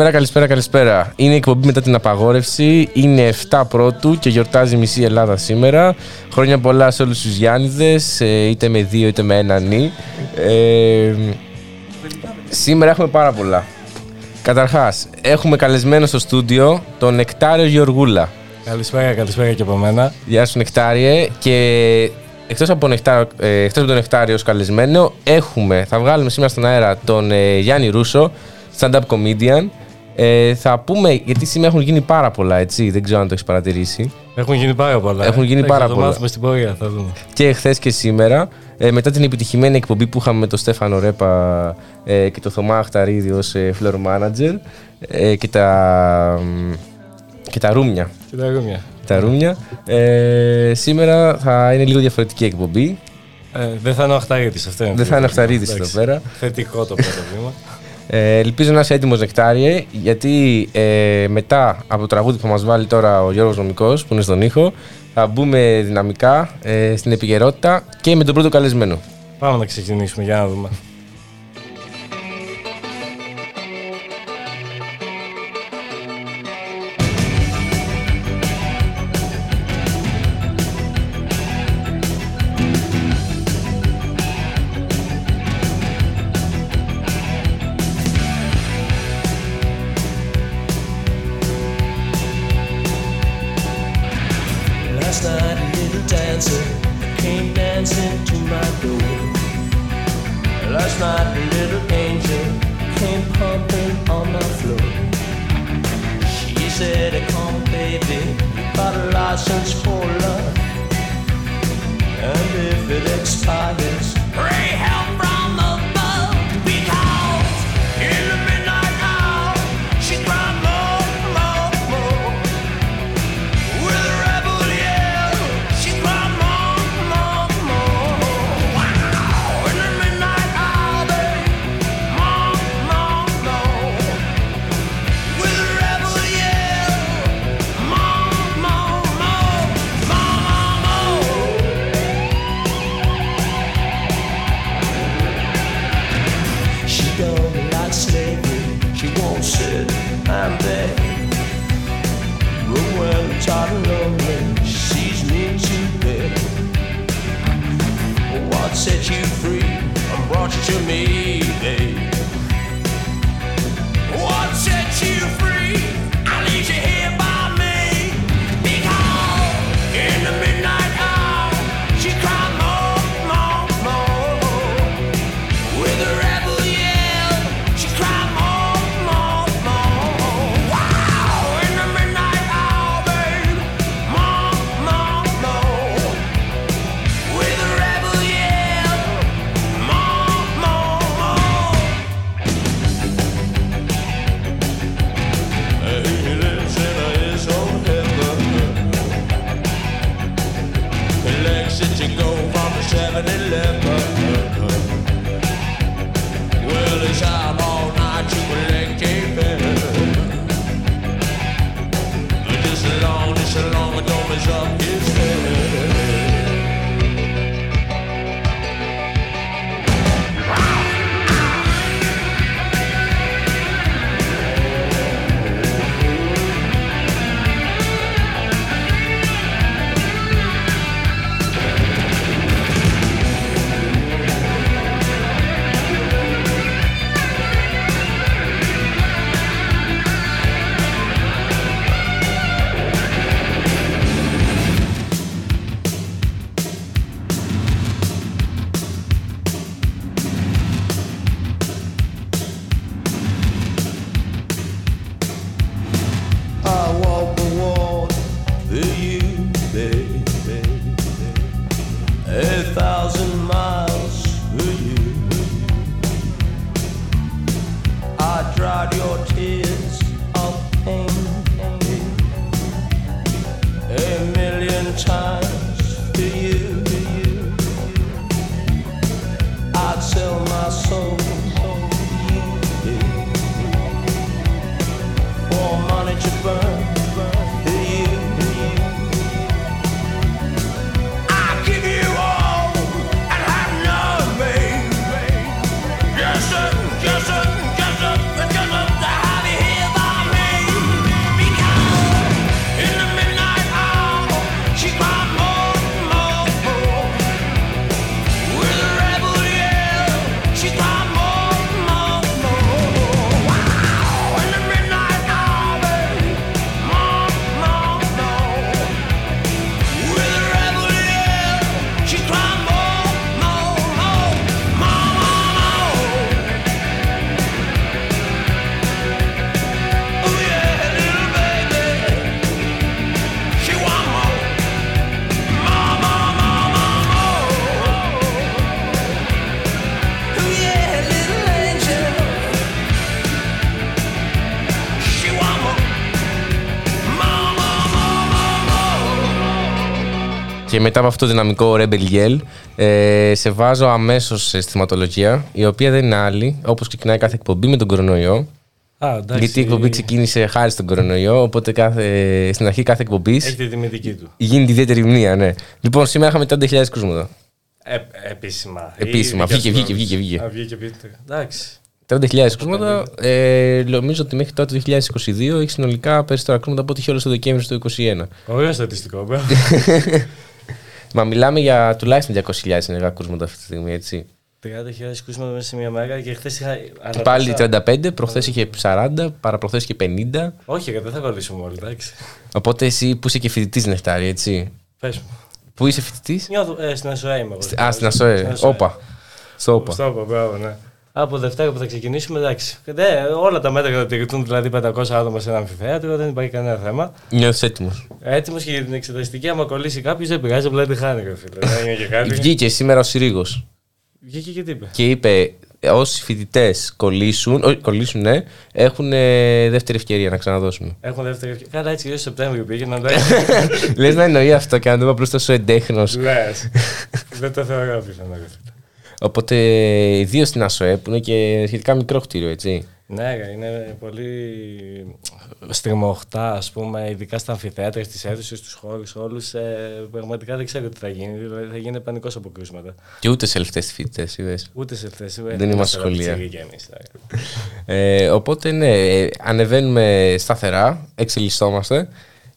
Καλησπέρα, καλησπέρα, καλησπέρα. Είναι η εκπομπή μετά την απαγόρευση. Είναι 7 πρώτου και γιορτάζει μισή Ελλάδα σήμερα. Χρόνια πολλά σε όλους τους Γιάννηδες, είτε με δύο είτε με ένα νι. Ε, σήμερα έχουμε πάρα πολλά. Καταρχάς, έχουμε καλεσμένο στο στούντιο τον Νεκτάριο Γεωργούλα. Καλησπέρα, καλησπέρα και από μένα. Γεια σου, Νεκτάριε. Και εκτός από, νεκτάριο, ε, εκτός από τον Νεκτάριο ως καλεσμένο, έχουμε, θα βγάλουμε σήμερα στον αέρα τον ε, Γιάννη Ρούσο, stand-up comedian. Ε, θα πούμε, γιατί σήμερα έχουν γίνει πάρα πολλά, έτσι, δεν ξέρω αν το έχεις παρατηρήσει. Έχουν γίνει πάρα πολλά. Έχουν γίνει Εντάξει, πάρα θα πολλά. Το μάθουμε στην πορεία, θα δούμε. Και χθες και σήμερα, ε, μετά την επιτυχημένη εκπομπή που είχαμε με τον Στέφανο Ρέπα ε, και τον Θωμά Αχταρίδη ως ε, floor manager ε, και, τα, μ, και τα ρούμια. Και τα ρούμια. Τα ρούμια. Ε, σήμερα θα είναι λίγο διαφορετική εκπομπή. Ε, δεν θα είναι ο Αχταρίδης αυτό. είναι Δεν το θα είναι θέμα. Αχταρίδης Εντάξει. εδώ πέρα. Θετικό το πρώτο βήμα. Ε, ελπίζω να είσαι έτοιμος Νεκτάριε, γιατί ε, μετά από το τραγούδι που θα μας βάλει τώρα ο Γιώργος Νομικός, που είναι στον ήχο, θα μπούμε δυναμικά ε, στην επικαιρότητα και με τον πρώτο καλεσμένο. Πάμε να ξεκινήσουμε για να δούμε. She won't sit and beg. But when I'm tired and lonely, she sees me too big. What set you free and brought you to me, babe? Και μετά από αυτό το δυναμικό Rebel Yell, ε, σε βάζω αμέσως στη θεματολογία, η οποία δεν είναι άλλη, όπως ξεκινάει κάθε εκπομπή με τον κορονοϊό. Α, εντάξει. Γιατί η εκπομπή ξεκίνησε χάρη στον κορονοϊό, οπότε κάθε, στην αρχή κάθε εκπομπής Έχει τη τιμητική του. γίνεται ιδιαίτερη μνήμα, ναι. Λοιπόν, σήμερα είχαμε 30.000 κρούσματα. Ε, επίσημα. Επίσημα. Ή δικιά Βγήκε, σου βγήκε, γνώμη. βγήκε, βγήκε. Α, βγήκε, βγήκε. Εντάξει. 30.000 κρούσματα. Ε, νομίζω ότι μέχρι τώρα το 2022 έχει συνολικά περισσότερα κρούσματα από ό,τι είχε όλο το Δεκέμβριο του 2021. Ωραίο στατιστικό, μπράβο. Μα μιλάμε για τουλάχιστον 200.000 ενεργά κρούσματα αυτή τη στιγμή, έτσι. 30.000 κρούσματα μέσα σε μια μέρα και χθες είχα. Και ανατρέψα- πάλι 35, προχθές είχε 40, παραπροχθές είχε 50. Όχι, δεν θα κολλήσουμε όλοι, εντάξει. Οπότε εσύ που είσαι και φοιτητής νεκτάρι, έτσι. Πες μου. Πού είσαι φοιτητής; Νιώθω, ε, στην ΑΣΟΕ είμαι εγώ. Α, στην ΑΣΟΕ. Όπα. Στο όπα. Στο όπα, μπράβο, ναι. Από Δευτέρα που θα ξεκινήσουμε, εντάξει. Ναι, όλα τα μέτρα θα τηρηθούν, δηλαδή 500 άτομα σε ένα αμφιθέατρο, δεν υπάρχει κανένα θέμα. Νιώθεις έτοιμος. Έτοιμος και για την εξεταστική, άμα κολλήσει κάποιος, δεν πειράζει, απλά τη χάνει, ρε φίλε. Δεν είναι και κάτι. Βγήκε σήμερα ο Συρίγος Βγήκε και τι είπε. και είπε όσοι φοιτητές κολλήσουν, όχι, κολλήσουν, ναι, έχουν ε, δεύτερη ευκαιρία να ξαναδώσουν. Έχουν δεύτερη ευκαιρία. Καλά, έτσι και στο Σεπτέμβριο πήγαιναν. Λες να εννοεί αυτό και να δούμε απλώς τόσο εντέχνος. Λες. Δεν το θεωρώ πιθανό, ρε φίλε. Οπότε, ιδίω στην ΑΣΟΕ που είναι και σχετικά μικρό κτίριο, έτσι. Ναι, ρε, είναι πολύ στριμωχτά, ας πούμε, ειδικά στα αμφιθέατρα, στις αίθουσες, στους χώρους όλους. Ε, πραγματικά δεν ξέρω τι θα γίνει, δηλαδή θα γίνει πανικός από κρούσματα. Και ούτε σε λεφτές φοιτητές, είδες. Ούτε σε θέση. Δεν είμαστε σχολεία. Εμείς, τώρα. Ε, οπότε, ναι, ε, ανεβαίνουμε σταθερά, εξελισσόμαστε.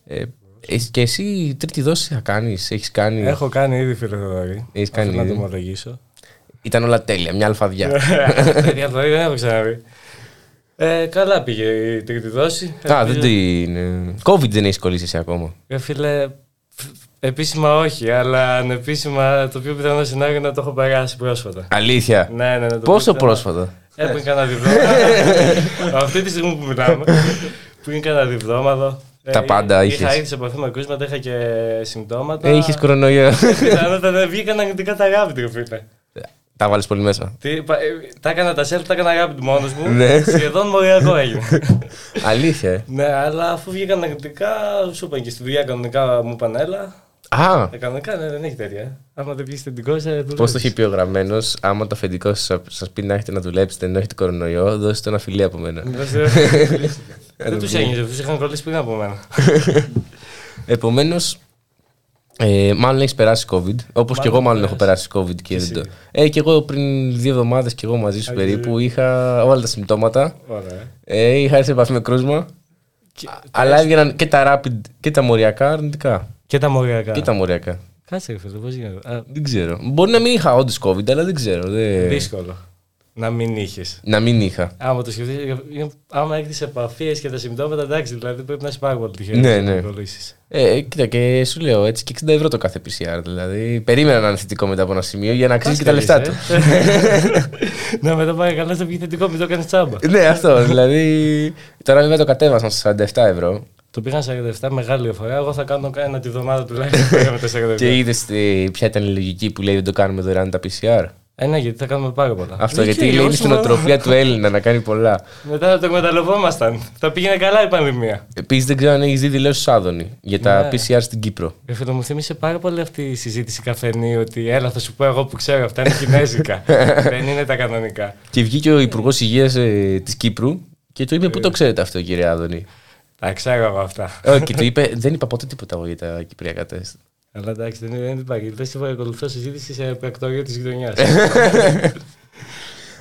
Ε, ε, και εσύ τρίτη δόση θα κάνεις, έχεις κάνει; Έχω κάνει ήδη φίλε Θοδωρή. Έχεις κάνει Οφείλω να ήδη. το ομολογήσω. Ήταν όλα τέλεια, μια αλφαδιά. Τέτοια Θοδωρή δεν έχω ξαναδεί. Ε, καλά πήγε η τρίτη δόση. Α, δεν την. ε, COVID δεν έχεις κολλήσει εσύ ακόμα. Ε, φίλε, επίσημα όχι, αλλά ανεπίσημα το πιο πιθανό σενάριο είναι να το έχω περάσει πρόσφατα. Αλήθεια. Ναι, ναι, ναι. το Πόσο πιο πιθανό. πρόσφατα; Ε, πριν κάνα διβδόματο. Αυτή τη στιγμή που μιλάμε. πριν κάνα διβδόματο. Τα ε, πάντα είχα. είχες. Είχα έρθει σε επαφή με κρούσματα, είχα και συμπτώματα. Ε, είχε κορονοϊό. Πιθανότατα βγήκαν αρνητικά τα αγάπη του, φίλε. Τα βάλεις πολύ μέσα. Τι, πα- ε, τα έκανα τα self, τα έκανα αγάπη του μόνος μου. Ναι. Σχεδόν μοριακό έγινε. Αλήθεια. ε. ναι, αλλά αφού βγήκαν αρνητικά, σου είπαν και στη δουλειά κανονικά μου είπαν έλα. Α, Ε, κανονικά ναι, δεν έχει τέτοια. ε. Άμα δεν βγεις θετικός, σε πώς το έχει πει ο γραμμένος, άμα το αφεντικό σας πει να έχετε να δουλέψετε ενώ έχετε κορονοϊό, δώστε ένα φιλί από μένα. Δεν τους ένιωσε, τους είχαν κολλήσει πριν από μένα. Επομένως, ε, μάλλον έχεις περάσει COVID. Όπως και εγώ, μάλλον περάσει. έχω περάσει COVID και δεν το. Ε, και εγώ πριν δύο εβδομάδες και εγώ μαζί σου Α, περίπου είχα όλα τα συμπτώματα. Ωραία. Ε, είχα έρθει σε επαφή με κρούσμα. Και, Αλλά έβγαιναν και τα rapid και τα μοριακά αρνητικά. και τα μοριακά. Και τα μοριακά. Κάτσε ρε φίλε, πώς γίνεται. Α, Δεν ξέρω. Μπορεί να μην είχα όντως COVID, αλλά δεν ξέρω. Δεν... Δύσκολο να μην είχες. Να μην είχα. Άμα το σκεφτείς, είναι- άμα έχεις τι επαφίες και τα συμπτώματα, εντάξει, δηλαδή πρέπει να είσαι πάρα πολύ τυχερός. Ναι, για να ναι. κολλήσεις. Ε, κοίτα και σου λέω έτσι και 60 ευρώ το κάθε PCR. Δηλαδή περίμενα να είναι θετικό μετά από ένα σημείο για να αξίζει και τα λεφτά του. Ναι, μετά πάει καλά, θα βγει θετικό, μην το κάνεις τσάμπα. ναι, αυτό. Δηλαδή. Τώρα βέβαια το κατέβασαν στα 47 ευρώ. Το πήγαν 47, μεγάλη διαφορά. Εγώ θα κάνω ένα τη βδομάδα τουλάχιστον. Πήγαμε τα 47. Και είδες ποια ήταν η λογική που λέει δεν το κάνουμε δωρεάν τα PCR. Ε, ναι, γιατί θα κάνουμε πάρα πολλά. Αυτό Εκεί, γιατί λέει είναι όσο στην να- οτροπία του Έλληνα να κάνει πολλά. Μετά θα το εκμεταλλευόμασταν. Θα πήγαινε καλά η πανδημία. Επίσης δεν ξέρω αν έχεις δει δηλώσεις Άδωνη για τα Ναι. PCR στην Κύπρο. Ρε φίλε, μου θύμισε πάρα πολύ αυτή η συζήτηση καφενή ότι έλα θα σου πω εγώ που ξέρω αυτά είναι κινέζικα. Δεν είναι τα κανονικά. Και βγήκε ο Υπουργός Υγείας ε, της Κύπρου και του είπε: Πού το ξέρετε αυτό, κύριε Άδωνη; Τα ξέρω εγώ αυτά. Ε, και του είπε: Δεν είπα ποτέ τίποτα εγώ για τα κυπριακά τεστ. Αλλά εντάξει, δεν, δεν υπάρχει. Δεν σε ακολουθώ συζήτηση σε πρακτορείο της γειτονιάς.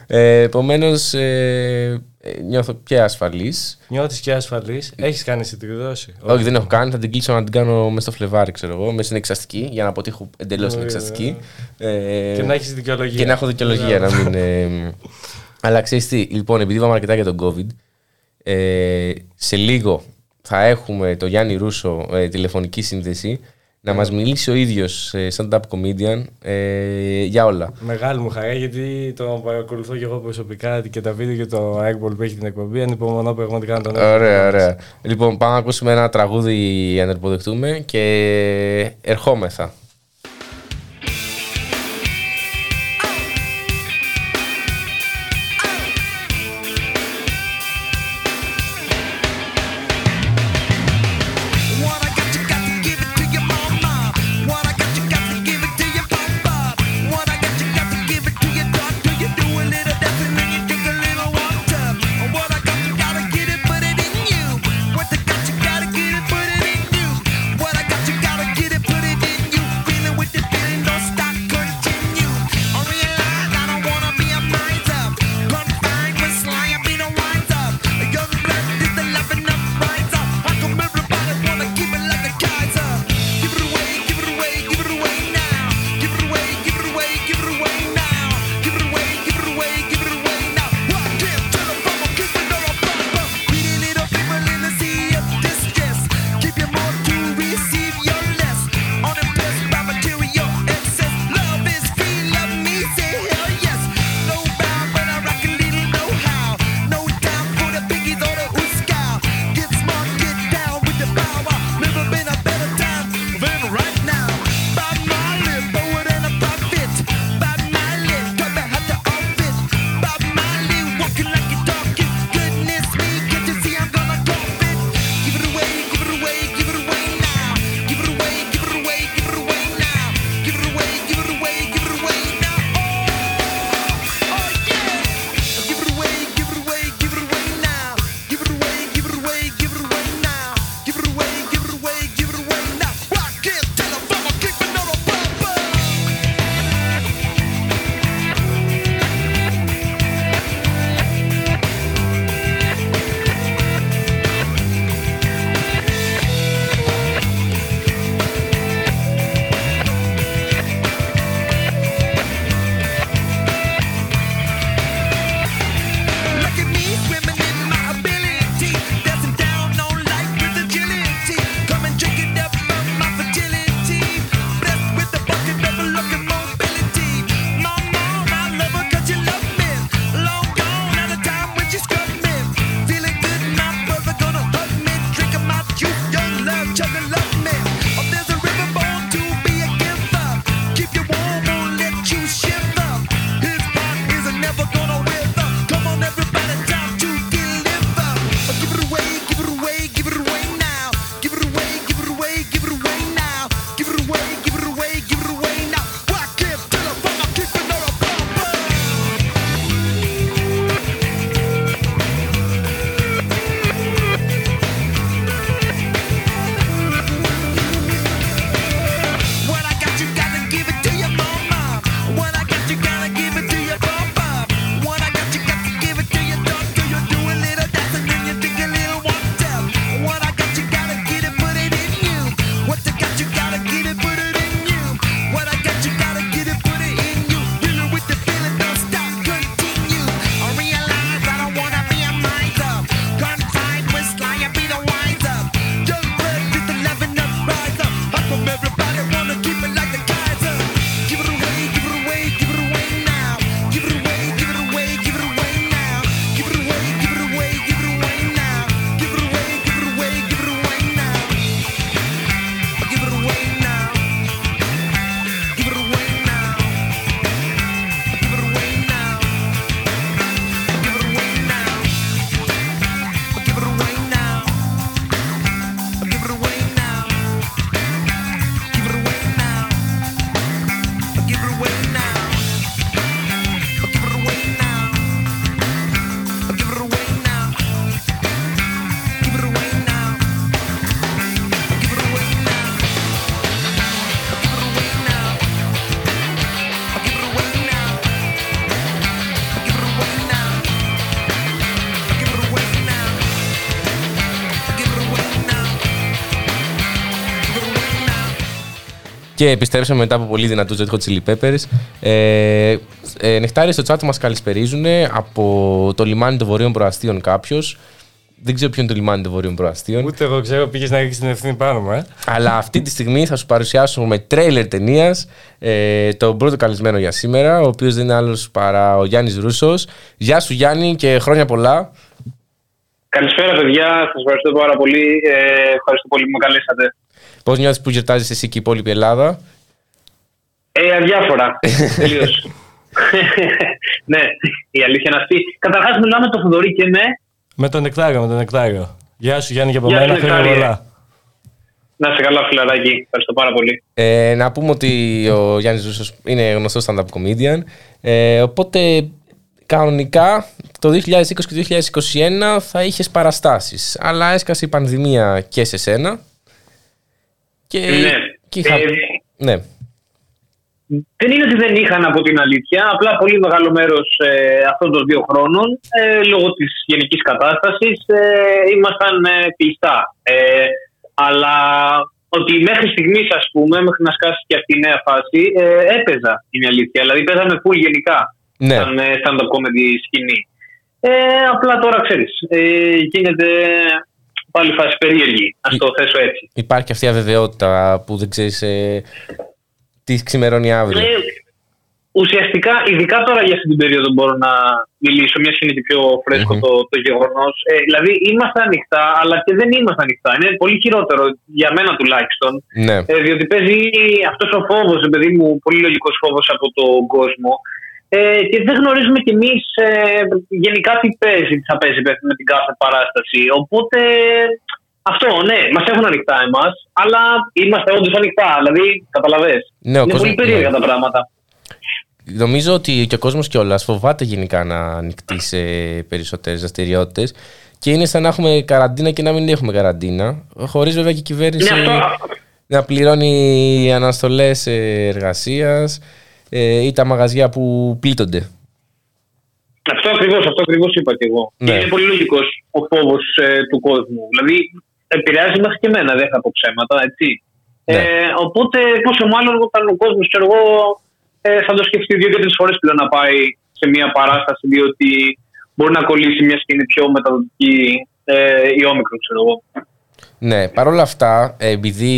Ε, Επομένως, ε, ε, νιώθω και ασφαλής. Νιώθεις και ασφαλής. Έχεις κάνει εσύ τη δόση. Όχι, δεν έχω κάνει. Θα την κλείσω να την κάνω μέσα στο Φλεβάρι, ξέρω εγώ, μέσα στην εξαστική, για να αποτύχω εντελώς την Ωραία, εξαστική. Ε, Και να έχεις δικαιολογία. και να έχω δικαιολογία να μην. Ε, αλλά ξέρεις τι, λοιπόν, επειδή είπαμε αρκετά για τον COVID, ε, σε λίγο θα έχουμε το Γιάννη Ρούσο ε, τηλεφωνική σύνδεση να μας μιλήσει ο ίδιος ε, stand-up comedian ε, για όλα. Μεγάλη μου χαρά γιατί το παρακολουθώ και εγώ προσωπικά και τα βίντεο και το airball που έχει την εκπομπή. Ανυπομονώ πραγματικά να τον έχω. Ωραία, ωραία. Λοιπόν, πάμε να ακούσουμε ένα τραγούδι για να υποδεχτούμε και ερχόμεθα. Και επιστρέψαμε μετά από πολύ δυνατούς Red Hot Chili Peppers. Ε, ε, νεκτάρι στο chat μας καλησπερίζουν από το λιμάνι των Βορείων Προαστίων κάποιος. Δεν ξέρω ποιο είναι το λιμάνι των Βορείων Προαστίων. Ούτε εγώ ξέρω, πήγες να ρίξει την ευθύνη πάνω μου, ε. Αλλά αυτή τη στιγμή θα σου παρουσιάσουμε με τρέιλερ ταινίας ε, τον πρώτο καλεσμένο για σήμερα, ο οποίος δεν είναι άλλος παρά ο Γιάννης Ρούσος. Γεια σου Γιάννη και χρόνια πολλά. Καλησπέρα, παιδιά. Σας ευχαριστώ πάρα πολύ. Ε, ευχαριστώ πολύ που με καλέσατε. Πώς νιώθεις που γιορτάζεις εσύ και η υπόλοιπη Ελλάδα; Ε, αδιάφορα. Τελείως. ναι, η αλήθεια είναι αυτή. Καταρχάς, μιλάμε το Θοδωρή και με. Με τον Νεκτάριο, με τον Νεκτάριο. Γεια σου Γιάννη και από Γεια σου, μένα, χρόνια Νεκτάριε. πολλά. Να σε καλά, φιλαράκι. Ευχαριστώ πάρα πολύ. Ε, να πούμε ότι ο Γιάννης Ρούσος είναι γνωστός stand-up comedian. Ε, οπότε κανονικά το 2020 και το 2021 θα είχες παραστάσεις. Αλλά έσκασε η πανδημία και σε σένα. Και, Ναι. και είχα... Ε, ναι. Δεν είναι ότι δεν είχαν από την αλήθεια. Απλά πολύ μεγάλο μέρος ε, αυτών των δύο χρόνων, ε, λόγω της γενικής κατάστασης, ε, ήμασταν ε, κλειστά. Ε, αλλά ότι μέχρι στιγμής, ας πούμε, μέχρι να σκάσει και αυτή η νέα φάση, ε, έπαιζα είναι η αλήθεια. Δηλαδή, παίζαμε full γενικά Ναι. σαν ε, stand-up comedy σκηνή. Ε, απλά τώρα ξέρεις, ε, γίνεται πάλι φάση περίεργη, ας το θέσω έτσι. Υπάρχει αυτή η αβεβαιότητα που δεν ξέρεις ε, τι ξημερώνει αύριο. Ε, ουσιαστικά, ειδικά τώρα για αυτή την περίοδο μπορώ να μιλήσω, μια και είναι και πιο φρέσκο το, το γεγονός. Ε, δηλαδή, είμαστε ανοιχτά, αλλά και δεν είμαστε ανοιχτά. Είναι πολύ χειρότερο για μένα τουλάχιστον. Ναι. Ε, διότι παίζει αυτός ο φόβος, παιδί μου, πολύ λογικός φόβος από τον κόσμο. Ε, και δεν γνωρίζουμε κι εμείς ε, γενικά τι παίζει, τι θα παίζει με την κάθε παράσταση. Οπότε αυτό, ναι, μας έχουν ανοιχτά εμάς, αλλά είμαστε όντως ανοιχτά. Δηλαδή, καταλαβέ. Ναι, ο είναι κόσμος- πολύ περίεργα ναι. τα πράγματα. Νομίζω ότι και ο κόσμος κιόλας φοβάται γενικά να ανοιχτεί σε περισσότερες δραστηριότητες. Και είναι σαν να έχουμε καραντίνα και να μην έχουμε καραντίνα. Χωρίς βέβαια και η κυβέρνηση Ναι, αυτό. να πληρώνει αναστολές ε, εργασίας ε, ή τα μαγαζιά που πλήττονται. Αυτό ακριβώς αυτό ακριβώς είπα κι εγώ. Ναι. Και είναι πολύ λογικός ο φόβος του κόσμου. Δηλαδή, επηρεάζει μέχρι και εμένα, δεν θα πω ψέματα, έτσι. Ναι. Ε, οπότε, πόσο μάλλον όταν ο κόσμος, ξέρω εγώ, ε, θα το σκεφτεί δύο και τρει φορές πλέον να πάει σε μια παράσταση, διότι μπορεί να κολλήσει μια σκηνή πιο μεταδοτική ε, η όμικρο, ξέρω εγώ. Ναι, παρόλα αυτά, ε, επειδή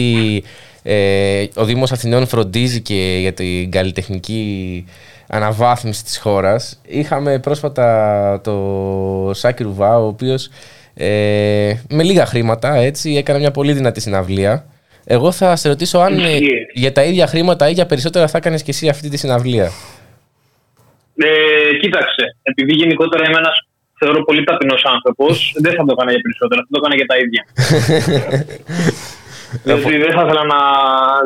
ε, ο Δήμος Αθηνών φροντίζει και για την καλλιτεχνική αναβάθμιση της χώρας, είχαμε πρόσφατα το Σάκη Ρουβά, ο οποίος ε, με λίγα χρήματα έτσι, έκανε μια πολύ δυνατή συναυλία. Εγώ θα σε ρωτήσω αν ε, Ισχύει. για τα ίδια χρήματα ή για περισσότερα θα έκανες και εσύ αυτή τη συναυλία. Ε, κοίταξε, επειδή γενικότερα είμαι ένας θεωρώ πολύ ταπεινός άνθρωπος, δεν θα το έκανα για περισσότερα, θα το έκανα για τα ίδια. Διότι δεν θα ήθελα να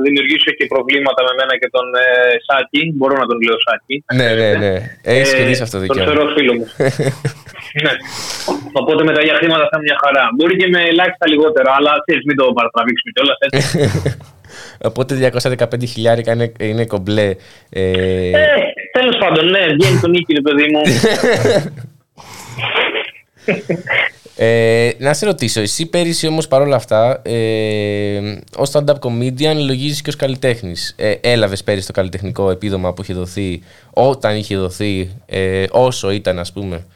δημιουργήσω και προβλήματα με μένα και τον ε, Σάκη. Μπορώ να τον λέω Σάκη. ναι, ναι, ναι. Έχεις Ε, κερδίσει αυτό το Τον δικαίωμα. θεωρώ φίλο μου. ναι. Οπότε με τα ίδια χρήματα θα είναι μια χαρά. Μπορεί και με ελάχιστα λιγότερα, αλλά ξέρεις, μην το παρατραβήξουμε κιόλας. Οπότε 215 χιλιάρικα είναι, είναι κομπλέ. Ε, ε, Τέλος πάντων, ναι, βγαίνει τον νίκη, ρε παιδί μου. Ε, να σε ρωτήσω, εσύ πέρυσι όμως παρόλα αυτά, ε, ως stand-up comedian λογίζεις και ως καλλιτέχνης. Ε, έλαβες πέρυσι το καλλιτεχνικό επίδομα που είχε δοθεί, όταν είχε δοθεί, ε, όσο ήταν ας πούμε;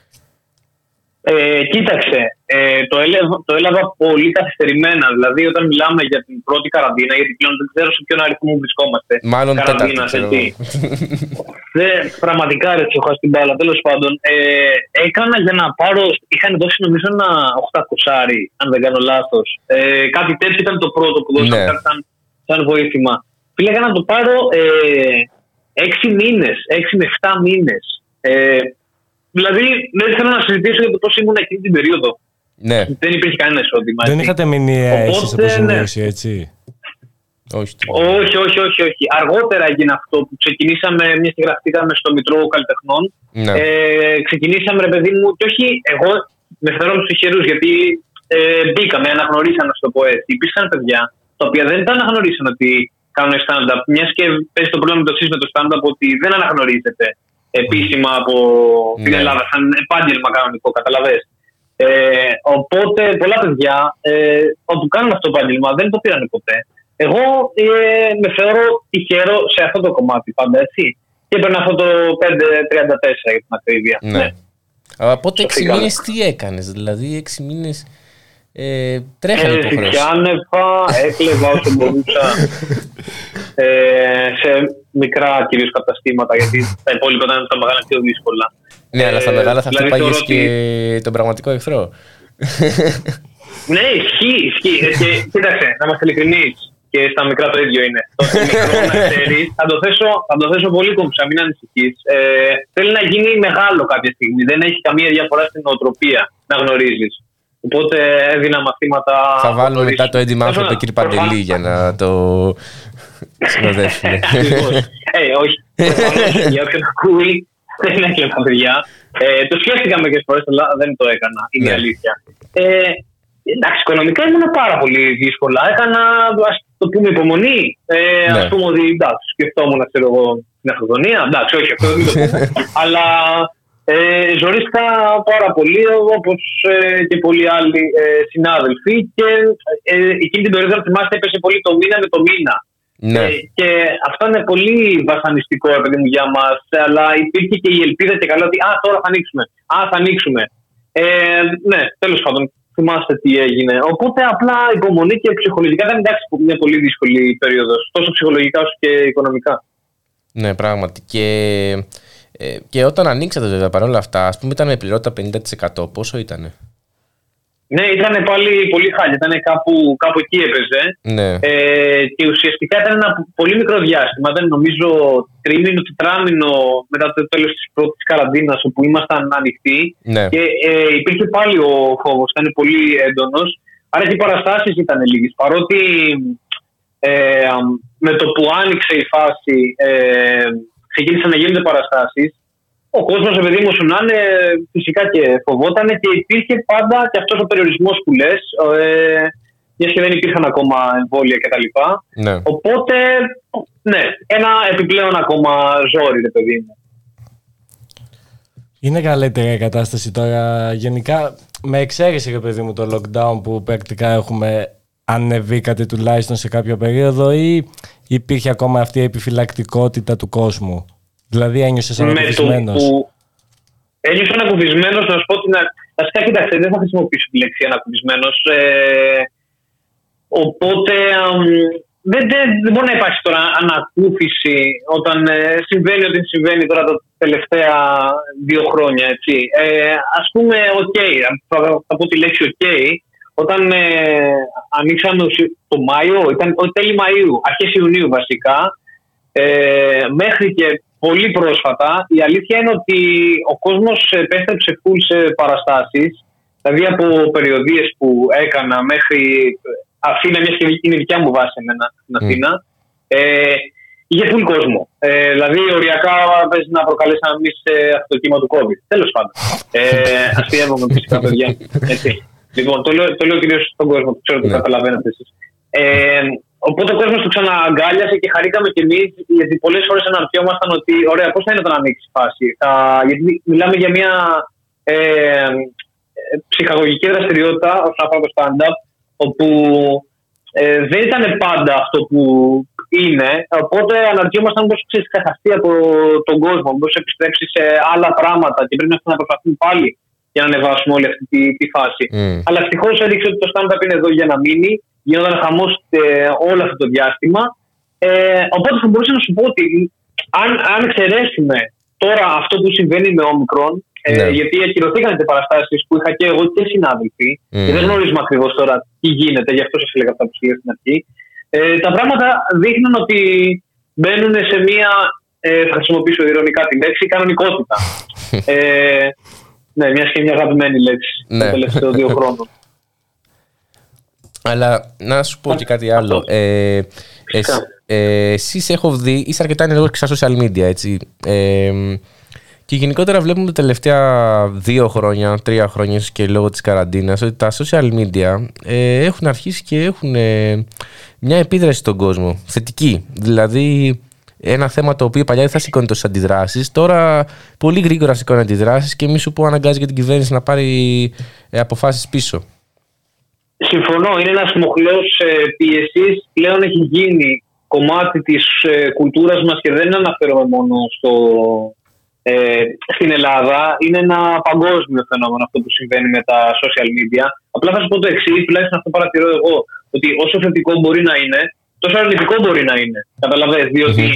Ε, κοίταξε, ε, το, έλαβα, το έλαβα πολύ καθυστερημένα. Δηλαδή, όταν μιλάμε για την πρώτη καραντίνα, γιατί πλέον δεν ξέρω σε ποιον αριθμό βρισκόμαστε. Μάλλον τέταρτη, Καραντίνας, ξέρω έτσι. εγώ. Δεν, πραγματικά ρε, έχω χάσει την μπάλα. Τέλος πάντων, ε, έκανα για να πάρω. Είχαν δώσει νομίζω ένα 800, αν δεν κάνω λάθος. Ε, κάτι τέτοιο ήταν το πρώτο που δώσαν Ναι. κάτι σαν, σαν βοήθημα. Φίλε, έκανα να το πάρω ε, 6 μήνες, 6 με 7 μήνες. Ε, δηλαδή, δεν θέλω να συζητήσω για το πώς ήμουν εκείνη την περίοδο. Ναι, Δεν υπήρχε κανένα εισόδημα. Δεν έτσι. είχατε μηνιαία Οπότε, εσείς ναι. αποζημίωση, έτσι; όχι. Όχι, όχι, όχι, όχι. Αργότερα έγινε αυτό που ξεκινήσαμε, μια και γραφτήκαμε στο Μητρό Καλλιτεχνών. Ναι. Ε, ξεκινήσαμε, ρε παιδί μου, και όχι εγώ με θεωρώ τους τυχερούς, γιατί ε, μπήκαμε, αναγνωρίσαν, να σου το πω έτσι. Υπήρξαν παιδιά τα οποία δεν τα αναγνωρίσαν ότι κάνουν stand-up. Μιας και παίζει το πρόβλημα με το εσείς με το stand-up ότι δεν αναγνωρίζεται επίσημα από την Ναι. Ελλάδα σαν επάγγελμα κανονικό, καταλαβες. Ε, οπότε πολλά παιδιά ε, όπου κάνουν αυτό το επάγγελμα δεν το πήραν ποτέ. Εγώ ε, με θεωρώ τυχερό σε αυτό το κομμάτι πάντα, έτσι. Και έπαιρνα αυτό το 5-34 για την ακρίβεια. Ναι. Αλλά πότε 6 Σωθήκαμε. μήνες τι έκανες, δηλαδή 6 μήνες ε, τρέχανε Ε, υποχρεώσει. Ζητιάνευα, έκλεβα όσο μπορούσα ε, σε μικρά κυρίως καταστήματα, γιατί τα υπόλοιπα ήταν τα μεγάλα πιο δύσκολα. Ναι, αλλά στα Ε, μεγάλα θα δηλαδή χτυπάγε θεωρώ και τον πραγματικό εχθρό. Ναι, ισχύει, ισχύει. Ε, και, κοίταξε, να είμαστε ειλικρινείς. Και στα μικρά το ίδιο είναι. Το μικρό να ξέρεις, θα, το θέσω, θα το θέσω πολύ κομψά, μην ανησυχείς. Ε, θέλει να γίνει μεγάλο κάποια στιγμή. Δεν έχει καμία διαφορά στην νοοτροπία να γνωρίζεις. Οπότε έδινα μαθήματα. Θα από βάλουμε νωρίς. μετά το Eddie Murphy από τον κύριο Παντελή για να το συνοδεύσουμε. Ακριβώς. Ε, όχι. Προφανώς, Για όποιον ακούει, δεν έκλεπα παιδιά. Ε, το σκέφτηκα μερικές φορές, αλλά δεν το έκανα. Είναι η Ναι. αλήθεια. Ε, εντάξει, οικονομικά ήμουν πάρα πολύ δύσκολα. Έκανα, ας το πούμε, υπομονή. Ε, Ναι. Α πούμε ότι εντάξει, σκεφτόμουν, ξέρω εγώ, την αυτοκτονία. Εντάξει, όχι, αυτό δεν το πούμε. αλλά ε, ζωρίστηκα πάρα πολύ, όπως και πολλοί άλλοι ε, συνάδελφοι. Και ε, εκείνη την περίοδο, αν θυμάστε, έπεσε πολύ το μήνα με το μήνα. Ναι. Ε, και αυτό είναι πολύ βασανιστικό ρε παιδί μου για μας. Αλλά υπήρχε και η ελπίδα και καλά ότι Α, τώρα θα ανοίξουμε. Α, θα ανοίξουμε. Ε, ναι, τέλος πάντων, θυμάστε τι έγινε. Οπότε απλά υπομονή και ψυχολογικά ήταν εντάξει μια πολύ δύσκολη περίοδος. Τόσο ψυχολογικά όσο και οικονομικά. Ναι, πράγματι. Και, ε, και όταν ανοίξατε βέβαια παρόλα αυτά, ας πούμε ήταν με πληρότητα 50%. Πόσο ήτανε; Ναι, ήταν πάλι πολύ χάλια. Ήταν κάπου, κάπου εκεί έπαιζε. Ναι. Ε, και ουσιαστικά ήταν ένα πολύ μικρό διάστημα. Ήταν νομίζω τρίμηνο, τετράμινο μετά το τέλος της πρώτης καραντίνας όπου ήμασταν ανοιχτοί. ναι. Και ε, υπήρχε πάλι ο φόβος, ήταν πολύ έντονος. Άρα και οι παραστάσεις ήταν λίγες. Παρότι ε, με το που άνοιξε η φάση ε, ξεκίνησαν να γίνονται παραστάσεις, ο κόσμος, επειδή μου σου να είναι, φυσικά και φοβόταν και υπήρχε πάντα και αυτός ο περιορισμός που λες, ε, μιας και δεν υπήρχαν ακόμα εμβόλια κτλ. ναι. Οπότε, ναι, ένα επιπλέον ακόμα ζόρι, ρε παιδί μου. Είναι καλύτερη η κατάσταση τώρα. Γενικά, με εξαίρεση, ρε παιδί μου, το lockdown που πρακτικά έχουμε ανεβεί κάτι τουλάχιστον σε κάποια περίοδο ή υπήρχε ακόμα αυτή η επιφυλακτικότητα του κόσμου; Δηλαδή ένιωσες με το ανακουφισμένος. που ένιωσα ανακουφισμένος, να σου πω την. α- Βασικά, κοίταξε, δεν θα χρησιμοποιήσω τη λέξη ανακουφισμένος. Ε, οπότε αμ, δεν, δεν, δεν μπορεί να υπάρξει τώρα ανακούφιση όταν ε, συμβαίνει ό,τι συμβαίνει τώρα τα τελευταία δύο χρόνια. Έτσι. Ε, ας πούμε, οκ, θα, θα πω τη λέξη οκ, όταν ε, ανοίξαμε ουσι- το Μάιο, ήταν ο τέλη Μαΐου, αρχές Ιουνίου βασικά, ε, μέχρι και πολύ πρόσφατα, η αλήθεια είναι ότι ο κόσμος επέστρεψε full σε παραστάσεις, δηλαδή από περιοδείες που έκανα μέχρι Αθήνα, μιας και είναι η δικιά μου βάση εμένα στην Αθήνα, ε, είχε full κόσμο. Ε, δηλαδή, οριακά παίζει να προκαλέσει να μην σε αυτό το κύμα του COVID. Τέλος πάντων. Ε, Αστείευομαι φυσικά, παιδιά. Έτσι. Λοιπόν, το λέω, το λέω κυρίως στον κόσμο, που ξέρω ότι το Ναι. καταλαβαίνετε εσείς. Ε, οπότε ο κόσμος το ξανααγκάλιασε και χαρήκαμε κι εμείς, γιατί πολλές φορές αναρωτιόμασταν ότι, ωραία, πώς θα είναι όταν ανοίξεις η φάση. Θα, γιατί μιλάμε για μια ε, ε, ψυχαγωγική δραστηριότητα όσον αφορά το stand-up, όπου ε, δεν ήταν πάντα αυτό που είναι. Οπότε αναρωτιόμασταν πώς ξέρεις ξεχαστεί από τον κόσμο, πώς επιστρέψει σε άλλα πράγματα και πρέπει να να προσπαθούμε πάλι για να ανεβάσουμε όλη αυτή τη, τη φάση. Μμ. Αλλά ευτυχώς έδειξε ότι το stand-up είναι εδώ για να μείνει. Γινόταν χαμός όλο αυτό το διάστημα. Ε, οπότε θα μπορούσα να σου πω ότι αν, αν εξαιρέσουμε τώρα αυτό που συμβαίνει με όμικρον, ε, Ναι. γιατί ακυρωθήκαν οι παραστάσεις που είχα και εγώ και συνάδελφοι, Μμ. και δεν γνωρίζουμε ακριβώς τώρα τι γίνεται, γι' αυτό σας έλεγα αυτά που σα έλεγα στην αρχή. Ε, τα πράγματα δείχνουν ότι μπαίνουν σε μία, ε, θα χρησιμοποιήσω ηρωνικά τη λέξη, κανονικότητα. ε, ναι, μιας και μια αγαπημένη λέξη Ναι. το τελευταίο δύο χρόνων. Αλλά να σου πω και κάτι άλλο. Ε, Φυσικά. εσ- ε, εσείς έχω δει, είστε αρκετά ενεργός και στα social media, έτσι. Ε, και γενικότερα βλέπουμε τα τελευταία δύο χρόνια, τρία χρόνια ίσως και λόγω της καραντίνας, ότι τα social media ε, έχουν αρχίσει και έχουν ε, μια επίδραση στον κόσμο, θετική. Δηλαδή, ένα θέμα το οποίο παλιά δεν θα σηκώνει τόσες αντιδράσεις. Τώρα πολύ γρήγορα σηκώνει αντιδράσεις και μη σου πω αναγκάζει και την κυβέρνηση να πάρει ε, αποφάσεις πίσω. Συμφωνώ, είναι ένας μοχλός ε, πίεσης. Πλέον έχει γίνει κομμάτι της ε, κουλτούρας μας και δεν αναφέρομαι μόνο στο, ε, στην Ελλάδα. Είναι ένα παγκόσμιο φαινόμενο αυτό που συμβαίνει με τα social media. Απλά θα σου πω το εξής, τουλάχιστον αυτό παρατηρώ εγώ, ότι όσο θετικό μπορεί να είναι, τόσο αρνητικό μπορεί να είναι. Καταλαβες, διότι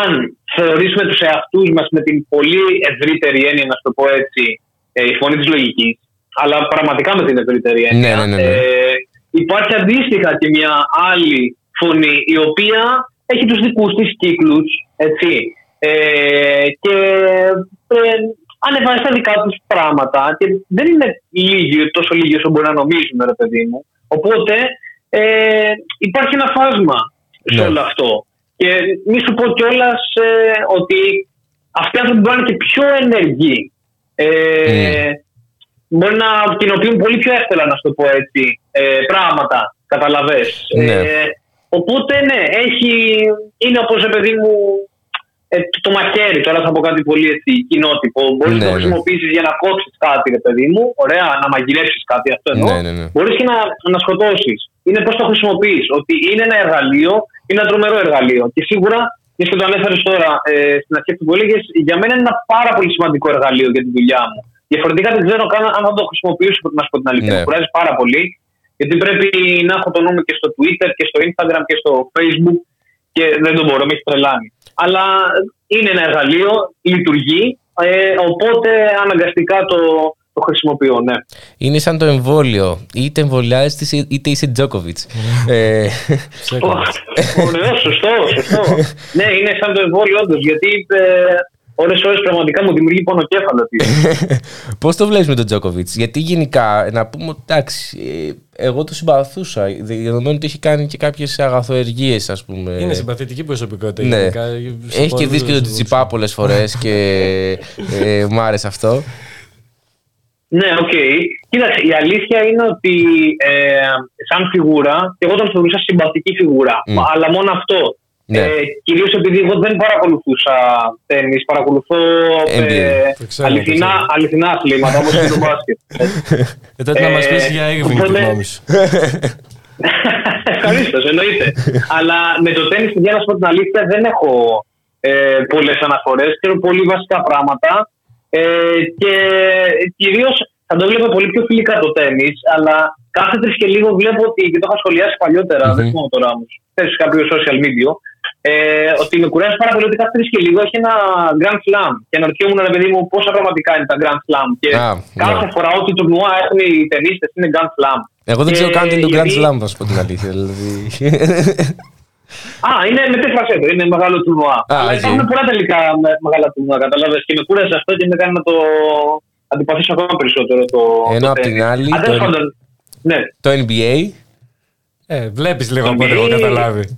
αν θεωρήσουμε τους εαυτούς μας με την πολύ ευρύτερη έννοια, να σου το πω έτσι, ε, η φωνή της λογικής, αλλά πραγματικά με την ευρύτερη έννοια, Ναι, ναι, ναι, ναι. Ε, υπάρχει αντίστοιχα και μια άλλη φωνή η οποία έχει τους δικούς της κύκλους, έτσι, ε, και ε, ανεβάζει τα δικά τους πράγματα και δεν είναι λίγοι, τόσο λίγοι όσο μπορεί να νομίζουμε, ρε παιδί μου. Οπότε ε, υπάρχει ένα φάσμα σε Ναι. όλο αυτό. Και μη σου πω κιόλας ότι αυτοί οι άνθρωποι μπορεί να είναι και πιο ενεργοί. Ε, Μπορεί να κοινοποιούν πολύ πιο εύκολα, να σου το πω έτσι, ε, πράγματα. Καταλαβες. Ναι. Ε, οπότε, ναι, έχει, είναι όπως, ρε παιδί μου, ε, το μαχαίρι, τώρα θα πω κάτι πολύ έτσι, κοινότυπο. Μπορείς Ναι, να το ναι. χρησιμοποιήσεις για να κόψεις κάτι, ρε παιδί μου. Ωραία, να μαγειρέψεις κάτι, αυτό εννοώ. Ναι, ναι, ναι. Μπορείς και να, να σκοτώσεις. Είναι πώς το χρησιμοποιείς. Ότι είναι ένα εργαλείο, είναι ένα τρομερό εργαλείο. Και σίγουρα, μιας και το ανέφερες τώρα ε, στην αρχή που έλεγες, για μένα είναι ένα πάρα πολύ σημαντικό εργαλείο για τη δουλειά μου. Διαφορετικά δεν ξέρω καν αν θα το χρησιμοποιήσω, να σου πω την αλήθεια. Ναι. Με κουράζει πάρα πολύ. Γιατί πρέπει να έχω το νου μου και στο Twitter και στο Instagram και στο Facebook και δεν το μπορώ, με έχει τρελάνει. Αλλά είναι ένα εργαλείο, λειτουργεί, ε, οπότε αναγκαστικά το, το χρησιμοποιώ, ναι. Είναι σαν το εμβόλιο. Είτε εμβολιάζεσαι είτε είσαι Τζόκοβιτ. ε, Ωραίο, σωστό, σωστό. ναι, είναι σαν το εμβόλιο όντως, γιατί ε, ώρες ώρες πραγματικά μου δημιουργεί πονοκέφαλο. τι. Πώς το βλέπεις με τον Τζόκοβιτς, Γιατί γενικά, να πούμε ότι εντάξει, ε, εγώ το συμπαθούσα. Δεδομένου ότι έχει κάνει και κάποιες αγαθοεργίες, ας πούμε. Είναι συμπαθητική προσωπικότητα. Ναι. γενικά, σε Έχει πολλούς κερδίσει και τον τους Τσιτσιπά πολλές φορές και ε, μου άρεσε αυτό. ναι, οκ. Κοίταξε, η αλήθεια είναι ότι ε, σαν φιγούρα, και εγώ τον θεωρούσα συμπαθική φιγούρα, Μμ. αλλά μόνο αυτό. Ναι. Ε, Κυρίως επειδή εγώ δεν παρακολουθούσα τέννις, παρακολουθώ NBA. ε, Το ξέρω, αληθινά, το ξέρω. αληθινά αθλήματα όπως είναι το μπάσκετ. Ε, τότε να Ε, μα πεις για Irving τη οπότε- γνώμη σου. Ευχαρίστως, εννοείται. Αλλά με το τέννη, για να σου πω την αλήθεια, δεν έχω ε, πολλές αναφορές. Ξέρω πολύ βασικά πράγματα. Ε, και κυρίως θα το βλέπω πολύ πιο φιλικά το τέννη, αλλά κάθε τρεις και λίγο βλέπω ότι. και το είχα σχολιάσει παλιότερα, δεν θυμάμαι τώρα όμως. Χθε σε κάποιο social media. Ε, ότι με κουράζει πάρα πολύ ότι κάθε τρεις και λίγο έχει ένα Grand Slam. Και αναρωτιόμουν, ρε παιδί μου, πόσα πραγματικά είναι τα Grand Slam. Και Α, κάθε ναι. φορά ό,τι τουρνουά έχουν οι ταινίστες είναι Grand Slam. Εγώ δεν ξέρω Ε, καν τι είναι το Grand γιατί- Slam, θα σου πω την αλήθεια. Δηλαδή. Α, είναι με τέσσερα σετ, είναι μεγάλο τουρνουά. Α, Αλλά οκ. υπάρχουν πολλά τελικά με- μεγάλα τουρνουά, κατάλαβες. Και με κούρασε αυτό και με κάνει να το αντιπαθήσω ακόμα περισσότερο. Το, Ενώ το απ' την τέννις. άλλη, Α, τέλος το- πάντων, Ναι. το NBA. Ε, βλέπεις λίγο από ό,τι έχω NBA. καταλάβει.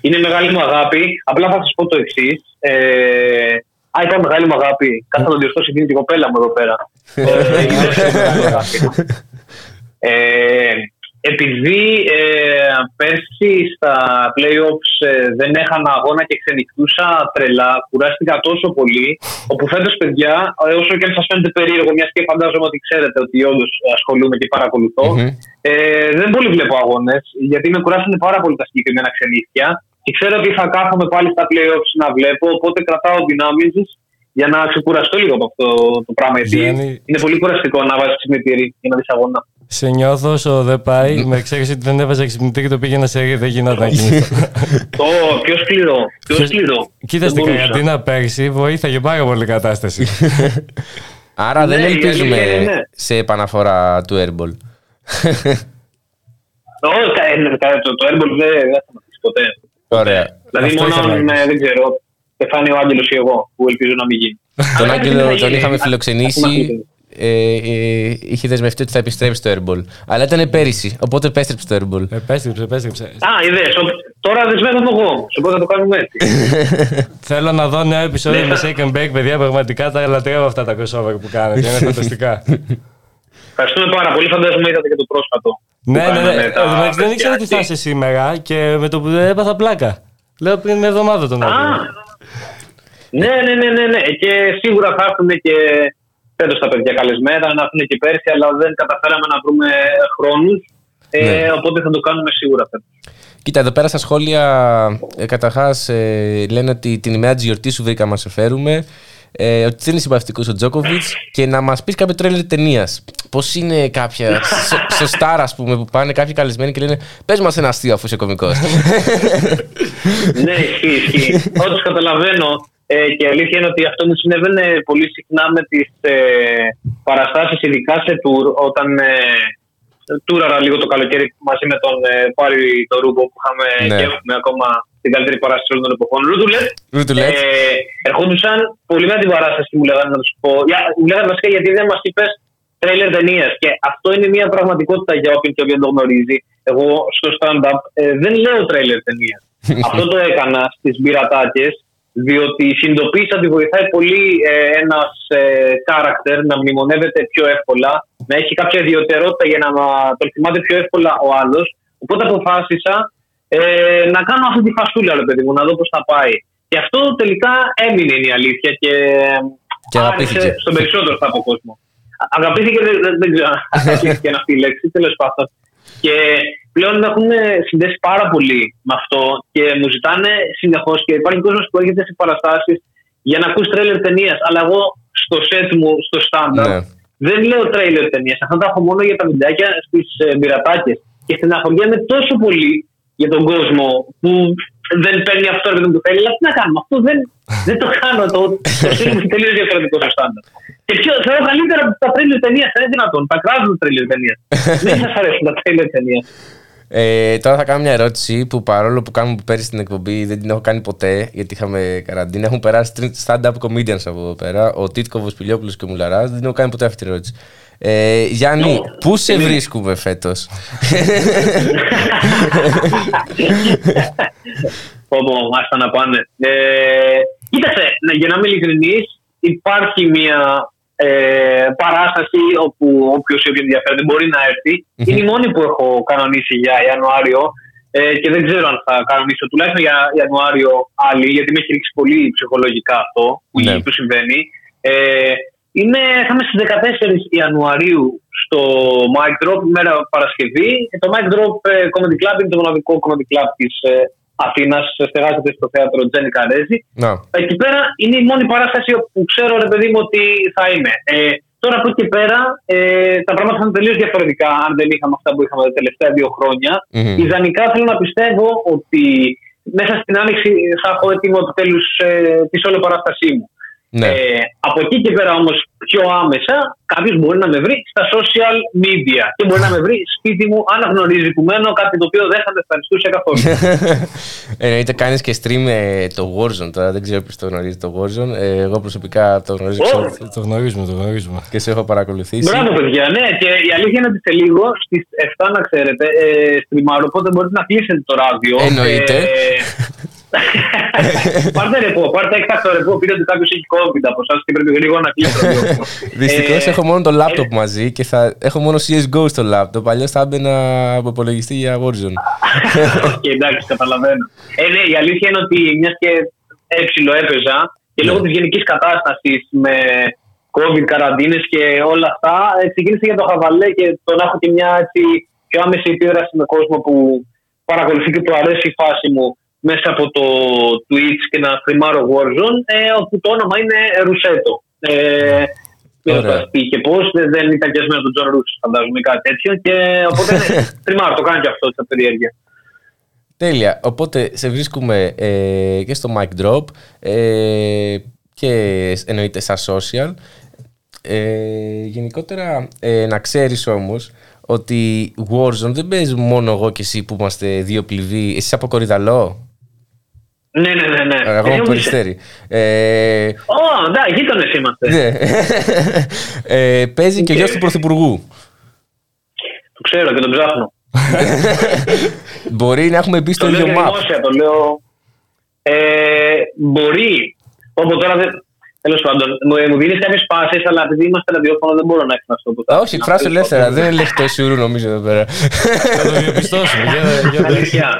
Είναι μεγάλη μου αγάπη. Απλά θα σας πω το εξής. Ε, α, είπα μεγάλη μου αγάπη. Κάθε να το διορθώσει εκείνη την κοπέλα μου εδώ πέρα. ε, είναι μεγάλη αγάπη. Ε, επειδή ε, πέρσι στα playoffs ε, δεν έχανα αγώνα και ξενυχτούσα τρελά, κουράστηκα τόσο πολύ, όπου φέτος, παιδιά, ε, όσο και αν σας φαίνεται περίεργο, μιας και φαντάζομαι ότι ξέρετε ότι όντως ασχολούμαι και παρακολουθώ, Μμμ. ε, δεν πολύ βλέπω αγώνες, γιατί με κουράσανε πάρα πολύ τα συγκεκριμένα ξενύχτια και ξέρω ότι θα κάθομαι πάλι στα playoffs να βλέπω, οπότε κρατάω δυνάμεις για να ξεκουραστώ λίγο από αυτό το πράγμα. Γιατί Γιάννη- είναι πολύ κουραστικό να βάζεις ξυπνητήρι για να δεις αγώνα. Σε νιώθω όσο δεν πάει, με εξαίρεση ότι δεν έβαζα ξυπνητήρι και το πήγαινα σε ρί, δεν γινόταν να κοιμηθώ. Το πιο σκληρό. Πιο Ποιος- σκληρό. Κοίτας Δεν στην μπορούσα. καραντίνα πέρσι, βοήθαγε πάρα πολύ η κατάσταση. Άρα δεν Ναι, η ελπίζουμε αλήθεια είναι, ναι. σε επαναφορά του Airball. Όχι, κα- ε, κα- το, το airball δεν δεν θα σταματήσει ποτέ. Ωραία. Δηλαδή, Αυτό μόνο ήθελα αν, να ε, δεν ξέρω, πεθάνει ο Άγγελος ή εγώ, που ελπίζω να μην γίνει. Τον Αλλά Άγγελο δεν θα τον γίνει. είχαμε Α- ας φιλοξενήσει. Πούμε, Ε, ε, είχε δεσμευτεί ότι θα επιστρέψει στο Airball. Αλλά ήταν πέρυσι, οπότε επέστρεψε στο Airball. επέστρεψε, επέστρεψε. Α, είδες, ο- τώρα δεσμεύομαι εγώ. Σε πότε θα το κάνουμε έτσι. Θέλω να δω νέο επεισόδιο Ναι. με Shake and Bake, παιδιά. Πραγματικά τα λατρεύω αυτά τα crossover που κάνετε. Είναι φανταστικά. Ευχαριστούμε πάρα πολύ. Φαντάζομαι είδατε και το πρόσφατο. που ναι, ναι, κάναμε ναι. τα Ε, εντάξει, δεν ήξερα τι θα παιδιά. είσαι σήμερα και με το που έπαθα πλάκα. Λέω πριν μια εβδομάδα τον Α, άκουγα. ναι, ναι, ναι, ναι, ναι. Και σίγουρα θα έρθουν και φέτος τα παιδιά καλεσμένα, να έρθουν και πέρσι, αλλά δεν καταφέραμε να βρούμε χρόνους. Ε, Ναι. Οπότε θα το κάνουμε σίγουρα φέτος. Κοίτα, εδώ πέρα στα σχόλια ε, καταρχάς ε, λένε ότι την ημέρα της γιορτής σου βρήκα να σε φέρουμε. Ε, ότι δεν είναι συμπαθητικό ο Τζόκοβιτς και να μας πεις κάποιο τρέλερ ταινίας. Πώς είναι κάποια. στο, στο Star, ας πούμε, που πάνε κάποιοι καλεσμένοι και λένε Πες μας ένα αστείο αφού είσαι κωμικός. ναι, ισχύει, ισχύει. Όντως καταλαβαίνω. Ε, και η αλήθεια είναι ότι αυτό μου συνέβαινε πολύ συχνά με τις ε, παραστάσεις, ειδικά σε tour, όταν ε, τούραρα λίγο το καλοκαίρι μαζί με τον ε, Πάρη το Ρούμπο που είχαμε Ναι. και έχουμε ακόμα την καλύτερη παράσταση όλων των εποχών. Ρούτουλετ. Ρούτουλετ. Ε, ερχόντουσαν πολύ με την παράσταση και μου λέγανε να τους πω. Για, μου λέγανε βασικά γιατί δεν μας είπες τρέλερ ταινίας. Και αυτό είναι μια πραγματικότητα για όποιον και όποιον το γνωρίζει. Εγώ στο stand-up ε, δεν λέω τρέλερ ταινία. αυτό το έκανα στις μπειρατάκες, διότι συνειδητοποίησα ότι βοηθάει πολύ ε, ένας ε, character να μνημονεύεται πιο εύκολα, να έχει κάποια ιδιαιτερότητα για να τον θυμάται πιο εύκολα ο άλλος. Οπότε αποφάσισα ε, να κάνω αυτή τη φασούλα, ρε παιδί μου, να δω πώς θα πάει. Και αυτό τελικά έμεινε είναι η αλήθεια και, Και αγαπήθηκε. άρεσε στον περισσότερο θα πω κόσμο. Α- Αγαπήθηκε, δεν, δεν, δεν ξέρω αν αγαπήθηκε είναι αυτή η λέξη, τέλος πάντων. Και πλέον με έχουν συνδέσει πάρα πολύ με αυτό και μου ζητάνε συνεχώς και υπάρχει κόσμος που έρχεται σε παραστάσεις για να ακούσει τρέλερ ταινίας. Αλλά εγώ στο σετ μου, στο στάνταρ, Ναι. δεν λέω τρέιλερ ταινίας. Αυτά τα έχω μόνο για τα βιντεάκια στις ε, μπειρατάκε. Και στεναχωριέμαι τόσο πολύ για τον κόσμο που δεν παίρνει αυτό ρε παιδί μου, που θέλει. Αλλά τι να κάνουμε, αυτό δεν, δεν το κάνω. Το, το στυλ μου είναι τελείως διαφορετικό στο στάνταρ. Και πιο, θεωρώ καλύτερα από τα τρέιλερ ταινίας. Δεν είναι δυνατόν. Τα κράζουν τρέιλερ ταινίας. δεν σας αρέσουν τα τρέιλερ ταινίας. Ε, τώρα θα κάνω μια ερώτηση που παρόλο που κάνουμε πέρυσι στην εκπομπή δεν την έχω κάνει ποτέ γιατί είχαμε καραντίνα. Έχουν περάσει τρει stand-up comedians από εδώ πέρα. Ο Τίτκοβο, Πιλιόπουλο και ο Μουλαράς. Δεν έχω κάνει ποτέ αυτή την ερώτηση. Ε, Γιάννη, No. πού σε Είναι- βρίσκουμε φέτος; Πω πω, άστα να πάνε. Ε, κοίταξε, ναι, για να είμαι ειλικρινής, υπάρχει μια ε, παράσταση όπου όποιος ή όποιο ενδιαφέρεται μπορεί να έρθει. Είναι η μόνη που έχω κανονίσει για Ιανουάριο ε, και δεν ξέρω αν θα κανονίσω τουλάχιστον για Ιανουάριο άλλη, γιατί με έχει ρίξει πολύ ψυχολογικά αυτό που, Ναι. που συμβαίνει. Ε, είναι, θα είμαι στις 14 Ιανουαρίου στο Mic Drop, ημέρα Παρασκευή. Και το Mic Drop ε, Comedy Club είναι το μοναδικό comedy club της ε, Αθήνας. Στεγάζεται στο θέατρο Τζένι Καρέζη. Να. Εκεί πέρα είναι η μόνη παράσταση που ξέρω, ρε παιδί μου, ότι θα είμαι. Ε, τώρα από εκεί και πέρα ε, τα πράγματα θα είναι τελείως διαφορετικά αν δεν είχαμε αυτά που είχαμε τα τελευταία δύο χρόνια. Μμμ. Ιδανικά θέλω να πιστεύω ότι μέσα στην άνοιξη θα έχω έτοιμο επιτέλους ε, τη όλη παράστασή μου. Ναι. Ε, από εκεί και πέρα όμως πιο άμεσα κάποιος μπορεί να με βρει στα social media και μπορεί να με βρει σπίτι μου αναγνωρίζει που μένω, κάτι το οποίο δεν θα με ευχαριστούσε καθόλου. Εννοείται κάνεις και stream ε, το Warzone τώρα. Δεν ξέρω ποιος το γνωρίζει το Warzone. Ε, εγώ προσωπικά το γνωρίζω Ω! ξέρω, Το γνωρίζουμε, το γνωρίζουμε. και σε έχω παρακολουθήσει. Μπράβο, παιδιά, ναι. Και η αλήθεια είναι ότι σε λίγο στις 7 να ξέρετε, ε, στριμάρω, οπότε μπορείτε να κλείσετε το ράδιο. Εννοείται. Ε, πάρτε ρεπό, πάρτε έκτακτο ρεπό. Πείτε ότι κάποιος έχει COVID από εσάς και πρέπει γρήγορα να κλείσει το ραδιόφωνο. Δυστυχώς Ε, έχω μόνο το laptop μαζί και θα έχω μόνο CSGO στο laptop. Αλλιώς θα έμπαινα από υπολογιστή για Warzone. Οκ, εντάξει, καταλαβαίνω. Ε, ναι, η αλήθεια είναι ότι μιας και ψιλοέπαιζα και λόγω Ναι. της γενικής κατάστασης με COVID, καραντίνες και όλα αυτά, ε, ξεκίνησε για το χαβαλέ και το να έχω και μια έτσι, πιο άμεση επίδραση με κόσμο που παρακολουθεί και του αρέσει η φάση μου μέσα από το Twitch και να στριμάρω Warzone, ε, όπου το όνομα είναι Ρουσέτο. Ε, δεν Ωραία. θα πει και πώς, δεν, δεν ήταν και με τον Τζον Ρούσο, φαντάζομαι ή κάτι τέτοιο. Και οπότε ναι, στριμάρω, το κάνω και αυτό σαν περιέργεια. Τέλεια. Οπότε σε βρίσκουμε ε, και στο Mic Drop ε, και εννοείται στα social. Ε, γενικότερα ε, να ξέρεις όμως ότι Warzone δεν παίζουμε μόνο εγώ και εσύ που είμαστε δύο πληβοί. Εσύ από Κορυδαλό; Ναι, ναι, ναι. ναι. Εγώ Ε, από όμως- Περιστέρη. Ε, Ω, ναι, γείτονες είμαστε. ναι. ε, παίζει και ο γιος του Πρωθυπουργού. Το ξέρω και τον ψάχνω. Μπορεί να έχουμε μπει στο το λέω ίδιο και map. δημόσια, το λέω. Ε, μπορεί. Όπω τώρα δεν. Τέλος πάντων, μου, μου δίνεις κάποιες πάσει, αλλά επειδή είμαστε ραδιόφωνο δεν μπορώ να εκφραστώ. που θα- Όχι, εκφράσου ελεύθερα. Δεν είναι λεχτό σουρού νομίζω εδώ πέρα. Θα το διαπιστώσουμε. για- για- Αλήθεια.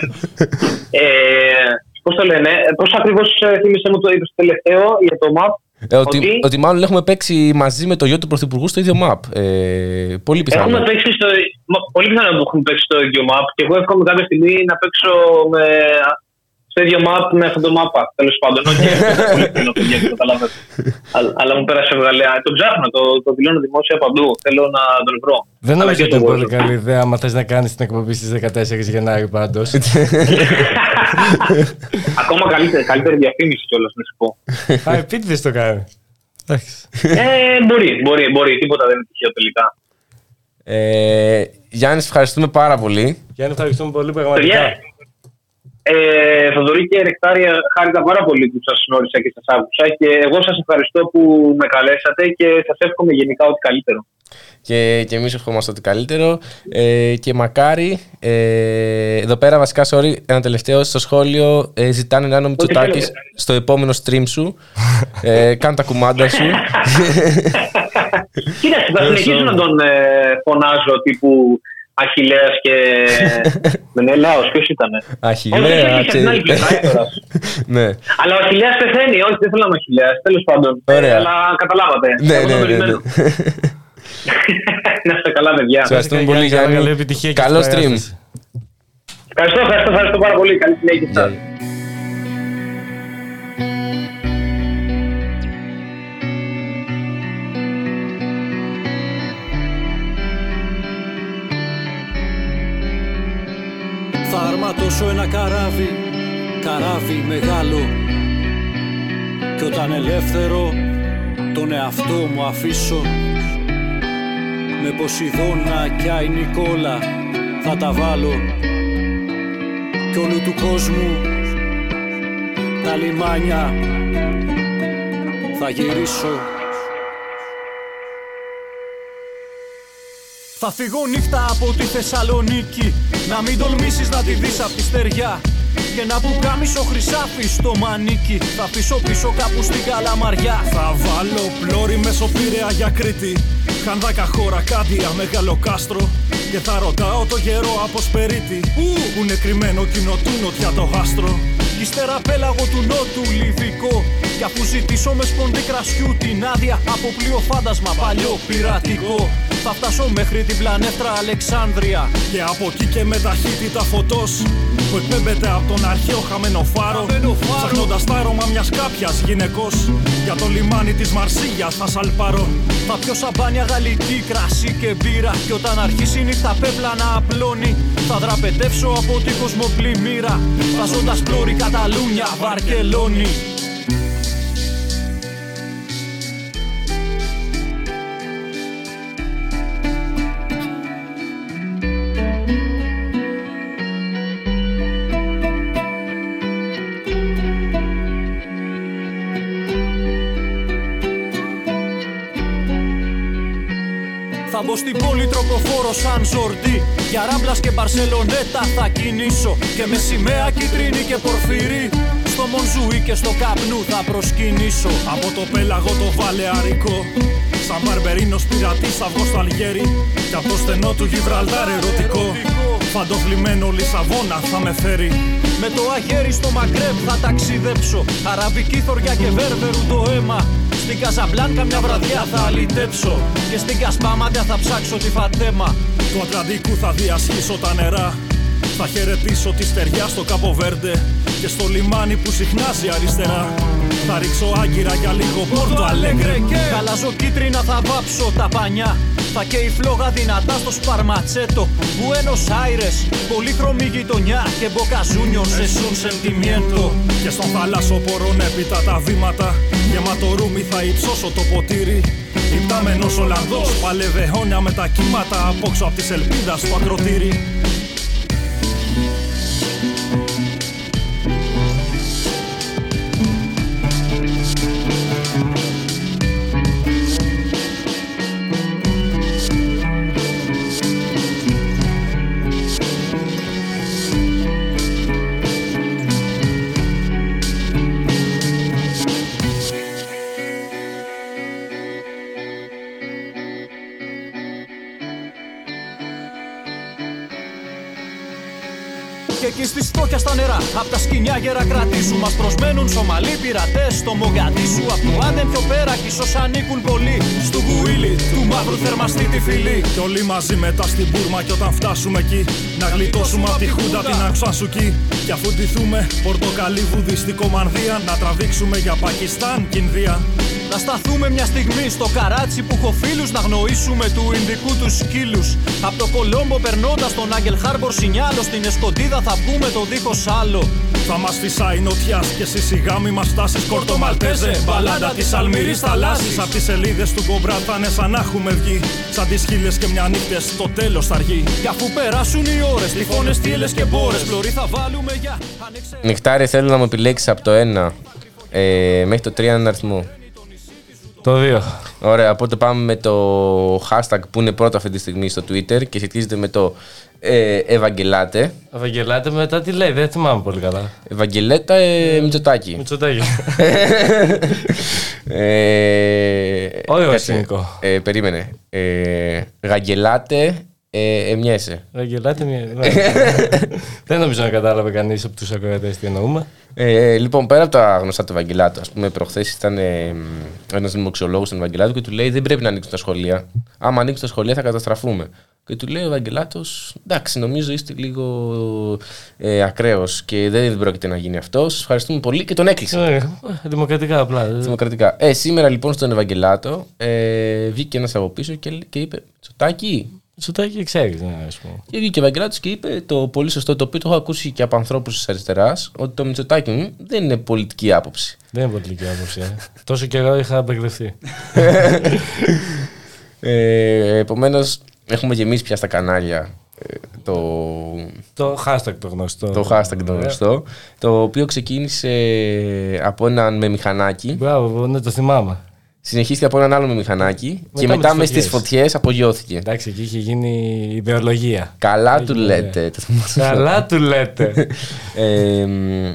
ε, Πώς το λένε, πώς ακριβώς θύμισε μου το είπες το τελευταίο για το map. Ε, ότι, Ότι; ότι μάλλον έχουμε παίξει μαζί με το γιο του Πρωθυπουργού στο ίδιο map. Ε, πολύ πιθανό. Έχουμε παίξει στο. μα- Πολύ πιθανό που έχουμε παίξει στο ίδιο map και εγώ εύχομαι κάποια στιγμή να παίξω με, στο ίδιο map με αυτό το mapa. Τέλος πάντων. Όχι, πολύ φθηνό το γεύμα, καταλάβατε. Αλλά- Αλλά μου πέρασε βγαλέα. Το ψάχνω, το, το δηλώνω δημόσια παντού. Θέλω να τον βρω. Δεν Αλλά νομίζω και ότι είναι το πολύ Warzone. καλή ιδέα άμα θες να κάνεις την εκπομπή στις 14 Γενάρη πάντως. Ακόμα καλύτερη, καλύτερη διαφήμιση κιόλας, να σου πω. Α, επίτηδες το κάνει. Εντάξει. ε, μπορεί, μπορεί, μπορεί. Τίποτα δεν είναι τυχαίο τελικά. Ε, Γιάννης, σε ευχαριστούμε πάρα πολύ. Γιάννη, ευχαριστούμε πολύ Παιδιά, πραγματικά. Ε, Θοδωρή και Ρεκτάρια, χάρηκα πάρα πολύ που σας γνώρισα και σας άκουσα και εγώ σας ευχαριστώ που με καλέσατε και σας εύχομαι γενικά ό,τι καλύτερο. Και, και εμείς ευχόμαστε ότι καλύτερο. Ε, και μακάρι. Ε, εδώ πέρα, βασικά, sorry, ένα τελευταίο στο σχόλιο. Ε, ζητάνε να είναι ο Μητσοτάκης θέλετε. στο επόμενο stream σου. Ε, κάνε τα κουμάντα σου. Κοίταξε, θα συνεχίσω να τον ε, φωνάζω τύπου Αχιλέας και Μενέλαος, ποιος ήτανε; Αχιλέα, Όχι, την άλλη πλευρά, τώρα. ναι. Αλλά ο Αχιλέας πεθαίνει, όχι δεν θέλω να είμαι Αχιλέας, τέλος πάντων. Ωραία. Ε, Αλλά καταλάβατε. ναι, Εγώ ναι, το ναι, ναι. περιμένω. Να είστε καλά, παιδιά. Σε ευχαριστούμε Γιάννη, πολύ, καλή- Γιάννη. καλή επιτυχία και Καλό στην stream. παράσταση. Ευχαριστώ, ευχαριστώ, ευχαριστώ πάρα πολύ. Καλή συνέχεια σας. Γεια. Θα αρματώσω ένα καράβι, καράβι μεγάλο Κι όταν ελεύθερο τον εαυτό μου αφήσω Με Ποσειδώνα κι Άι Νικόλα θα τα βάλω Κι όλου του κόσμου τα λιμάνια θα γυρίσω Θα φύγω νύχτα από τη Θεσσαλονίκη. Να μην τολμήσεις να τη δεις απ' τη στεριά. Και να πουκάμισο χρυσάφι στο μανίκι. Θα αφήσω πίσω κάπου στην καλαμαριά. Θα βάλω πλώρη μέσω Πειραιά για Κρήτη. Χανδάκα χώρα κάντια μεγάλο κάστρο. Και θα ρωτάω το γερό από Σπερίτη. Πού είναι κρυμμένο κοινό του νότια το άστρο Ύστερα πέλαγο του νότου Λιβικό. Κι αφού ζητήσω με σπονδί κρασιού την άδεια Από πλοίο φάντασμα παλιό πειρατικό. Θα φτάσω μέχρι την πλανέφτρα Αλεξάνδρεια. Και από εκεί και με ταχύτητα φωτός Που εκπέμπεται από τον αρχαίο χαμένο φάρο. Χαμένο φάρο. Ψάχνοντας τα άρωμα μιας κάποιας γυναικός Για το λιμάνι της Μαρσίγιας θα σαλπαρώ. Θα πιω σαμπάνια γαλλική, κρασί και μπύρα Κι όταν αρχίσει η νύχτα πέπλα να απλώνει Θα δραπετεύσω από την κοσμοπλημμύρα. Βάζοντας πλώρη Καταλούνια, Βαρκελόνη Θα μπω στην πόλη τροκοφόρο σαν ζορτί Για ράμπλας και μπαρσελονέτα θα κινήσω. Και με σημαία κίτρινη και πορφυρί Στο Μονζούι και στο καπνού θα προσκυνήσω. Από το πέλαγο το βαλεαρικό. Σαν μπαρμπερίνος πειρατής θα βγω στο Αλγέρι. Κι από το στενό του Γιβραλτάρ ερωτικό. Φαντοφλημένο Λισαβόνα θα με φέρει. Με το αγέρι στο Μαγκρέμ θα ταξιδέψω. Αραβική θωριά και βέρβερου το αίμα Στην Καζαμπλάνκα μια βραδιά θα αλυτέψω Και στην Κασπάμαντα θα ψάξω τη Φατέμα. Του Ατλαντικού θα διασχίσω τα νερά Θα χαιρετήσω τη στεριά στο Κάπο Βέρντε Και στο λιμάνι που συχνάζει αριστερά. Θα ρίξω άγκυρα για λίγο Πόρτο Αλέγκρε και Χαλάζω κίτρινα θα βάψω τα πανιά. Θα καίει φλόγα δυνατά στο σπαρματσέτο Buenos Aires, πολύχρωμη γειτονιά Και μποκαζούνιο σε σουν σεντιμιέντο Και στον θαλάσσο πορών έπειτα τα βήματα. Γεμάτο ρούμι θα υψώσω το ποτήρι. Υπτάμενος Ολλανδός Παλεύε αιώνια με τα κύματα Απόξω απ' της ελπίδας στο ακροτήρι Απ' τα σκηνιά γέρα κρατήσου. Μας προσμένουν Σομαλοί πειρατές στο Μογκαντήσου. Απ' το Άντεν πιο πέρα κι ίσως ανήκουν πολλοί. Στου Γουίλι, του μαύρου θερμαστή τη φυλή. Κι όλοι μαζί μετά στην Μπούρμα κι όταν φτάσουμε εκεί Να γλιτώσουμε απ' τη Χούντα την Αξασουκή Κι αφού ντυθούμε πορτοκαλί βουδιστικό μανδύα Να τραβήξουμε για Πακιστάν και Ινδία Να σταθούμε μια στιγμή στο καράτσι που έχω φίλους. Να γνωρίσουμε του Ινδικού τους σκύλους. Απ' το Κολόμπο περνώντας τον Άγγελ Χάρμπορ Σινιάλο. Στην Εσκοντίδα θα πούμε το δίχως άλλο. Θα μας φυσάει νοτιάς και εσύ σιγά μη μας φτάσεις Κορτομαλτέζε Μπαλάντα της Αλμυρής θαλάσσης Απ' τις σελίδες του Κομπρά θα είναι σαν να έχουμε βγει Σαν τις χίλιες και μια νύχτες το τέλος θα αργεί Κι αφού περάσουν οι ώρες, τυφώνες, τύλε και μπόρες. Πλωρή θα βάλουμε για. Άνοιξε. Νυχτάρι, θέλω να μου επιλέξεις από το 1 ε, μέχρι το 3 έναν αριθμό. Το 2. Ωραία, οπότε πάμε με το hashtag που είναι πρώτο αυτή τη στιγμή στο Twitter και σχετίζεται με το ε, Ευαγγελάτε. Ευαγγελάτε μετά τι λέει, δεν θυμάμαι πολύ καλά. Ευαγγελέτα ε, Μητσοτάκη. Μητσοτάκη. ε, Ωραίο κάτσε. σκηνικό. Ε, περίμενε. Ε, γαγγελάτε ε, εμιέσαι. Ευαγγελάτε μια. ναι. Δεν νομίζω να κατάλαβε κανείς από τους ακροατές τι εννοούμε. Ε, λοιπόν, πέρα από τα γνωστά του Ευαγγελάτου, ας πούμε, προχθές ήταν ε, ένας δημοξιολόγος στον Ευαγγελάτο και του λέει: Δεν πρέπει να ανοίξουν τα σχολεία. Άμα ανοίξουν τα σχολεία θα καταστραφούμε. Και του λέει ο Ευαγγελάτος: Εντάξει, νομίζω είστε λίγο ε, ακραίος και δεν πρόκειται να γίνει αυτό. Σας ευχαριστούμε πολύ και τον έκλεισε. Ε, Δημοκρατικά απλά. Δημοκρατικά. Ε, σήμερα λοιπόν στον Ευαγγελάτο ε, βγήκε ένας από πίσω και, και είπε: Τσοτάκι, Μητσοτάκη ξέρεις, ναι, ας πούμε. και βγήκε ο Ευαγγελάτο και είπε το πολύ σωστό, το οποίο το έχω ακούσει και από ανθρώπους της αριστεράς, ότι το Μητσοτάκι μου δεν είναι πολιτική άποψη. Δεν είναι πολιτική άποψη. ε. Τόσο καιρό είχα μπερδευτεί. Ε, Επομένως, έχουμε γεμίσει πια στα κανάλια ε, το, Το hashtag το γνωστό. το hashtag το γνωστό, το οποίο ξεκίνησε από έναν με μηχανάκι, Μπράβο, ναι, το θυμάμαι. Συνεχίστηκε από έναν άλλο με μηχανάκι και με μετά τις με στις φωτιές. φωτιές απογειώθηκε. Εντάξει, εκεί είχε γίνει ιδεολογία. Καλά του Έγινε, λέτε. το θυμάσαι. Καλά του λέτε. Ε, μ,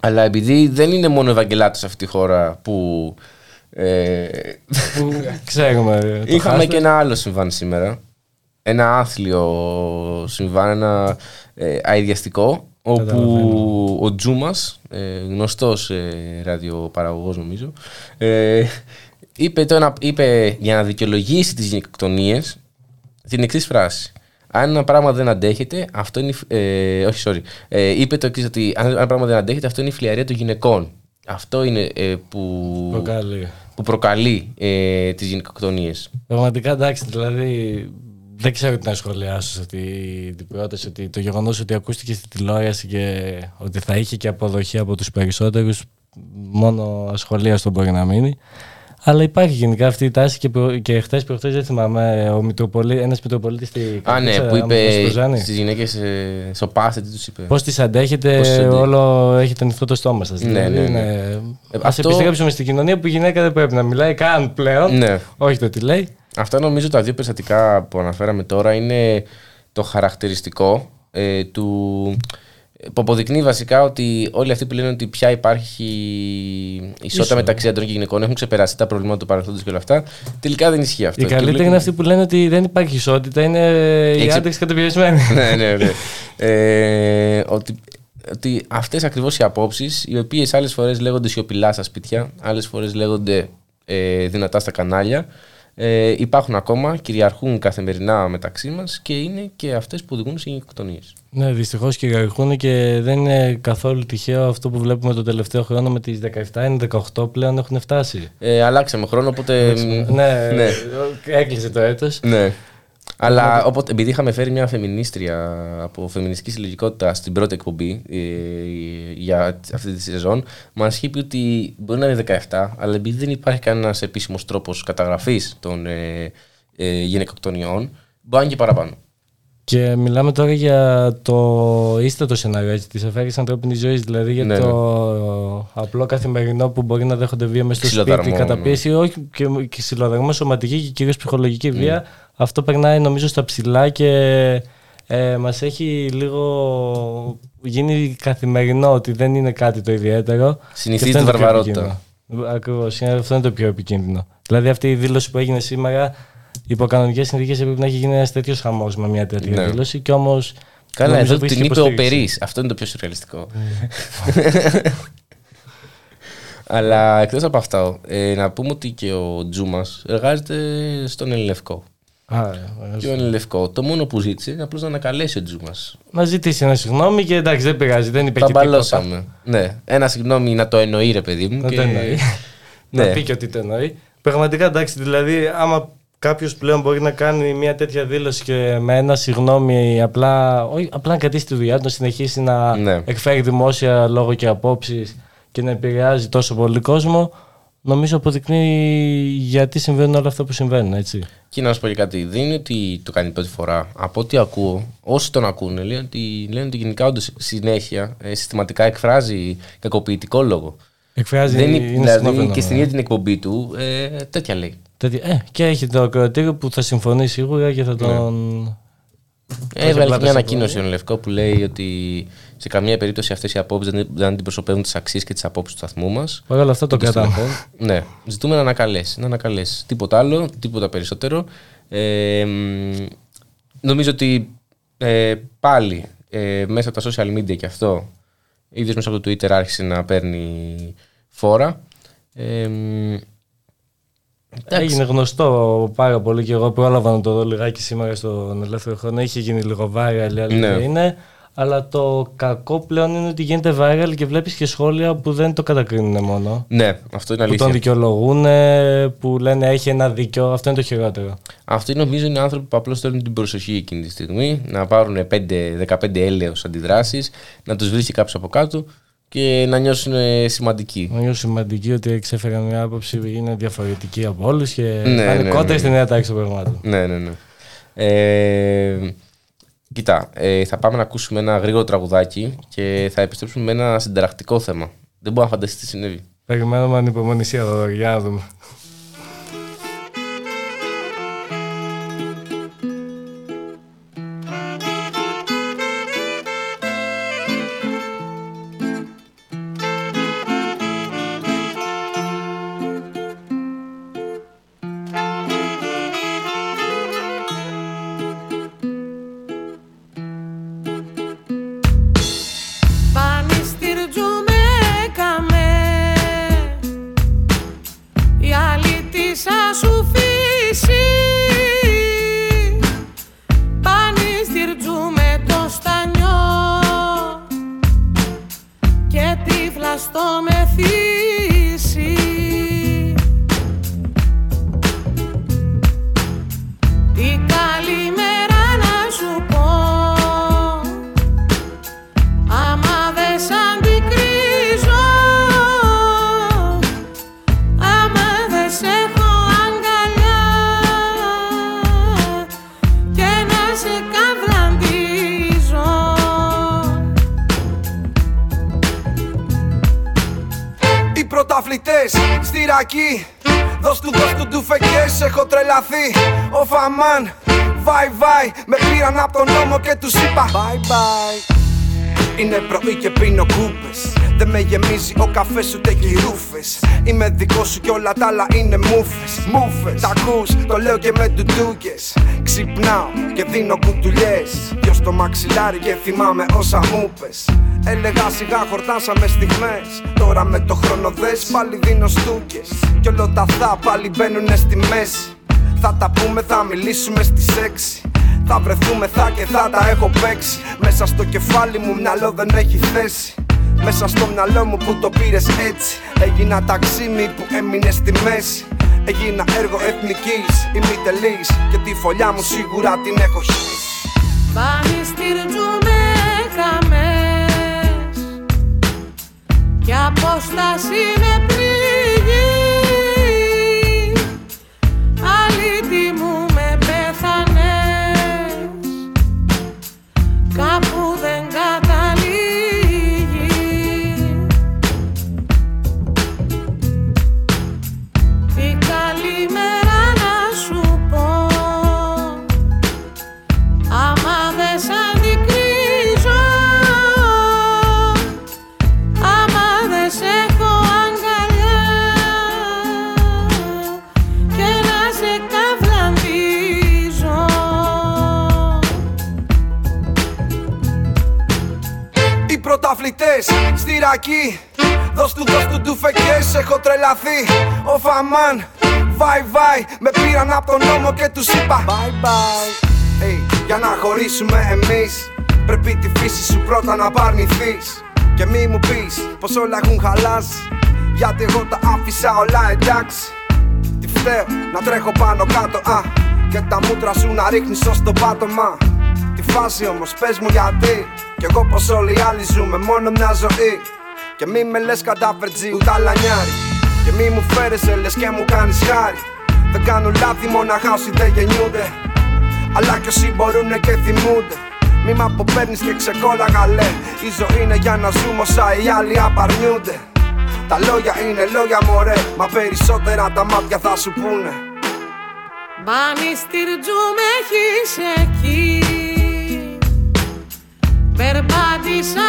αλλά επειδή δεν είναι μόνο Ευαγγελάτος σε αυτή τη χώρα που ε, Που Ξέρουμε. το Είχαμε hashtag. και ένα άλλο συμβάν σήμερα. Ένα άθλιο συμβάν, ένα ε, αειδιαστικό, όπου Καταλαβαίνω. ο Τζούμας, ε, γνωστός ε, ραδιοπαραγωγός νομίζω, ε, είπε, το ένα, είπε για να δικαιολογήσει τις γενικοκτονίες την εξής φράση. Αν ένα πράγμα δεν αντέχεται, αυτό είναι. η φ- Ε, όχι, sorry. Ε, είπε το εξής, ότι αν ένα πράγμα δεν αντέχεται, αυτό είναι η φλιαρία των γυναικών. Αυτό είναι ε, που Προκαλεί. που προκαλεί ε, τις γυναικοκτονίες. Πραγματικά εντάξει, δηλαδή δεν ξέρω τι να σχολιάσω σε αυτή την πρόταση. Ότι το γεγονός ότι ακούστηκε στη τηλεόραση και ότι θα είχε και αποδοχή από τους περισσότερους, μόνο ασχολίαστο μπορεί να μείνει. Αλλά υπάρχει γενικά αυτή η τάση και, προ... και χθες προχθές δεν θυμάμαι, ο Μητροπολί... ένας Μητροπολίτης στη Α, ναι, Καρδίτσα, που άμα είπε το Ζάνη. στις γυναίκες ε, σοπάστε, τι τους είπε. Πώς τις αντέχετε, Πώς τις αντέχετε. όλο έχετε ανοιχτό το στόμα σας. Ναι, δηλαδή, ναι, ναι. ναι. Ε, Ας αυτό- επιστρέψουμε στην κοινωνία που η γυναίκα δεν πρέπει να μιλάει καν πλέον. Ναι. Όχι το τι λέει. Αυτά νομίζω τα δύο περιστατικά που αναφέραμε τώρα είναι το χαρακτηριστικό ε, του που αποδεικνύει βασικά ότι όλοι αυτοί που λένε ότι πια υπάρχει ισότητα Ίσο. μεταξύ αντρών και γυναικών έχουν ξεπεράσει τα προβλήματα του παρελθόντος και όλα αυτά. Τελικά δεν ισχύει αυτό. Οι Και καλύτεροι βλέπουμε- είναι αυτοί που λένε ότι δεν υπάρχει ισότητα, είναι οι Έξι- άντρες καταπιεσμένοι. ναι, ναι, ναι. Ε, ότι, ότι αυτές ακριβώς οι απόψεις, οι οποίες άλλες φορές λέγονται σιωπηλά στα σπίτια, άλλες φορές λέγονται ε, δυνατά στα κανάλια, ε, υπάρχουν ακόμα, κυριαρχούν καθημερινά μεταξύ μας και είναι και αυτές που οδηγούν σε γενικοκτονίες. ναι, δυστυχώς κυριαρχούν και δεν είναι καθόλου τυχαίο αυτό που βλέπουμε το τελευταίο χρόνο με τις 17 είναι 18 πλέον έχουν φτάσει. Ε, αλλάξαμε χρόνο, οπότε... ναι, ναι. έκλεισε το έτος. ναι. Αλλά οπότε, επειδή είχαμε φέρει μια φεμινίστρια από φεμινιστική συλλογικότητα στην πρώτη εκπομπή ε, για αυτή τη σεζόν, μας είχε πει ότι μπορεί να είναι 17, αλλά επειδή δεν υπάρχει κανένας επίσημος τρόπος καταγραφής των ε, ε, γυναικοκτονιών, μπορεί να είναι και παραπάνω. Και μιλάμε τώρα για το ίστατο σενάριο έτσι, της αφαίρεσης ανθρώπινης ζωής, δηλαδή για Ναι, το απλό καθημερινό που μπορεί να δέχονται βία μέσα στο σπίτι, Ξυλοδαρμό, καταπίεση, όχι και, και συλλοδαρμό, σωματική και κυρίως ψυχολογική Ναι. βία. Αυτό περνάει νομίζω στα ψηλά και ε, μας έχει λίγο γίνει καθημερινό ότι δεν είναι κάτι το ιδιαίτερο. Συνηθίζει Και αυτό τη είναι το πιο βαρβαρότητα. επικίνδυνο. Ακριβώς, είναι- αυτό είναι το πιο επικίνδυνο. Δηλαδή αυτή η δήλωση που έγινε σήμερα, υπό κανονικές συνθήκες έπρεπε να έχει γίνει ένας τέτοιος χαμός με μια τέτοια Ναι. δήλωση και όμως Καλά, Νομίζω εδώ που την είχε είπε ο υποστήριξη. Περί. Αυτό είναι το πιο σουρεαλιστικό. Αλλά εκτός από αυτά, ε, να πούμε ότι και ο Τζούμας εργάζεται στον Ελληνευκό. Α, ε, Και ο Ελληνευκό, το μόνο που ζήτησε είναι απλώς να ανακαλέσει ο Τζούμα. Να ζητήσει ένα συγγνώμη και εντάξει, δεν πειράζει, δεν είπε Τα και τίποτα. μπαλώσαμε. Ναι, ένα συγγνώμη να το εννοεί, ρε παιδί μου. Να και- το εννοεί. Ναι. Να πει και ότι το εννοεί. Πραγματικά εντάξει, δηλαδή, άμα κάποιος πλέον μπορεί να κάνει μια τέτοια δήλωση και με ένα συγγνώμη απλά, όχι, απλά να κρατήσει τη δουλειά του, να συνεχίσει να Ναι. εκφέρει δημόσια λόγο και απόψεις και να επηρεάζει τόσο πολύ κόσμο, νομίζω αποδεικνύει γιατί συμβαίνουν όλα αυτά που συμβαίνουν, έτσι. Και να σου πω και κάτι, δεν είναι ότι το κάνει πρώτη φορά. Από ό,τι ακούω, όσοι τον ακούνε, λένε ότι, λένε ότι γενικά όντως συνέχεια ε, συστηματικά εκφράζει κακοποιητικό λόγο. Εκφράζει δεν είναι είναι, συχνό δηλαδή φαινόμενο, και στην ε. ίδια την εκπομπή του ε, τέτοια λέει. Τέτοια- Ε, και έχει το ακροατήριο που θα συμφωνεί σίγουρα και θα τον. Ε, Έβγαλε και πλάτα μια σε ανακοίνωση ο Λευκό που λέει ότι σε καμία περίπτωση αυτές οι απόψεις δεν, δεν αντιπροσωπεύουν τις αξίες και τις απόψεις του σταθμού μας. Παρ' όλα αυτά το κρατάμε. ναι, ζητούμε να ανακαλέσει. Να ανακαλέσει. Τίποτα άλλο, τίποτα περισσότερο. Ε, μ, νομίζω ότι ε, πάλι ε, μέσα από τα social media και αυτό, ίδιος μέσα από το Twitter άρχισε να παίρνει φόρα. Ε, μ, εντάξει. Έγινε γνωστό πάρα πολύ και εγώ πρόλαβα να το δω λιγάκι σήμερα στον ελεύθερο χρόνο. Είχε γίνει λίγο viral, η αλήθεια Ναι. είναι. Αλλά το κακό πλέον είναι ότι γίνεται viral και βλέπεις και σχόλια που δεν το κατακρίνουν μόνο. Ναι, αυτό είναι Που τον αλήθεια. δικαιολογούν, που λένε έχει ένα δίκιο. Αυτό είναι το χειρότερο. Αυτοί νομίζω είναι άνθρωποι που απλώς θέλουν την προσοχή εκείνη τη στιγμή, να πάρουν 5-15 έλεος αντιδράσεις, να τους βρίσκει κάποιος από κάτω και να νιώσουν ε, σημαντικοί. Να νιώσω σημαντική ότι εξέφεραν μια άποψη που είναι διαφορετική από όλους και Ναι, θα είναι ναι, κόντρα ναι. στη νέα τάξη των πραγμάτων. Ναι, ναι, ναι. Ε, κοίτα, ε, θα πάμε να ακούσουμε ένα γρήγορο τραγουδάκι και θα επιστρέψουμε με ένα συνταρακτικό θέμα. Δεν μπορώ να φανταστείς τι συνέβη. Περιμένουμε ανυπομονησία εδώ, για να δούμε. Γεμίζει ο καφές ούτε και οι ρούφες. Είμαι δικός σου και όλα τα άλλα είναι μούφες. Μούφες, τα ακούς, το λέω και με τουτούκες Ξυπνάω και δίνω κουτουλιές. Δυο στο μαξιλάρι και θυμάμαι όσα μου πες. Έλεγα σιγά χορτάσαμε στιγμές. Τώρα με το χρόνο δες πάλι δίνω στούκες. Κι όλο τα θα πάλι μπαίνουνε στη μέση. Θα τα πούμε, θα μιλήσουμε στις 6 Θα βρεθούμε, θα και θα τα έχω παίξει. Μέσα στο κεφάλι μου μυαλό δεν έχει θέση Μέσα στο μυαλό μου που το πήρες έτσι. Έγινα ταξίμι που έμεινε στη μέση. Έγινα έργο εθνικής, ημιτελής. Και τη φωλιά μου σίγουρα την έχω χύσει. Πανιστήριζου με καμές Κι απόσταση με πληγή στη ρακή Δώσ' του, δώσ' του ντουφεκές, έχω τρελαθεί. Ο Φαμάν, βάι βάι Με πήραν από τον νόμο και τους είπα Bye bye hey, Για να χωρίσουμε εμείς Πρέπει τη φύση σου πρώτα να παρνηθείς. Και μη μου πεις πως όλα έχουν χαλάσει Γιατί εγώ τα άφησα όλα εντάξει. Τι φταίω να τρέχω πάνω κάτω α, Και τα μούτρα σου να ρίχνεις ως το πάτωμα. Τη φάση όμως πες μου γιατί Κι εγώ πως όλοι οι άλλοι ζούμε μόνο μια ζωή Και μη με λες κατάφερτζι ούτε αλανιάρι. Και μη μου φέρεσαι λες και μου κάνεις χάρη. Δεν κάνουν λάθη μοναχά όσοι δεν γεννιούνται. Αλλά κι όσοι μπορούνε και θυμούνται. Μη μ' αποπαίρνεις και ξεκόλαγα λέ. Η ζωή είναι για να ζούμε όσα οι άλλοι απαρνιούνται. Τα λόγια είναι λόγια μωρέ. Μα περισσότερα τα μάτια θα σου πούνε. Μπανιστήρτζου με έχεις εκεί. Περπάτησα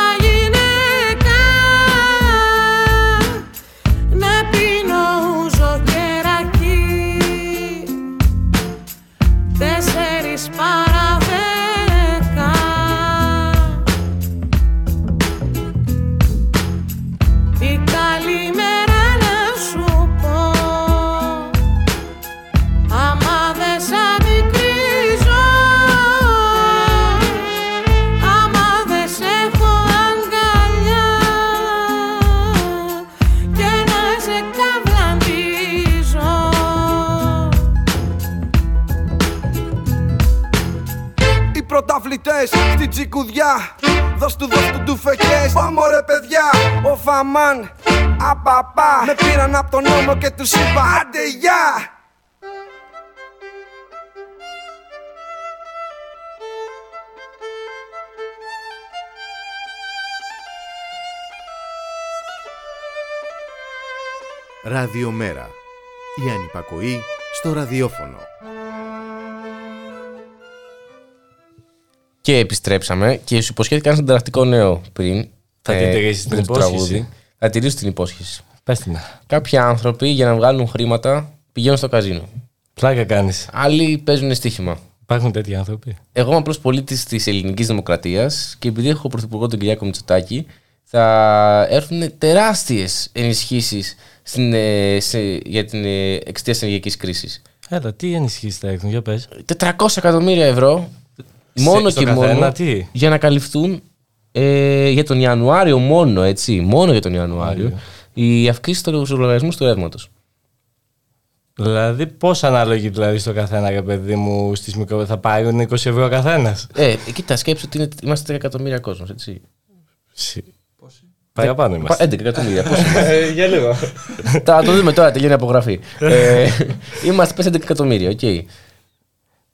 πρωταθλητές στην τσικουδιά Δώσ' του δώσ' του ντουφεκές Πάμε ρε παιδιά. Ο Φαμάν Απαπά Με πήραν από τον νόμο και τους είπα Άντε γεια Ραδιομέρα. Η ανυπακοή στο ραδιόφωνο. Και επιστρέψαμε και σου υποσχέθηκα ένα συνταρακτικό νέο πριν. Θα ε, την τηρήσεις πριν την το υπόσχεση; τραγούδι. Θα τηρήσω την υπόσχεση. Πες την. Κάποιοι άνθρωποι για να βγάλουν χρήματα πηγαίνουν στο καζίνο. Πλάκα κάνεις. Άλλοι παίζουν στοίχημα. Υπάρχουν τέτοιοι άνθρωποι; Εγώ είμαι απλώ πολίτης της ελληνικής δημοκρατίας και επειδή έχω πρωθυπουργό τον Κυριάκο Μητσοτάκη, θα έρθουν τεράστιες ενισχύσεις για την ε, εξαιτίας της ενεργειακής κρίσης. Έλα, τι ενισχύσεις θα έχουν, για πες. 400 εκατομμύρια ευρώ μόνο στο και καθένα, μόνο τι; για να καλυφθούν ε, για τον Ιανουάριο μόνο, έτσι, μόνο για τον Ιανουάριο, οι αυξήσεις του λογαριασμού του ρεύματος. Δηλαδή, πώς ανάλογοι δηλαδή στο καθένα, για παιδί μου, στις μικρο... θα πάρουν 20 ευρώ ο καθένας; Ε, κοίτα, σκέψου ότι είναι, είμαστε 10 εκατομμύρια κόσμος, έτσι. Παραπάνω είμαστε. 11 εκατομμύρια. πώς είμαστε; Ε, Για λίγο. Θα το δούμε τώρα, τελειώνει η απογραφή. ε, είμαστε πες 11 εκατομμύρια, οκ.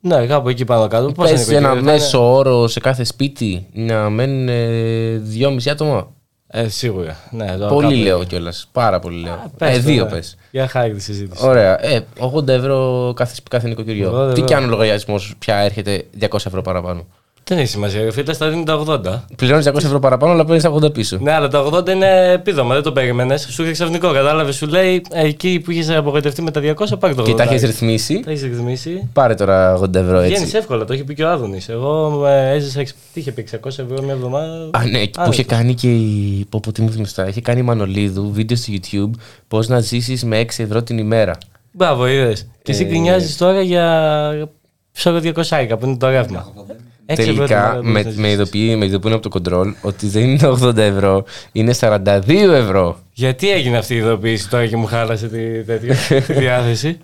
Ναι, κάπου εκεί πάνω κάτω. Πώς Πες είναι, ένα οικογένεια, μέσο όρο σε κάθε σπίτι να μένουν ε, 2,5 άτομα; Ε, σίγουρα. Ναι, τώρα Πολύ κάπου- λέω κιόλας. Πάρα πολύ λέω. Πες ε, το, δύο ναι. πες. Για χάρη τη συζήτηση. Ωραία. Ε, 80 ευρώ κάθε, κάθε νοικοκυριό. 80 Τι ευρώ. κι αν ο λογαριασμός πια έρχεται 200 ευρώ παραπάνω; Δεν έχει σημασία, ρε φίλε, στα δίνει τα 80. Πληρώνεις 200 ευρώ παραπάνω, αλλά παίρνεις 80 πίσω. Ναι, αλλά τα 80 είναι επίδομα, δεν το περίμενες. Σου είχε ξαφνικό, κατάλαβες. Σου λέει ε, εκεί που είχες απογοητευτεί με τα 200, πάρει το 80. Και τα έχεις ρυθμίσει. Τα έχεις ρυθμίσει. Πάρε τώρα 80 ευρώ έτσι. Βγαίνεις εύκολα, το έχει πει και ο Άδωνης. Εγώ ε, έζησα. εξ- Τι είχε πει, 600 ευρώ μια εβδομάδα; Α, ναι, που είχε κάνει και η. Πω, πω, τι μου θυμιστά. Είχε κάνει η Μανολίδου βίντεο στο YouTube πώς να ζήσεις με 6 ευρώ την ημέρα. Μπράβο, είδες. Και εσύ Ε, γκρινιάζεις τώρα για. Ψάρο 200 που είναι το ρεύμα. Έξι ευρώ την Τελικά ημέρα μπορείς με, να με, ζήσεις. ειδοποιεί, με ειδοποιούν από το κοντρόλ ότι δεν είναι 80 ευρώ, είναι 42 ευρώ. Γιατί έγινε αυτή η ειδοποίηση τώρα και μου χάλασε τη, τέτοιο, τη διάθεση;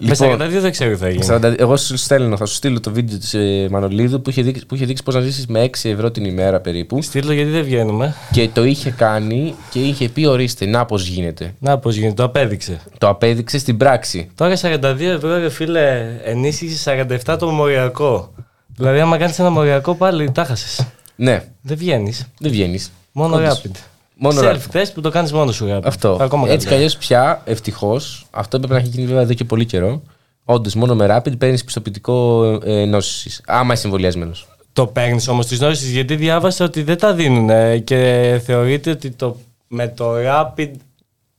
Λοιπόν, με 42 δεν ξέρω τι θα γίνει. 40 εγώ σου στέλνω, θα σου στείλω το βίντεο της ε, Μανολίδου που είχε δείξει, που είχε δείξει πώς να ζήσεις με 6 ευρώ την ημέρα περίπου. Στείλω γιατί δεν βγαίνουμε. Και το είχε κάνει και είχε πει: Ορίστε, να πώς γίνεται. Να πώς γίνεται, το απέδειξε. Το απέδειξε στην πράξη. Τώρα 42 ευρώ, ρε φίλε, ενίσχυση 47 το μοριακό. Δηλαδή, άμα κάνεις ένα μοριακό, πάλι τα χάσες. Ναι, Δεν βγαίνεις. δεν βγαίνεις. Μόνο Όντως. rapid. Μόνο Self test που το κάνεις μόνο σου rapid. Αυτό. Ακόμα Έτσι κι καλύτερα. αλλιώς πια, ευτυχώς, αυτό έπρεπε να έχει γίνει βέβαια εδώ και πολύ καιρό. Όντως, μόνο με rapid παίρνεις πιστοποιητικό ε, νόσηση. Άμα είσαι εμβολιασμένος. Το παίρνεις όμως τις νόσει γιατί διάβασα ότι δεν τα δίνουν και θεωρείται ότι το, με το rapid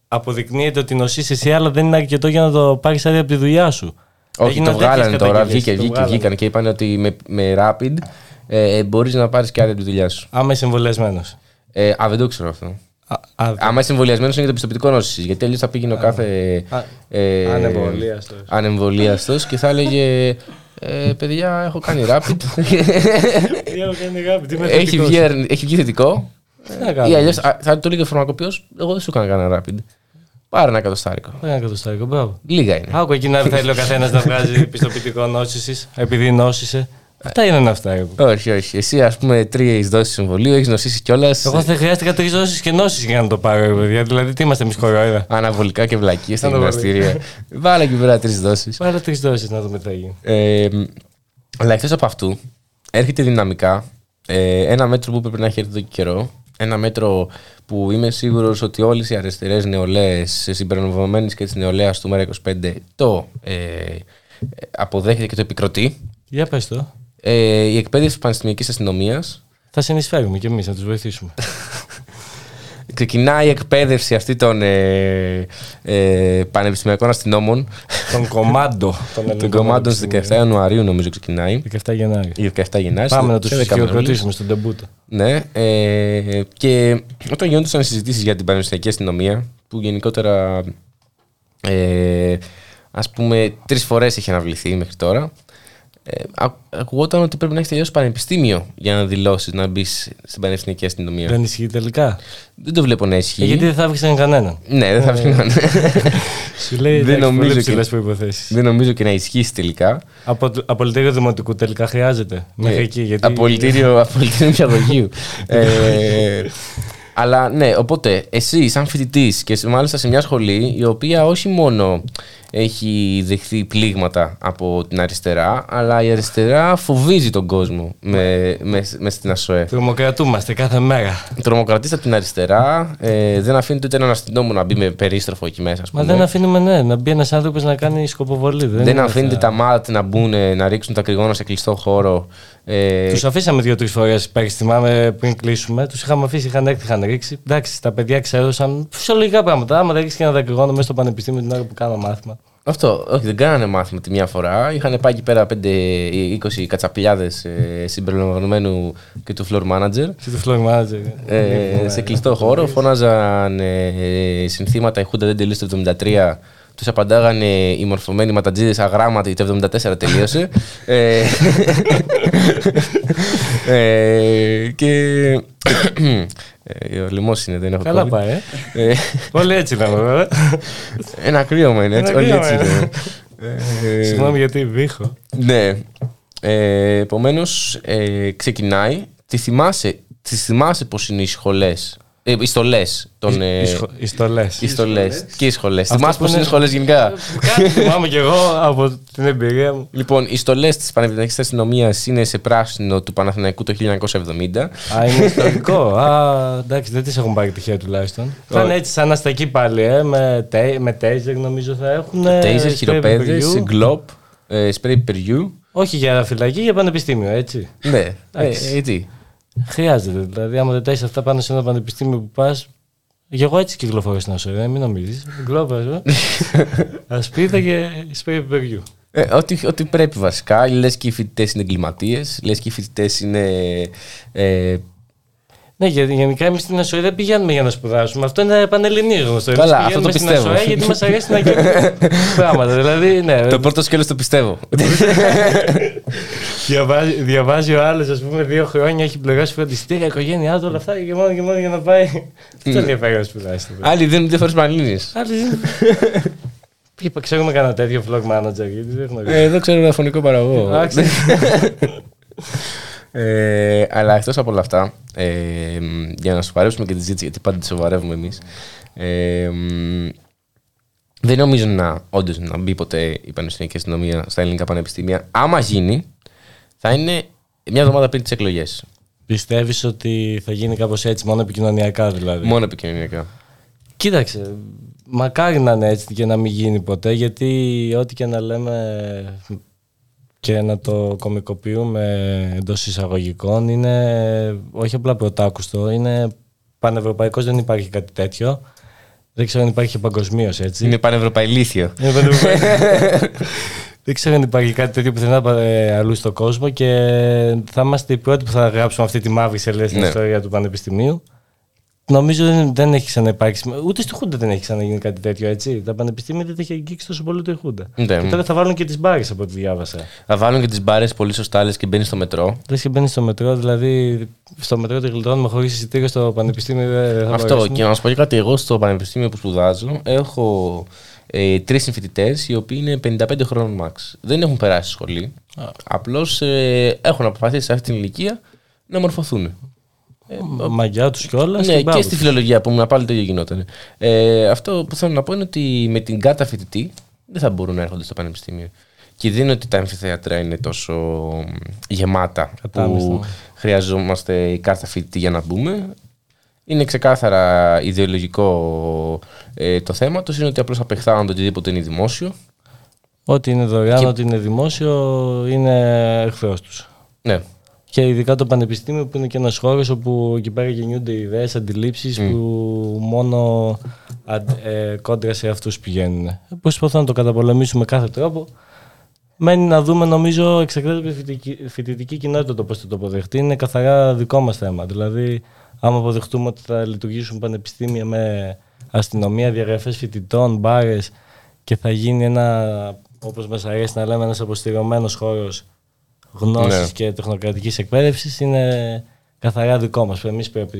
αποδεικνύεται ότι νοσείς εσύ, αλλά δεν είναι αρκετό για να το πάρεις άδεια από τη δουλειά σου. Όχι, Έγιναν το τέτοιες βγάλανε τώρα. καταγγελίες, Βγήκε, το βγήκε, βγάλανε. βγήκαν και είπαν ότι με, με rapid ε, μπορείς να πάρεις και άδεια από τη δουλειά σου. Άμα είσαι εμβολιασμένος. Ε, α, δεν το ξέρω αυτό. Άμα είσαι εμβολιασμένος είναι για το πιστοποιητικό νόσησης. Γιατί αλλιώς θα πήγαινε ο κάθε. ε, ανεμβολίαστος. ανεμβολίαστος και θα έλεγε. Ε, παιδιά, έχω κάνει rapid. Έχω κάνει γάπη, τι είμαι έχει, θετικός. βγει, αρνη- έχει βγει θετικό. Τι να κάνω. Ή αλλιώς θα το λέγε ο φαρμακοποιός, εγώ δεν σου έκανα κανένα rapid. Πάρε ένα εκατοστάρικο. Ένα εκατοστάρικο, μπράβο. Λίγα είναι. Άκου εκεί να θέλει ο καθένας να βγάζει πιστοποιητικό νόσησης επειδή νόσησε. Αυτά είναι αυτά. Όχι, όχι. Εσύ, ας πούμε, τρει δόσει εμβολίου, έχεις νοσήσει κιόλας. Εγώ δεν χρειάστηκα τρεις δόσεις και νόσει για να το πάρω, ρε παιδιά. Δηλαδή, τι είμαστε εμείς χορόιδα. Αναβολικά και βλακίες στα Αναβολικά. γυμναστήρια. Βάλε εκεί πέρα τρεις δόσεις. Πάρε τρεις δόσεις να δούμε τι θα γίνει. Ε, αλλά εκτός από αυτού, έρχεται δυναμικά ε, ένα μέτρο που πρέπει να έχει έρθει εδώ και καιρό. Ένα μέτρο που είμαι σίγουρος ότι όλες οι αριστερές νεολαίες, συμπεριλαμβανομένε και της νεολαίας του ΜΕΡΑ25, το ε, ε, αποδέχεται και το επικροτεί. Για πες το. Ε, η εκπαίδευση της Πανεπιστημιακής Αστυνομίας. Θα συνεισφέρουμε κι εμείς να τους βοηθήσουμε. Ξεκινάει η εκπαίδευση αυτή των ε, ε, πανεπιστημιακών αστυνόμων. Των κομμάντο. Των κομμάτων στις 17 Ιανουαρίου, νομίζω, ξεκινάει. 17 Γενάρη. Η 17 Γενάρη. Πάμε σε- να τους σε δέκα χειροκροτήσουμε μήνες. στον τεμπούτο. Ναι. Ε, και όταν γινόντουσαν συζητήσεις για την πανεπιστημιακή αστυνομία, που γενικότερα ε, ας πούμε τρεις φορές έχει αναβληθεί μέχρι τώρα, ε, α- ακουγόταν ότι πρέπει να έχεις τελειώσει πανεπιστήμιο για να δηλώσεις να μπεις στην πανεπιστημιακή αστυνομία. Δεν ισχύει τελικά. Δεν το βλέπω να ισχύει. Ε, γιατί δεν θα έβρισκαν κανέναν. Ναι, δεν θα βρει κανέναν. Σου λέει δεν, εντάξει, πολύ νομίζω ψηλές και, προϋποθέσεις. δεν νομίζω και να ισχύσει τελικά. Από, απολυτήριο δημοτικού τελικά χρειάζεται. Μέχρι Ε, εκεί. Γιατί... Απολυτήριο, απολυτήριο νηπιαγωγείου. ε, αλλά ναι, οπότε εσύ, σαν φοιτητής και σε- μάλιστα σε μια σχολή η οποία όχι μόνο έχει δεχθεί πλήγματα από την αριστερά, αλλά η αριστερά φοβίζει τον κόσμο με, με, με στην ΑΣΟΕ. Τρομοκρατούμαστε κάθε μέρα. Τρομοκρατήστε από την αριστερά, ε, δεν αφήνετε ούτε έναν αστυνόμο να μπει με περίστροφο εκεί μέσα. Ας Μα πούμε. δεν αφήνουμε ναι, να μπει ένας άνθρωπος να κάνει σκοποβολή. Δεν, Δεν είναι αφήνετε θα- τα ΜΑΤ να μπουν, να ρίξουν τα κρυγόνα σε κλειστό χώρο. Ε, Τους αφήσαμε δύο-τρεις φορές πέρυσι. Θυμάμαι πριν κλείσουμε. Τους είχαμε αφήσει, είχαν έρθει, είχαν ρίξει. Εντάξει, τα παιδιά ξέρωσαν φυσιολογικά πράγματα. Άμα δεν ρίξει και ένα δακρυγόνο μέσα στο πανεπιστήμιο την ώρα που κάνω μάθημα. Αυτό, όχι, δεν κάνανε μάθημα τη μια φορά. Είχαν πάει εκεί πέρα 5-20 κατσαπλιάδες ε, συμπεριλαμβανομένου και του floor manager. Και του floor manager. Ε, σε κλειστό χώρο. Φώναζαν ε, συνθήματα η Χούντα δεν τελείωσε το 73. Τους απαντάγανε οι μορφωμένοι ματατζίδες αγράμματοι. Το 74 τελείωσε. ε, ε, και. ε, ο λαιμό είναι, δεν έχω Καλά κόλλη. πάει, ε. Ε, Όλοι έτσι λέμε, βέβαια. Ένα κρύωμα είναι έτσι. Ένα Όλοι έτσι κρύωμα είναι. Ε, Συγγνώμη γιατί βήχω. Ναι. Ε, Επομένως, ε, ξεκινάει. Τη θυμάσαι, τις θυμάσαι πώ είναι οι σχολές; Ε, οι στολές των. Ε, Οι σχο- Οι στολές. οι στολές και οι σχολές. Αυτό Θυμάσαι που πώς είναι οι είναι- σχολές γενικά; Κάτι θυμάμαι κι εγώ από την εμπειρία μου. λοιπόν, οι στολές της Πανεπιστημιακής Αστυνομίας είναι σε πράσινο του Παναθηναϊκού το 1970. Α, είναι ιστορικό. Α, εντάξει, δεν τις έχουν πάρει τυχαία τουλάχιστον. Θα είναι έτσι σαν αστακή πάλι, ε, με, τέ, με taser νομίζω θα έχουν. Τέιζερ, χειροπέδες, γκλόπ, σπρέι περιού. Όχι για φυλακή, για πανεπιστήμιο, έτσι. Ναι, ε, Εντάξει. ε, τι. Χρειάζεται. Δηλαδή, άμα δεν τα έχεις αυτά πάνω σε ένα πανεπιστήμιο που πας. Και εγώ έτσι κυκλοφορώ στην Ασορία, μην νομίζεις. Γκλόπας, ασπίδα και σπρέι παιδιού. Ε, ό,τι, ό,τι πρέπει βασικά. Λες και οι φοιτητές είναι εγκληματίες. Λες και οι φοιτητές είναι. Ε, Ναι, γιατί γενικά εμείς στην Ασοέ δεν πηγαίνουμε για να σπουδάσουμε. Αυτό είναι πανελληνή γνωστό. Εμείς Καλά, πηγαίνουμε αυτό το στην πιστεύω. Ασοέ γιατί μας αρέσει να κάνουμε πράγματα. Δηλαδή, ναι. το πρώτο σκέλος το πιστεύω. διαβάζει, διαβάζει ο άλλος, ας πούμε, δύο χρόνια έχει πληρώσει φροντιστήρια, οικογένειά του, όλα αυτά και μόνο και μόνο για να πάει. Δεν τον ενδιαφέρει να σπουδάσει. Άλλοι δίνουν δύο φορές πανελλήνιε. Άλλοι δεν. Είπα, ξέρουμε κανένα τέτοιο vlog manager, γιατί δεν γνωρίζω. Ε, εδώ ξέρω ένα φωνικό παραγωγό. Εντάξει. ε, αλλά εκτός από όλα αυτά, ε, μ, για να σοβαρεύσουμε και τη ζήτηση, γιατί πάντα τη σοβαρεύουμε εμείς. Ε, μ, δεν νομίζω να όντως να μπει ποτέ η πανεπιστημιακή αστυνομία στα ελληνικά πανεπιστήμια. Άμα γίνει, θα είναι μια εβδομάδα πριν τις εκλογές. Πιστεύεις ότι θα γίνει κάπως έτσι, μόνο επικοινωνιακά δηλαδή; Μόνο επικοινωνιακά. Κοίταξε, μακάρι να είναι έτσι και να μην γίνει ποτέ, γιατί ό,τι και να λέμε και να το κομικοποιούμε εντός εισαγωγικών είναι όχι απλά πρωτάκουστο, είναι πανευρωπαϊκός, δεν υπάρχει κάτι τέτοιο. Δεν ξέρω αν υπάρχει παγκοσμίως έτσι. Είναι πανευρωπαϊλήθιο. Είναι πανευρωπαϊκό. Δεν ξέρω αν υπάρχει κάτι τέτοιο που θα είναι αλλού στον κόσμο και θα είμαστε οι πρώτοι που θα γράψουμε αυτή τη μαύρη σελίδα στην Ναι. ιστορία του Πανεπιστημίου. Νομίζω δεν, δεν έχει ξαναυπάρξει. Ούτε στη Χούντα δεν έχει ξαναγίνει κάτι τέτοιο, έτσι. Τα πανεπιστήμια δεν τα έχει αγγίξει τόσο πολύ το η Χούντα. Ναι. Και τώρα θα βάλουν και τις μπάρες από ό,τι διάβασα. Θα βάλουν και τις μπάρες πολύ σωστά, λες και μπαίνει στο μετρό. Λες και μπαίνει στο μετρό, δηλαδή στο μετρό τη γλιτώνουμε χωρίς εισιτήριο στο πανεπιστήμιο. Δεν δεν θα Αυτό. μπορέσουμε. Και να σου πω και κάτι, εγώ στο πανεπιστήμιο που σπουδάζω έχω ε, τρεις συμφοιτητές οι οποίοι είναι 55 χρόνων max. Δεν έχουν περάσει σχολή. Απλώς ε, έχουν αποφασίσει σε αυτή την ηλικία να μορφωθούν. Μαγιά τους κιόλας. Ναι, και στη φιλολογία που ήμουν πάλι το ίδιο γινόταν. Ε, αυτό που θέλω να πω είναι ότι με την κάτα φοιτητή δεν θα μπορούν να έρχονται στο πανεπιστήμιο. Και δεν είναι ότι τα αμφιθέατρα είναι τόσο γεμάτα Κατάμεστα, που ναι. χρειαζόμαστε κάρτα φοιτητή για να μπούμε. Είναι ξεκάθαρα ιδεολογικό ε, το θέμα του. Είναι ότι απλώς απεχθάνονται οτιδήποτε είναι δημόσιο. Ό,τι είναι δωρεάν, Και- ό,τι είναι δημόσιο, είναι εχθρός τους. Ναι. Και ειδικά το πανεπιστήμιο που είναι και ένας χώρος όπου εκεί πέρα γεννιούνται ιδέες, αντιλήψεις που μόνο αντ- ε, κόντρα σε αυτούς πηγαίνουν. Προσπαθώ να το καταπολεμήσουμε με κάθε τρόπο. Μένει να δούμε, νομίζω, εξαρτάται από τη φοιτητική- φοιτητική κοινότητα το πώς θα το αποδεχτεί. Είναι καθαρά δικό μας θέμα. Δηλαδή, άμα αποδεχτούμε ότι θα λειτουργήσουν πανεπιστήμια με αστυνομία, διαγραφές φοιτητών, μπάρες και θα γίνει ένα, όπως μας αρέσει να λέμε, ένας αποστηρωμένος χώρος γνώσης Ναι. και τεχνοκρατικής εκπαίδευσης είναι καθαρά δικό μας. Εμείς πρέπει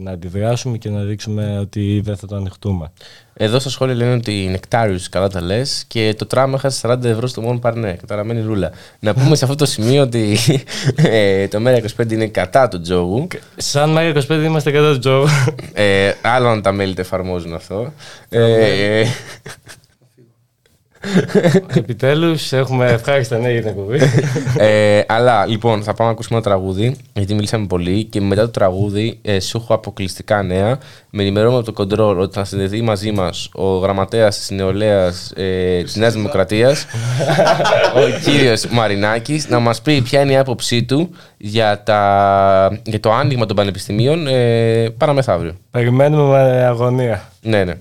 να αντιδράσουμε και να δείξουμε ότι δεν θα το ανοιχτούμε. Εδώ στα σχόλια λένε ότι νεκτάριους καλά τα λες και το τράμα έχασε 40 ευρώ στο μόνο παρνέ. Καταραμένη ρούλα. να πούμε σε αυτό το σημείο ότι ε, το ΜΕΡΑ25 είναι κατά του τζόγου. Σαν Μάγια 25 είμαστε κατά του τζόγου. Ε, άλλο αν τα μέλη το εφαρμόζουν αυτό. Ε, ε, Επιτέλους έχουμε ευχάριστα νέα για την εκπομπή. ε, αλλά λοιπόν, θα πάμε να ακούσουμε ένα τραγούδι, γιατί μιλήσαμε πολύ και μετά το τραγούδι ε, σου έχω αποκλειστικά νέα. Με ενημερώνουμε από το Control ότι θα συνδεθεί μαζί μας ο γραμματέας της νεολαίας ε, της Νέας Δημοκρατίας, ο κύριος Μαρινάκης, να μας πει ποια είναι η άποψή του για, τα, για το άνοιγμα των πανεπιστημίων ε, παραμεθαύριο. Περιμένουμε με αγωνία. Ναι, ναι.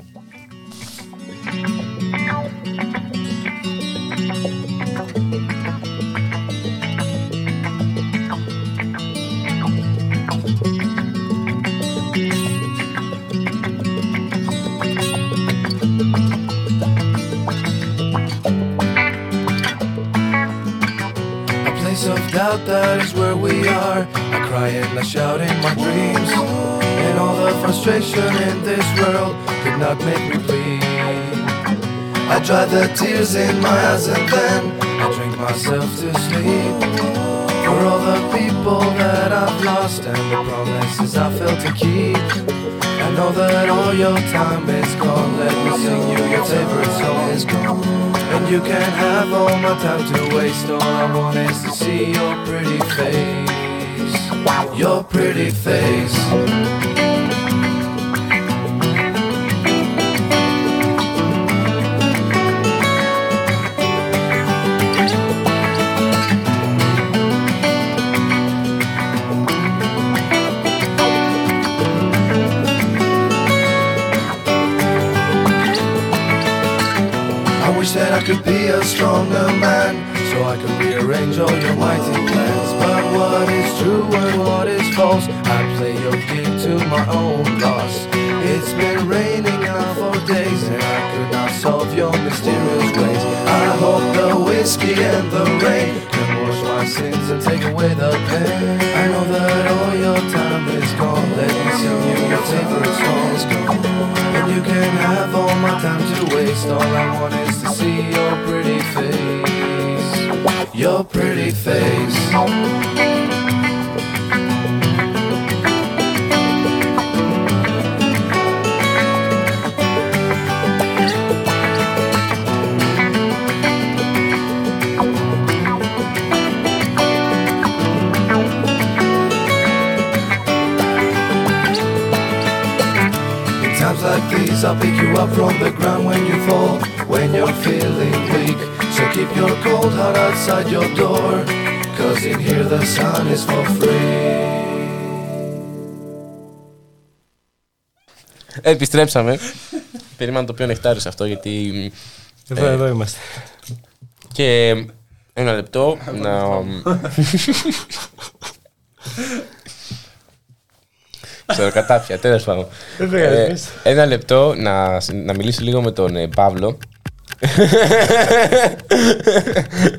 That is where we are. I cry and I shout in my dreams. And all the frustration in this world could not make me bleed. I dry the tears in my eyes and then I drink myself to sleep. For all the people that I've lost and the promises I failed to keep. I know that all your time is gone. Let me sing you your favorite song. And you can have all my time to waste. All I want is to see your pretty face. Your pretty face. I could be a stronger man. So I could rearrange all your mighty plans. But what is true and what is false I play your game to my own loss. It's been raining now for days And I could not solve your mysterious ways. I hope the whiskey and the rain Can wash my sins and take away the pain I know that all your time is gone Let me sing you your favorite songs and you can have all my time to waste. All I want is to see your pretty face. Your pretty face. Like these, I'll pick you up from the ground when you fall, when you're feeling weak. So keep your cold heart outside your door, cause in here the sun is for free. Επιστρέψαμε. Περίμενα το πιο νεκτάριο σε αυτό γιατί. Εδώ, ε, εδώ είμαστε. Και ένα λεπτό να. Ξέρω, κατάφια, τέλος πάντων. Δεν πειράζει, Ε, πες. Ένα λεπτό να, να μιλήσω λίγο με τον ε, Παύλο.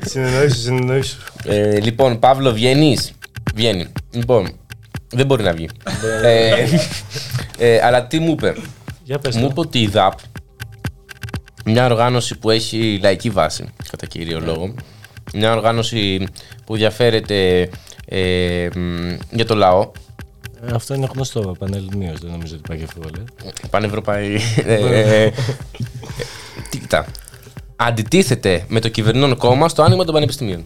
Συνεννοήσου, συνεννοήσου. Ε, λοιπόν, Παύλο, βγαίνεις; Βγαίνει. Λοιπόν, δεν μπορεί να βγει. ε, ε, αλλά τι μου είπε; Για πες Μου το. είπε ότι η ΔΑΠ, μια οργάνωση που έχει λαϊκή βάση, κατά κύριο λόγο, μια οργάνωση που ενδιαφέρεται ε, μ, για το λαό, Ε, Αυτό είναι γνωστό πανελληνίως, δεν νομίζω ότι υπάρχει αμφιβολία. πανευρωπαϊ... ε, ε, τι κοιτά. Αντιτίθεται με το κυβερνών κόμμα στο άνοιγμα των πανεπιστημίων.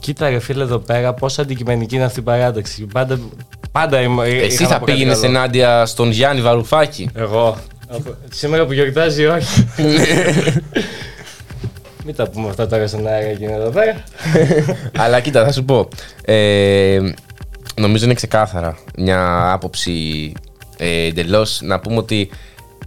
Κοίτα ρε φίλε εδώ πέρα πόσο αντικειμενική είναι αυτή η παράταξη. Πάντα, πάντα είμαι, Εσύ είχα να θα πω κάτι πήγαινες καλό. ενάντια στον Γιάννη Βαρουφάκη; Εγώ. Από- Σήμερα που γιορτάζει όχι. Μην τα πούμε αυτά τώρα στον αέρα εκείνη εδώ πέρα. Αλλά κοίτα, θα σου πω. Ε, νομίζω είναι ξεκάθαρα μια άποψη ε, εντελώς να πούμε ότι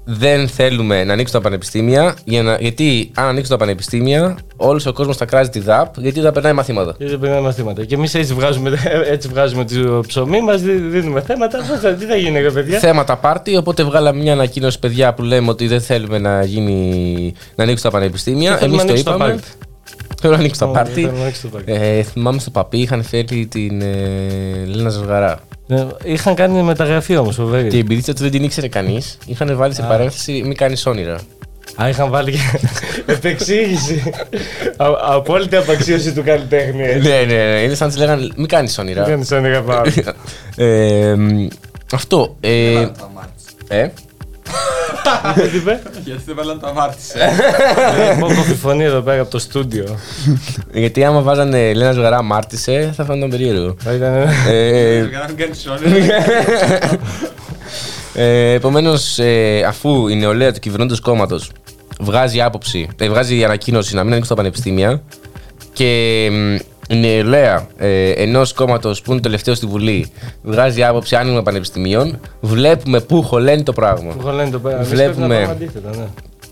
δεν θέλουμε να ανοίξουν τα πανεπιστήμια. Για να, γιατί αν ανοίξουν τα πανεπιστήμια, όλος ο κόσμος θα κράζει τη ΔΑΠ γιατί θα περνάει μαθήματα. Και δεν περνάμε μαθήματα. Και εμείς έτσι βγάζουμε, έτσι βγάζουμε το ψωμί μας, δίνουμε θέματα. Πώς θα- Τι θα γίνει, ρε παιδιά; Θέματα πάρτι, οπότε βγάλαμε μια ανακοίνωση, παιδιά, που λέμε ότι δεν θέλουμε να, γίνει, να ανοίξουν τα πανεπιστήμια. Και θέλουμε Εμείς να το ανοίξουν τα είπαμε. Πάρτι. Θέλω να ανοίξουν τα Ω, πάρτι. θέλουμε να ανοίξουν τα πάρτι. Ε, θυμάμαι στο παπί είχαν φέρει την ε, Λένα Ζευγαρά. Ε, Είχαν κάνει μεταγραφή όμως, φοβερή. Και η εμπειρία τους δεν την ήξερε κανείς. Είχαν βάλει σε Α. παρένθεση μην κάνεις όνειρα. Α, είχαν βάλει και επεξήγηση. Α- Απόλυτη απαξίωση του καλλιτέχνη. έτσι. ναι, ναι, ναι. Είναι σαν να τη λέγανε μην κάνεις όνειρα. Δεν κάνεις όνειρα πάνω. ε, μ, αυτό. Ε, ε, Τι είπε; Γιατί δεν βάλαν το αμάρτησε. Ε, Πω κοφιφωνεί εδώ πέρα από το στούντιο. γιατί άμα βάζανε Λένα Ζευγαρά αμάρτησε, θα φαίνονταν περίεργο. Θα ήταν- ε, Για να μην κάνεις όνειρα. ε, Επομένως, αφού η νεολαία του κυβερνώντος κόμματος βγάζει άποψη, ε, βγάζει ανακοίνωση να μην ανοίξουν τα πανεπιστήμια και μ, η νεολαία ε, ενός κόμματος που είναι το τελευταίο στη Βουλή βγάζει άποψη άνοιγμα πανεπιστημίων, βλέπουμε πού χωλαίνει το πράγμα. Που χωλένει το πέρα. Εμείς Βλέπουμε- πρέπει να πάμε αντίθετα, ναι.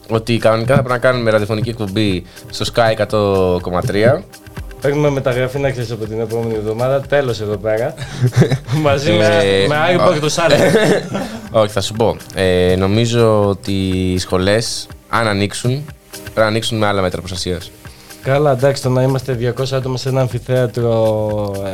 Ότι κανονικά θα πρέπει να κάνουμε ραδιοφωνική εκπομπή στο Sky 100,3. Παίρνουμε μεταγραφή να ξέρεις από την επόμενη εβδομάδα. Τέλος εδώ πέρα. Μαζί με, Ε, με Άρη α. Πακτοσάλη. Όχι, θα σου πω. Ε, νομίζω ότι οι σχολές, αν ανοίξουν, πρέπει να ανοίξουν με άλλα μέτρα προστασίας. Καλά, εντάξει, το να είμαστε 200 άτομα σε ένα αμφιθέατρο,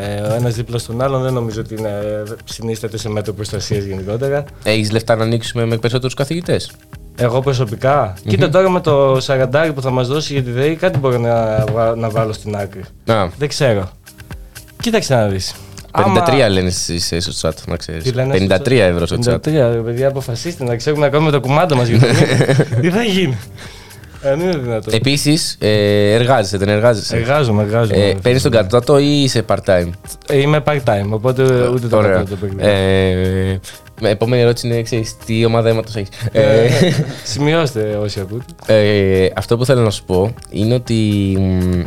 ε, ο ένας δίπλα στον άλλον, δεν νομίζω ότι είναι, ε, συνίσταται σε μέτρο προστασίας γενικότερα. Έχεις λεφτά να ανοίξουμε με περισσότερους καθηγητές; Εγώ προσωπικά. Κοίτα τώρα με το σαραντάρι που θα μας δώσει για τη ΔΕΗ, κάτι μπορώ να, βα- να βάλω στην άκρη. Α, Δεν ξέρω. Κοίταξε να δεις. 53 λένε εσείς, ε, στο chat, να ξέρεις. Τι λένε 53 στο chat? ευρώ στο 53, chat. ρε παιδιά, αποφασίστε να ξέρουμε να κάνουμε τα κουμάντα μας για το μήνα. Τι θα γίνει. Δεν είναι δυνατόν. Επίσης, ε, εργάζεσαι, δεν εργάζεσαι; Εργάζομαι, εργάζομαι. Ε, Παίρνεις τον κατώτατο ή είσαι part-time; Ε, Είμαι part-time, οπότε ούτε το Ωραία. κατώ το παιχνίδι. Ε, με επόμενη ερώτηση είναι, ξέρεις, τι ομάδα αίματος έχεις; Ε, Ε, Σημειώστε όσοι ακούτε. Ε, αυτό που θέλω να σου πω είναι ότι μ,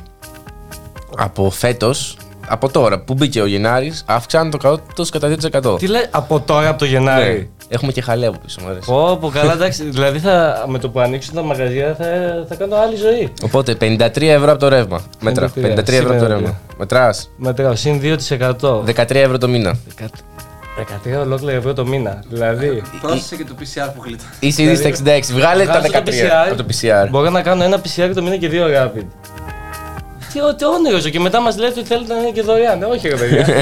από φέτος, από τώρα που μπήκε ο Γενάρης, αυξάνει το κατώτατο κατά 2%. Τι λέει από τώρα, από το Γενάρη; Ναι. Έχουμε και χαλέ από πίσω, μου αρέσει. Πω, πω, καλά, εντάξει. δηλαδή θα, με το που ανοίξουν τα μαγαζιά θα, θα κάνω άλλη ζωή. Οπότε 53 ευρώ από το ρεύμα. Μέτρα. 53, 53 ευρώ από το σήμερα, ρεύμα. ναι. Μετράς. Μετράω, συν 2%. 13 ευρώ το μήνα. 13 ολόκληρα ευρώ το μήνα. Δηλαδή. Πρόσθεσε και το PCR που γλίτω. Είσαι ήδη στα 66. Βγάλε τα βγάζω το 13 PCR, από το PCR. Μπορώ να κάνω ένα PCR το μήνα και δύο rapid. Τι, ό- τι όνειρο σου και μετά μας λέτε ότι θέλετε να είναι και δωρεάν. Ε, Όχι, ρε παιδιά.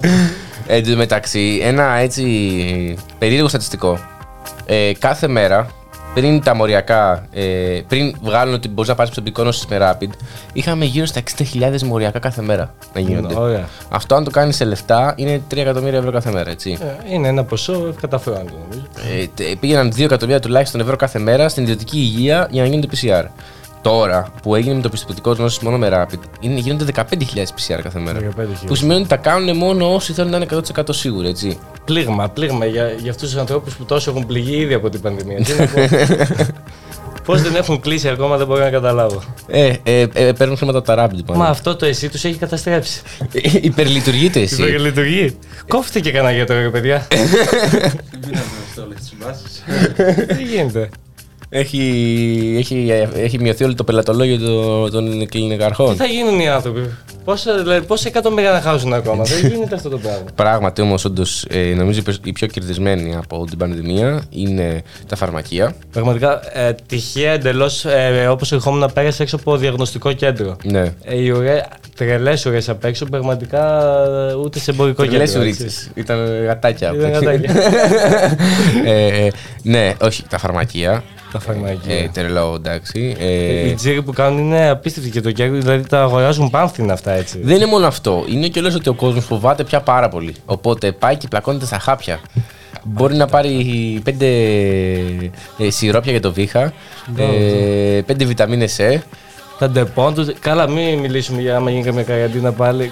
Εν τω μεταξύ, ένα έτσι περίεργο στατιστικό. Ε, κάθε μέρα, πριν τα μοριακά, ε, πριν βγάλουν ότι μπορείς να πάρεις προσωπικό νόση με Rapid, είχαμε γύρω στα 60.000 μοριακά κάθε μέρα να γίνονται. Ωραία. Αυτό, αν το κάνεις σε λεφτά, είναι 3 εκατομμύρια ευρώ κάθε μέρα, έτσι. Ε, Είναι ένα ποσό καταφρόνητο νομίζω. Ε, τε- πήγαιναν 2 εκατομμύρια τουλάχιστον ευρώ κάθε μέρα στην ιδιωτική υγεία για να γίνεται PCR. Τώρα που έγινε με το πιστοποιητικό γνώσης μόνο με Rapid, είναι, γίνονται 15.000 PCR κάθε μέρα. 15.000. Που σημαίνει ότι τα κάνουν μόνο όσοι θέλουν να είναι 100% σίγουροι, έτσι. Πλήγμα, πλήγμα για, για αυτούς τους ανθρώπους που τόσο έχουν πληγεί ήδη από την πανδημία. Τι να πω. Πώς δεν έχουν κλείσει ακόμα δεν μπορώ να καταλάβω. Ε, ε, ε, παίρνουν χρήματα από τα Rapid. λοιπόν. Μα αυτό το εσύ τους έχει καταστρέψει. Υπερλειτουργείτε εσύ. Υπερλειτουργεί. Κόφτηκε και κανένα γιατρό, ρε παιδιά. Μην αυτό όλες τις συμβάσεις. Τι γίνεται. Έχει, έχει, έχει μειωθεί όλο το πελατολόγιο των, των Τι κλινικαρχών. θα γίνουν οι άνθρωποι; Πόσα, δηλαδή, πόσα εκατομμύρια να χάσουν ακόμα; Δεν γίνεται αυτό το πράγμα. Πράγματι όμως, όντως, ε, νομίζω οι πιο κερδισμένοι από την πανδημία είναι τα φαρμακεία. Πραγματικά ε, τυχαία εντελώς ε, όπως ερχόμουν πέρασε έξω από διαγνωστικό κέντρο. Ναι. Ε, οι ουρέ, τρελές ουρέ απ' έξω, πραγματικά ε, ούτε σε εμπορικό Τρελές κέντρο. έτσι. ουρίτσε. Ήταν γατάκια. Ήταν γατάκια. ε, ε, ναι, όχι, τα φαρμακεία. Τα φαρμακεία. Ε, τρελό, εντάξει. Ε, Οι τζίροι που κάνουν είναι απίστευτοι και το κέρδο, δηλαδή τα αγοράζουν πάνθυνα αυτά έτσι. δεν είναι μόνο αυτό. Είναι και λες ότι ο κόσμος φοβάται πια πάρα πολύ. Οπότε πάει και πλακώνεται στα χάπια. Μπορεί να πάρει πέντε ε, σιρόπια για το βήχα, ε, πέντε βιταμίνες C. Τα Ντεπόν τους. Καλά, μην μιλήσουμε για άμα γίνει καμία καραντίνα πάλι.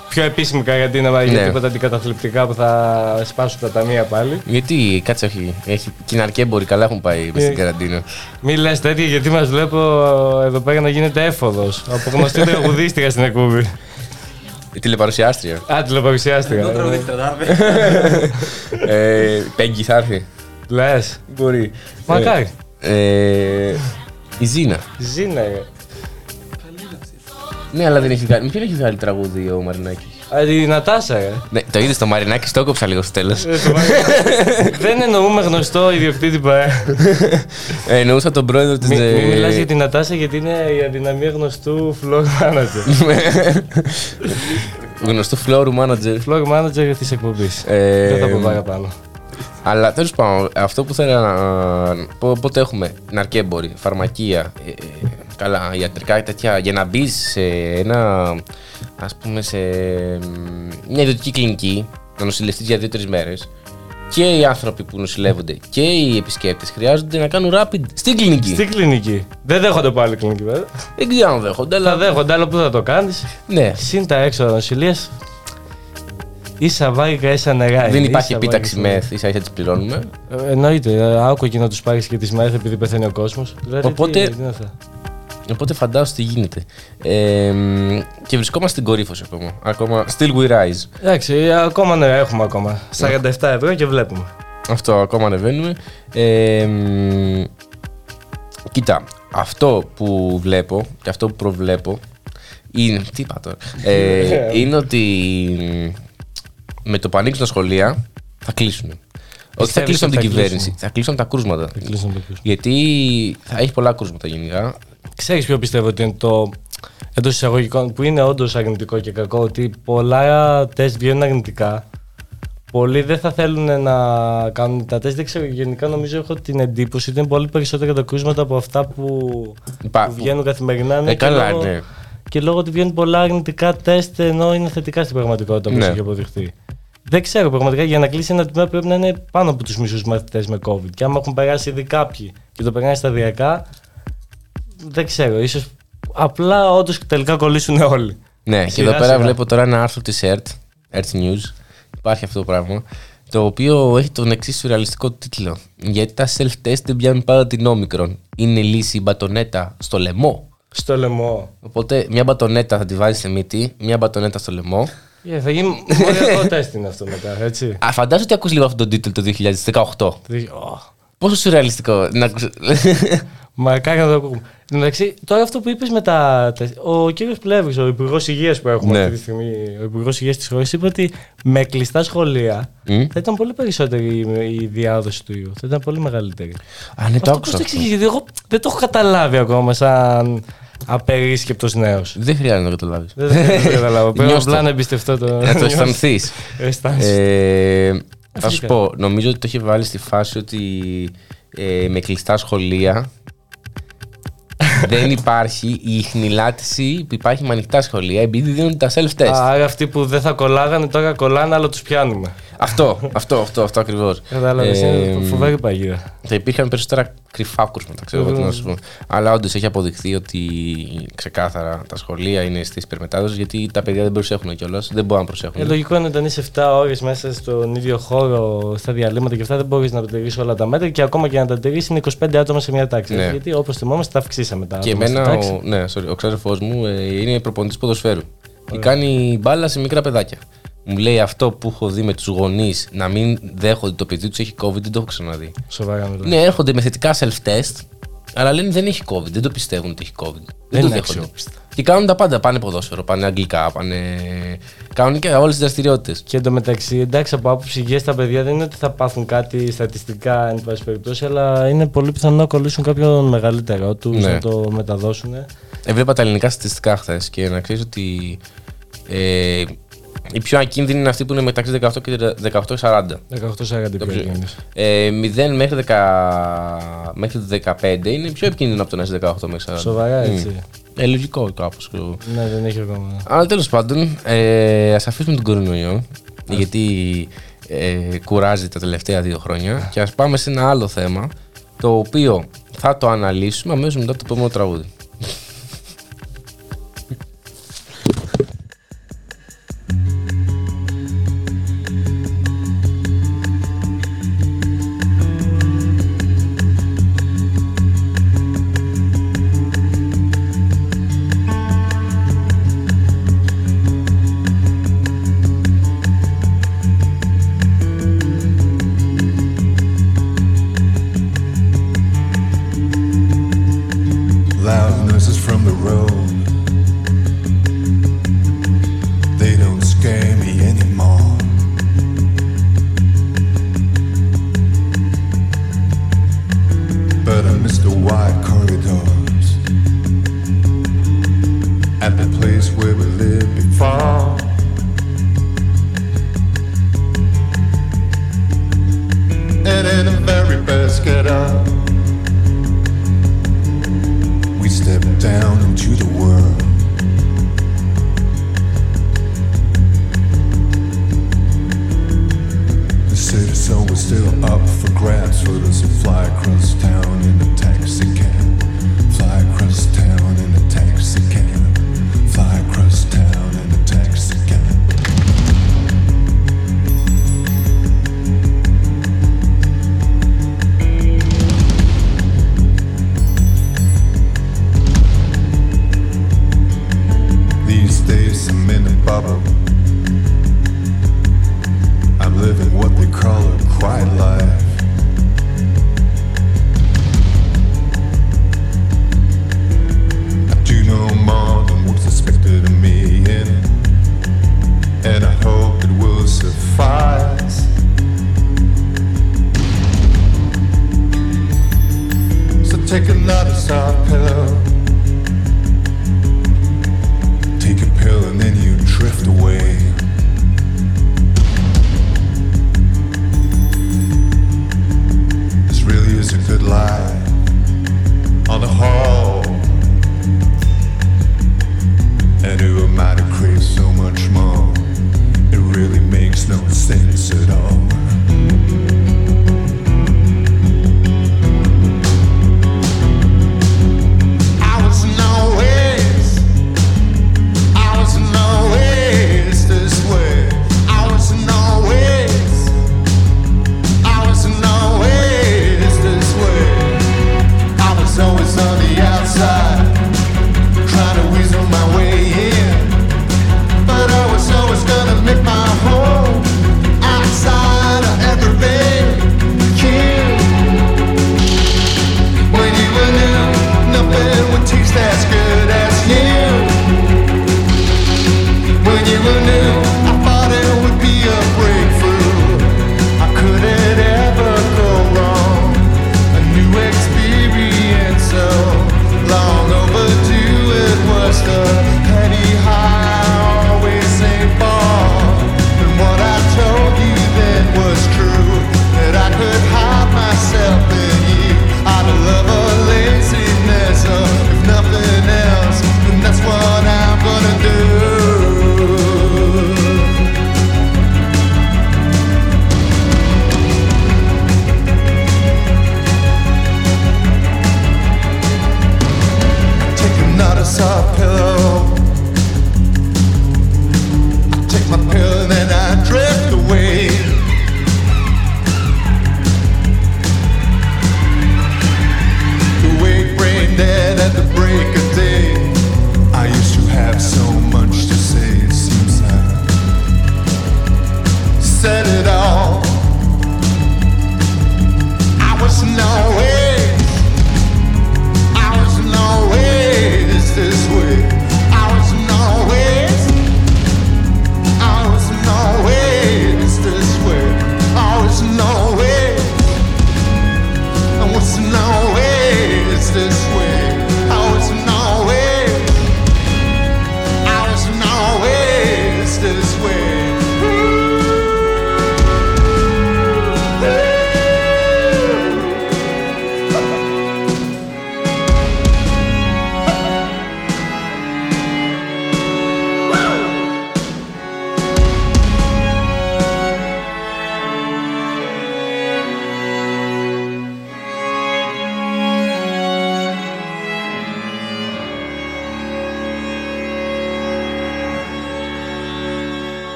Καλά, Πιο επίσημη καραντίνα, μα για Ναι. τίποτα αντικαταθλιπτικά που θα σπάσουν τα ταμεία πάλι. Γιατί, κάτσε όχι, έχει, και οι ναρκέμποροι καλά έχουν πάει μες στην Ε. καραντίνα. Μην λες τέτοια γιατί μας βλέπω εδώ πέρα να γίνεται έφοδος. Από γνωστή τραγουδίστρια στην εκπομπή. Η τηλεπαρουσιάστρια. Α, τηλεπαρουσιάστρια. Εγώ τραγουδίστρια θα έρθει. ε, Πέγγι θα έρθει. Λες. Μπορεί. Μακάρι. Ε, η Ζήνα. Ζήνα, ε. Ναι, αλλά δεν έχει βγάλει. Με ποιον έχει βγάλει τραγούδι ο Μαρινάκης; Α, Η Νατάσα, ε. Ναι, το είδες στο Μαρινάκη, το έκοψα λίγο στο τέλος. Δεν εννοούμε γνωστό ιδιοκτήτη παρέα. ε, εννοούσα τον πρόεδρο της. Μην μη μιλάς για την Νατάσα γιατί είναι η αδυναμία γνωστού floor manager. Γνωστό floor manager. floor manager της εκπομπής. Ε, Δεν θα πω παραπάνω. Αλλά τέλος πάντων, αυτό που θέλω να. πω- Πότε έχουμε ναρκέμποροι, φαρμακεία, ε, ε, καλά, ιατρικά και τέτοια. Για να μπεις σε ένα. Α πούμε, σε μ, μια ιδιωτική κλινική, να νοσηλευτείς για δύο-τρεις μέρες. Και οι άνθρωποι που νοσηλεύονται και οι επισκέπτες χρειάζονται να κάνουν rapid στην κλινική. Στην κλινική. Δεν δέχονται πάλι κλινική, βέβαια. Δεν ξέρω αν δέχονται, Θα αλλά. δέχονται, αλλά πού θα το κάνεις. Ναι, Συν τα έξοδα νοσηλείας. Ίσα βάρικα, ίσα νερά. δεν είναι, υπάρχει ίσα επίταξη βάρικα. μεθ, ίσα ίσα τις πληρώνουμε. Ε, Εννοείται. ε, Άκου εκεί να τους πάρεις και τις μέρε επειδή πεθαίνει ο κόσμος. Οπότε- Τι, τι είναι αυτά. Οπότε φαντάζομαι τι γίνεται. Ε, μ, και βρισκόμαστε στην κορύφωση ακόμα. Ακόμα. Still we rise. Εντάξει, ε, ακόμα ναι, έχουμε ακόμα. 47 ευρώ και βλέπουμε. Αυτό ακόμα ανεβαίνουμε. Ε, μ, κοίτα, αυτό που βλέπω και αυτό που προβλέπω είναι. Τι είπα τώρα; Ε, είναι ότι μ, με το που ανοίξουν τα σχολεία θα κλείσουν. Όχι θα Πιστεύεις κλείσουν ότι την θα κυβέρνηση, κλείσουν; θα κλείσουν τα κρούσματα. κλείσουν τα κρούσματα. Γιατί θα έχει πολλά κρούσματα γενικά. Ξέρεις ποιο πιστεύω ότι είναι το εντός εισαγωγικών που είναι όντως αρνητικό και κακό ότι πολλά τεστ βγαίνουν αρνητικά. Πολλοί δεν θα θέλουν να κάνουν τα τεστ. Δεν ξέρω, γενικά νομίζω έχω την εντύπωση ότι είναι πολύ περισσότερα τα κρούσματα από αυτά που, Υπά- που βγαίνουν καθημερινά. ναι, Ε, και καλά, λόγω- ναι. Και λόγω ότι βγαίνουν πολλά αρνητικά τεστ ενώ είναι θετικά στην πραγματικότητα όπως Ναι. έχει αποδειχθεί. Δεν ξέρω πραγματικά για να κλείσει ένα τμήμα πρέπει να είναι πάνω από τους μισούς μαθητές με COVID. Και άμα έχουν περάσει ήδη κάποιοι και το περνάνε σταδιακά, δεν ξέρω. ίσως απλά όντως τελικά κολλήσουν όλοι. Ναι, και Σιγά εδώ πέρα σιγά. βλέπω τώρα ένα άρθρο της ERT, ERT News. Υπάρχει αυτό το πράγμα. Το οποίο έχει τον εξής σουρεαλιστικό τίτλο. Γιατί τα self-test δεν πιάνουν πάρα την όμικρον. Είναι λύση η μπατονέτα στο λαιμό. Στο λαιμό. Οπότε μια μπατονέτα θα τη βάζεις στη μύτη, μια μπατονέτα στο λαιμό. Yeah, θα γίνει μοριακό τεστ είναι αυτό μετά, έτσι. Α, φαντάζομαι ότι ακούς λίγο αυτόν τον τίτλο το 2018. Δηλαδή, ω, Πόσο σουρεαλιστικό να ακούς... Μακάρι να το ακούμε. Εντάξει, τώρα αυτό που είπες με τα. τεστ, Ο κύριος Πλεύρης, ο Υπουργός Υγείας που έχουμε Ναι. αυτή τη στιγμή, ο Υπουργός Υγείας της χώρας, είπε ότι με κλειστά σχολεία Μμ. θα ήταν πολύ περισσότερη η- η διάδοση του ιού. Θα ήταν πολύ μεγαλύτερη. Α, ναι, το αυτό άκουσα. πώς το αυτό. εξηγείς, γιατί εγώ δεν το έχω καταλάβει ακόμα σαν απερίσκεπτος νέος. Δεν χρειάζεται να το καταλάβεις. Δεν δεν το καταλάβω. Πρέπει Νιώσ' το. απλά να εμπιστευτώ το. Να το αισθανθείς. Αισθάνεσαι. Ε, θα σου Φυσικά. πω, νομίζω ότι το έχει βάλει στη φάση ότι ε, με κλειστά σχολεία δεν υπάρχει η χνηλάτιση που υπάρχει με ανοιχτά σχολεία επειδή δίνουν τα self-test. Άρα αυτοί που δεν θα κολλάγανε τώρα κολλάνε, αλλά τους πιάνουμε. αυτό, αυτό, αυτό, αυτό ακριβώς. Κατάλαβες. είναι φοβερή παγίδα. θα υπήρχαν περισσότερα κρυφά κρούσματα, ξέρω εγώ τι να σου πω. Αλλά όντως έχει αποδειχθεί ότι ξεκάθαρα τα σχολεία είναι στη υπερμετάδοση γιατί τα παιδιά δεν προσέχουν κιόλας. Δεν μπορούν να προσέχουν. Ε, λογικό είναι όταν είσαι 7 ώρες μέσα στον ίδιο χώρο, στα διαλύματα και αυτά, δεν μπορείς να τα τηρήσει όλα τα μέτρα και ακόμα και να τα τηρήσει είναι 25 άτομα σε μια τάξη. Ναι. Γιατί όπως θυμόμαστε, τα αυξήσαμε τα Και άτομα στη εμένα, τάξη. ο, ναι, sorry, ο ξάδερφός μου ε, είναι προπονητής ποδοσφαίρου. Και κάνει μπάλα σε μικρά παιδάκια. Μου λέει αυτό που έχω δει με τους γονείς να μην δέχονται ότι το παιδί τους έχει COVID, δεν το έχω ξαναδεί. Σοβαρά μιλάω. Ναι, έρχονται με θετικά self-test Αλλά λένε δεν έχει COVID, δεν το πιστεύουν ότι έχει COVID. Δεν, Δεν το είναι δέχονται. αξιόπιστα. Και κάνουν τα πάντα. Πάνε ποδόσφαιρο, πάνε αγγλικά, πάνε. Κάνουν και όλες τις δραστηριότητες. Και εντωμεταξύ, εντάξει, από άποψη υγείας τα παιδιά δεν είναι ότι θα πάθουν κάτι στατιστικά εν πάση περιπτώσει, αλλά είναι πολύ πιθανό να κολλήσουν κάποιον μεγαλύτερο τους Ναι. να το μεταδώσουν. Έβλεπα τα ελληνικά στατιστικά χθες και να ξέρεις ότι ε, οι πιο ακίνδυνοι είναι αυτοί που είναι μεταξύ 18 και 18-40. 18-40 πιο ακίνδυνες. Ε, 0 μέχρι, 10, μέχρι το 15 είναι πιο επικίνδυνο από το να είσαι 18 μέχρι 40. Σοβαρά, έτσι. Ε, λογικό κάπως. Ναι, δεν έχει ακόμα. Αλλά τέλος πάντων, ε, ας αφήσουμε τον κορονοϊό, γιατί ε, κουράζει τα τελευταία δύο χρόνια και ας πάμε σε ένα άλλο θέμα, το οποίο θα το αναλύσουμε αμέσως μετά το επόμενο τραγούδι.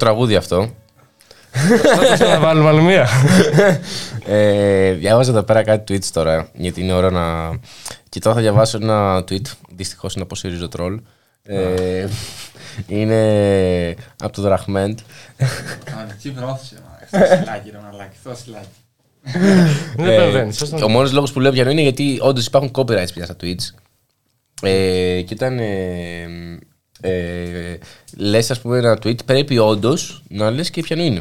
Τραγούδι αυτό. Θα να βάλουμε άλλη μία. ε, διάβαζα εδώ πέρα κάτι tweets τώρα, γιατί είναι ώρα να. Και τώρα θα διαβάσω ένα tweet. Δυστυχώς είναι από Σιρίζο Τρόλ. Ε, είναι από το Δραχμέντ. Εκεί βρώθησε. μα. Στο σιλάκι, ρε μαλάκι. Στο σιλάκι. Δεν Ε, παρεμβαίνεις, σωστά. ο μόνος λόγος που λέω πιανό είναι γιατί όντως υπάρχουν copyrights πια στα tweets. Ε, και όταν ε, ε, λες ας πούμε ένα tweet πρέπει όντως να λες και ποιανού είναι.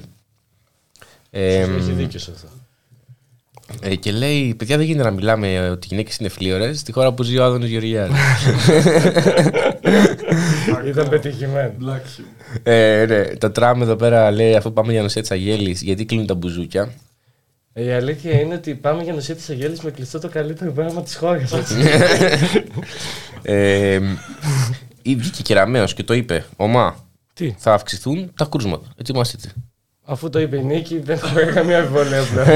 Ε, Έχει δίκιο σε αυτό. ε, και λέει, παιδιά δεν γίνεται να μιλάμε ότι οι γυναίκες είναι φλίωρες στη χώρα που ζει ο Άδωνος Γεωργιάδης. Ήταν πετυχημένο. ε, ναι, το τραμ εδώ πέρα λέει αφού πάμε για νοσία της Αγέλης γιατί κλείνουν τα μπουζούκια. Η αλήθεια είναι ότι πάμε για νοσία της Αγέλης με κλειστό το καλύτερο πράγμα της χώρας. ε, ή βγήκε κεραμέως και το είπε, Ομά, Τι; θα αυξηθούν τα κρούσματα. Ετοιμαστείτε. Αφού το είπε η Νίκη, δεν έχω καμία αμφιβολία πλέον.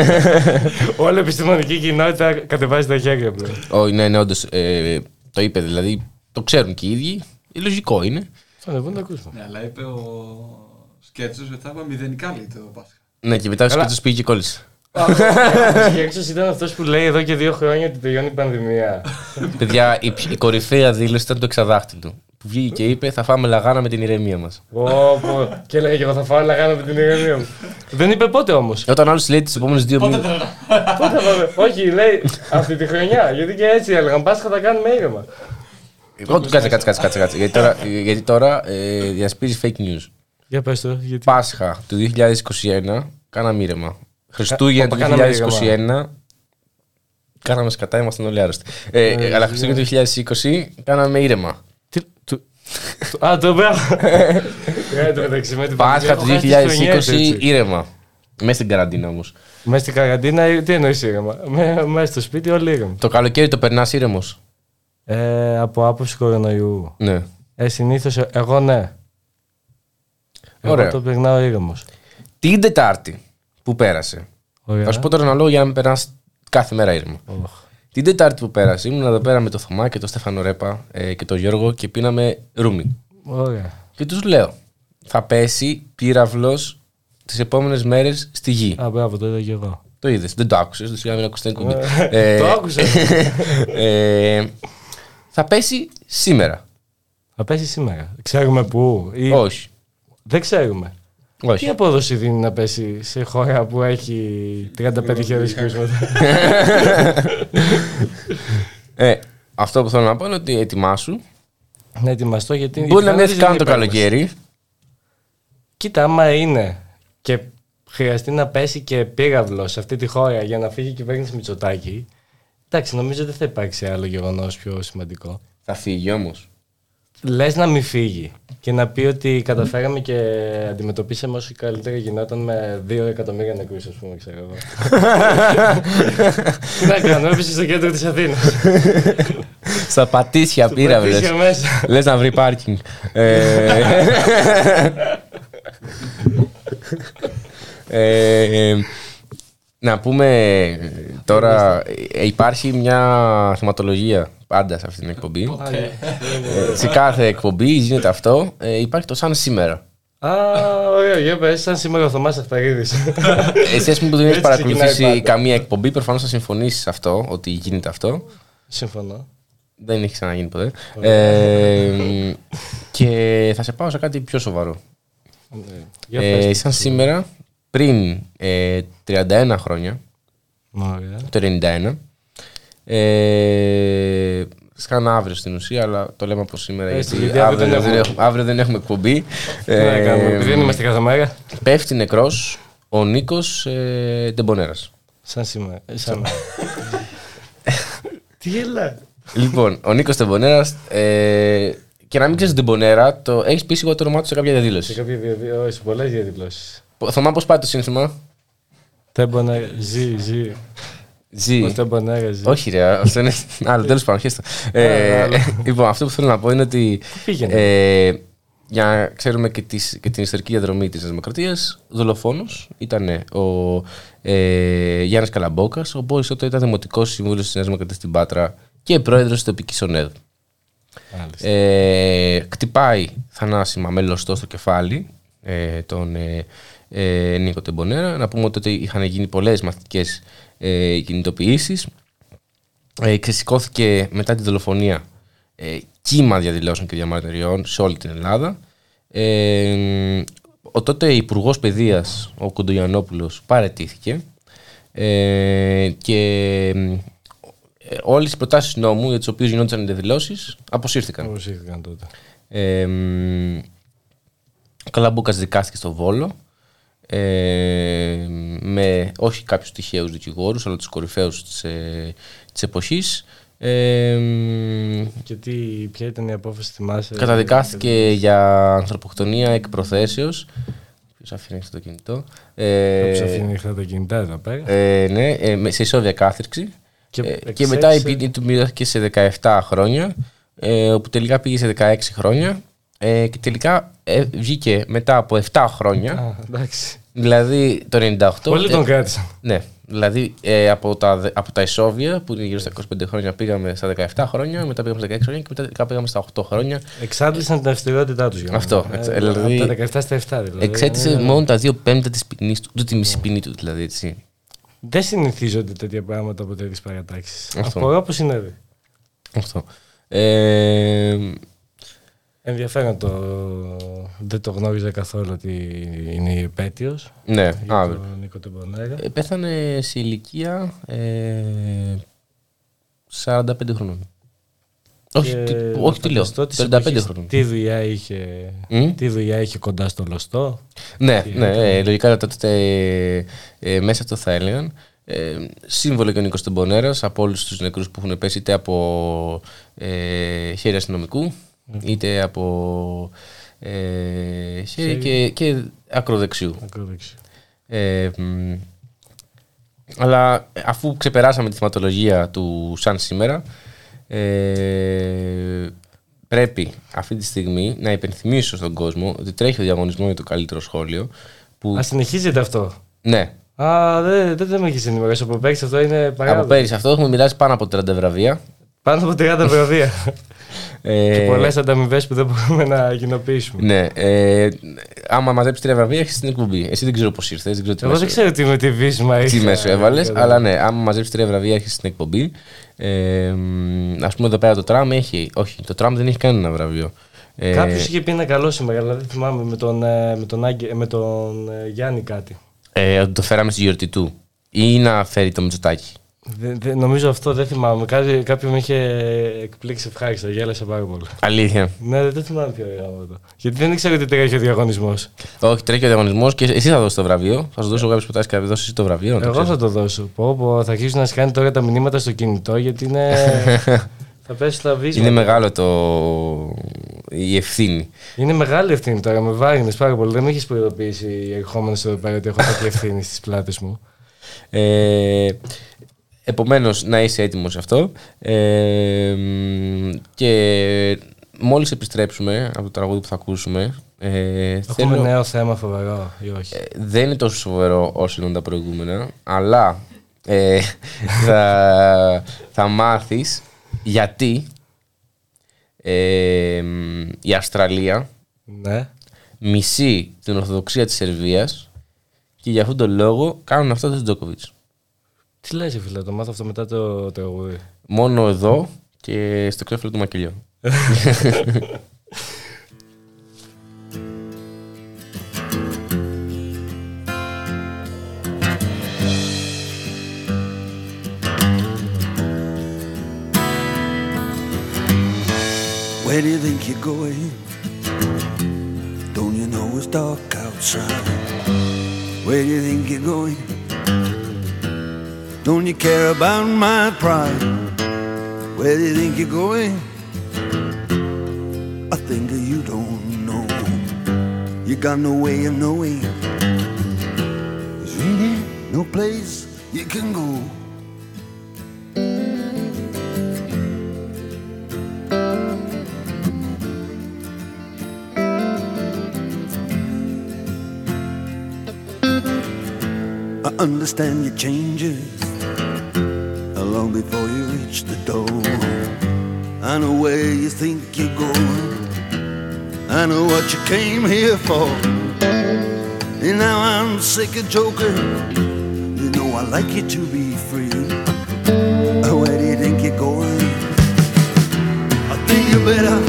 Όλη η επιστημονική κοινότητα κατεβάζει τα χέρια πλέον. Όχι, ναι, ναι, όντως, ε, το είπε, δηλαδή το ξέρουν και οι ίδιοι. Ε, λογικό είναι. Θα ανεβούν τα κρούσματα. Ναι, αλλά είπε ο Σκέτσος ότι θα είπα μηδενικά λέει το Πάσχα. Ναι, και μετά ο Καλά. σκέτσος πήγε και κόλλησε. Ο Γέξος ήταν αυτός που λέει εδώ και δύο χρόνια ότι τελειώνει η πανδημία. Παιδιά, η, η κορυφαία δήλωση ήταν το εξαδάχτυλο. Που βγήκε και είπε θα φάμε λαγάνα με την ηρεμία μας. Πω, πω. Και έλεγε και εγώ θα φάω λαγάνα με την ηρεμία μου. Δεν είπε πότε όμως. Όταν άλλος λέει τις επόμενες δύο μήνες. Πότε θα πάμε. Όχι, λέει αυτή τη χρονιά. Γιατί και έτσι έλεγαν. Πάσχα θα κάνουμε ήρεμα. Εγώ του κάτσε, κάτσε, κάτσε, κάτσε, κάτσε. Γιατί τώρα, γιατί τώρα ε, διασπίζει fake news. Για πες το. Γιατί... Πάσχα του 2021 κάναμε ήρεμα. Χριστούγεννα του Κα- κάναμε 2021 κάναμε σκατά, ήμασταν όλοι άρρωστοι. Ε, ε, αλλά Χριστούγεννα του 2020 κάναμε ήρεμα. Α, το μπράβο. Ε, εν τω μεταξύ, με την Πάσχα του πανδημία έχω χάσει τις χρονιές, 2020 έτσι. ήρεμα. Μέσα στην καραντίνα όμως. Μέσα στην καραντίνα, τι εννοείς ήρεμα; Με- Μέσα στο σπίτι, όλοι ήρεμα. Το καλοκαίρι το περνάς ήρεμος; Ε, από άποψη κορονοϊού. Ναι. Ε, συνήθως εγώ ναι. Ωραία. Εγώ το περνάω ήρεμος. Την Τετάρτη που πέρασε; Ωραία. Θα σου πω τώρα ένα λόγο για να μην περνάς κάθε μέρα ήρεμα. Την Τετάρτη που πέρασε ήμουν εδώ πέρα με το Θωμά και τον Στέφανο Ρέπα ε, και τον Γιώργο και πίναμε ρούμι. Ωραία. Και τους λέω, θα πέσει πύραυλος τις επόμενες μέρες στη γη. Α, μπράβο, το είδα και εγώ. Το είδες, δεν το άκουσες, δεν σιγά μην ακούσει την εκπομπή. Ε, το άκουσα. ε, θα πέσει σήμερα. Θα πέσει σήμερα. Ξέρουμε πού. Ή... Όχι. Δεν ξέρουμε. Όχι. Τι απόδοση δίνει να πέσει σε χώρα που έχει 35.000 κρούσματα. Ε, αυτό που θέλω να πω είναι ότι ετοιμάσου. Να ετοιμαστώ γιατί. Μπορεί να μην η έρθει καν το δεν υπάρχει. καλοκαίρι. Κοίτα, άμα είναι και χρειαστεί να πέσει και πύραυλος σε αυτή τη χώρα για να φύγει η κυβέρνηση Μητσοτάκη. Εντάξει, νομίζω δεν θα υπάρξει άλλο γεγονός πιο σημαντικό. Θα φύγει όμως. Λες να μην φύγει και να πει ότι καταφέραμε και αντιμετωπίσαμε όσο καλύτερα γινόταν με 2 εκατομμύρια νεκρούς, ας πούμε, ξέρω εγώ. Τι να κάνω, έπεσε στο κέντρο της Αθήνας. Στα πατήσια πύραυλε. πατήσια μέσα. Λες να βρει πάρκινγκ. Ε, ε, να πούμε τώρα, ε, υπάρχει μια θεματολογία πάντα σε αυτή την εκπομπή. Ε, σε κάθε εκπομπή γίνεται αυτό. Ε, υπάρχει το σαν σήμερα. Α, ωραία, για πες, σαν σήμερα ο Θωμάς Αυταρίδης. Εσύ, ας πούμε, που δεν έχεις Έτσι ξεκινάει παρακολουθήσει πάντα. καμία εκπομπή, προφανώς θα συμφωνήσεις σε αυτό, ότι γίνεται αυτό. Συμφωνώ. Δεν έχει ξαναγίνει ποτέ. Ε, και θα σε πάω σε κάτι πιο σοβαρό. Για Ε, πες. σαν σήμερα, πριν ε, 31 χρόνια, Ωραία. το 91, ε, σκάνα αύριο στην ουσία, αλλά το λέμε από σήμερα Ε, γιατί γιατί αύριο αύριο, δεν δεν έχουμε. έχουμε, αύριο δεν έχουμε εκπομπή. Τι να κάνουμε, επειδή δεν είμαστε κάθε μέρα. Πέφτει νεκρός ο Νίκος ε, Ντεμπονέρας. Σαν σήμερα. ε, Σαν... Τι γελά. λοιπόν, ο Νίκος Ντεμπονέρας, ε, και να μην ξέρεις Ντεμπονέρα, το έχεις πει σίγουρα το όνομά του σε κάποια Σε διαδήλωση. κάποια διαδήλωση, σε πολλές διαδηλώσεις. Θωμά, πώς πάει το σύνθημα; Τέμπονέρα, ζει, ζει. Ζει. Ο Τέμπονέρα ζει. Όχι, ρε, αυτό είναι άλλο. Τέλος πάντων, χέστο. Ε, άλλο. λοιπόν, αυτό που θέλω να πω είναι ότι. πήγαινε; Ε, για να ξέρουμε και, τις, και την ιστορική διαδρομή της Δημοκρατίας, δολοφόνος ήταν ο ε, Γιάννης Καλαμπόκας, ο οποίος τότε ήταν δημοτικός σύμβουλο της Νέας Δημοκρατίας στην Πάτρα και πρόεδρος τη τοπική ΟΝΕΔ. Μάλιστα. Ε, κτυπάει θανάσιμα με λωστό στο κεφάλι ε, τον ε, ε, Νίκο Τεμπονέρα. Να πούμε ότι τότε είχαν γίνει πολλές μαθητικές ε, κινητοποιήσεις. Ε, ξεσηκώθηκε μετά τη δολοφονία ε, κύμα διαδηλώσεων και διαμαρτυριών σε όλη την Ελλάδα. Ε, ο τότε Υπουργός Παιδείας, ο Κοντογιανόπουλο, παρετήθηκε ε, και ε, όλες οι προτάσεις νόμου για τις οποίες γινόντουσαν διαδηλώσεις αποσύρθηκαν. Αποσύρθηκαν τότε. Ε, ο Καλαμπούκας δικάστηκε στο Βόλο ε, με όχι κάποιους τυχαίους δικηγόρους αλλά τους κορυφαίους της, ε, της εποχής ε, Και τι, ποια ήταν η απόφαση, θυμάσαι; καταδικάστηκε για ανθρωποκτονία εκ προθέσεως Ποιος αφήνει ανοιχτό το κινητό; Ε, Όποιος αφήνει ανοιχτά τα κινητά εδώ πέρα; ε, ναι, ε, με- σε ισόβια κάθριξη Και και, ε, και εξέλιξε- μετά η ποινή του μοιράθηκε σε 17 χρόνια ε, όπου τελικά πήγε σε 16 χρόνια ε, και τελικά ε, βγήκε μετά από 7 χρόνια Α, εντάξει. Δηλαδή το 98 Πολλοί τον κράτησαν. ναι, δηλαδή ε, από, τα, δε- από τα ισόβια που είναι γύρω στα 25 χρόνια πήγαμε στα 17 χρόνια μετά πήγαμε στα 16 χρόνια και μετά τελικά πήγαμε στα 8 χρόνια Εξάντλησαν την αυστηρότητά τους. Αυτό, εξ- δηλαδή- Από τα 17 στα 7 δηλαδή. εξέτησε Ε, μόνο τα 2 πέμπτα της ποινής του, ούτε τη μισή ποινή του δηλαδή έτσι. Δεν συνηθίζονται τέτοια πράγματα από τέτοιες παρατάξεις. Αυτό. Απορώ πώς συνέβη. Αυτό. Ε, Ενδιαφέρον το. Δεν το γνώριζα καθόλου ότι είναι η επέτειος. ναι, Για α, τον Νίκο Τεμπονέρα. Ε, πέθανε σε ηλικία ε, 45 χρονών. Όχι, Και τι, να όχι τι λέω, φανταστώ της 35 εποχής χρονών. Τι δουλειά είχε, Μμ; τι δουλειά είχε κοντά στο λωστό; Ναι, Τι ναι έκανε. ε, λογικά τότε ε, ε, μέσα αυτό θα έλεγαν. Ε, σύμβολο και ο Νίκος Τεμπονέρας από όλους τους νεκρούς που έχουν πέσει είτε από ε, χέρι αστυνομικού είτε από ε, χέρι Χέρι. και, και ακροδεξιού. Ακροδεξιού. Ε, μ, αλλά αφού ξεπεράσαμε τη θυματολογία του σαν σήμερα, ε, πρέπει αυτή τη στιγμή να υπενθυμίσω στον κόσμο ότι τρέχει ο διαγωνισμός για το καλύτερο σχόλιο. Που, Α, συνεχίζεται αυτό; ναι, Α, δεν, δεν, δεν με έχει ενημερώσει. Από πέρυσι αυτό είναι παράδοση. από πέρυσι αυτό έχουμε μοιράσει πάνω από 30 βραβεία. Πάνω από 30 βραβεία. Ε, και πολλές ανταμοιβές που δεν μπορούμε να κοινοποιήσουμε. Ναι, ε, άμα μαζέψεις τρία βραβεία, έχεις την εκπομπή. Εσύ δεν ξέρω πώς ήρθες. Δεν ξέρω τι Εγώ μέσο- δεν ξέρω τι με τη βίσμα τι είχα. μέσο έβαλες, Κατά- αλλά ναι, άμα μαζέψεις τρία βραβεία, έχεις την εκπομπή. Ε, Α πούμε εδώ πέρα το τραμ έχει. Όχι, το τραμ δεν έχει κανένα βραβείο. Ε, Κάποιος είχε πει ένα καλό σήμερα, αλλά δεν θυμάμαι με τον, ε, με τον, Άγγε- με τον ε, Γιάννη κάτι. ε, ότι το φέραμε στη γιορτή του. Ή να φέρει το Μητσοτάκι. Δεν- δεν- νομίζω αυτό δεν θυμάμαι. Κάτι, κάποιον με είχε εκπλήξει ευχάριστα. Γέλασα πάρα πολύ. Αλήθεια. Ναι, δεν θυμάμαι ποιο είναι αυτό. Γιατί δεν ήξερα ότι τρέχει ο διαγωνισμός. Όχι, τρέχει ο διαγωνισμός και εσύ θα δώσεις το βραβείο. Θα σου δώσω κάποιες προτάσεις και θα δώσεις εσύ το βραβείο. να το Εγώ ξέρεις. θα το δώσω. Πω, πω, θα αρχίσουν να σκάνει τώρα τα μηνύματα στο κινητό γιατί είναι. θα πέσει στα βίσματα. Είναι μεγάλο το... η ευθύνη. Είναι μεγάλη ευθύνη τώρα. Με βάρινες πάρα πολύ. Δεν με έχεις προειδοποιήσει ερχόμενο εδώ πέρα ότι έχω τέτοια ευθύνη στις πλάτες μου. Ε, επομένως, να είσαι έτοιμος σε αυτό. Ε, μ, και μόλις επιστρέψουμε από το τραγούδι που θα ακούσουμε, ε, Έχουμε θέλω- νέο θέμα φοβερό ή όχι; Ε, δεν είναι τόσο σοβαρό όσο ήταν τα προηγούμενα, αλλά ε, θα, θα μάθεις γιατί ε, μ, η Αυστραλία Ναι. μισεί την Ορθοδοξία της Σερβίας και για αυτόν τον λόγο κάνουν αυτό το Τζόκοβιτς. Τι λες, φίλε, το μάθω αυτό μετά το τραγούδι. Μόνο εδώ και στο ξέφυλλο του μακελιού. Where do you think you're going? Don't you know it's dark outside? Where do you think you're going? Don't you care about my pride? Where do you think you're going? I think you don't know. You got no way of knowing. There's really no place you can go. I understand your changes before you reach the door. I know where you think you're going. I know what you came here for. And now I'm sick of joking. You know I like you to be free. Where do you think you're going? I think you better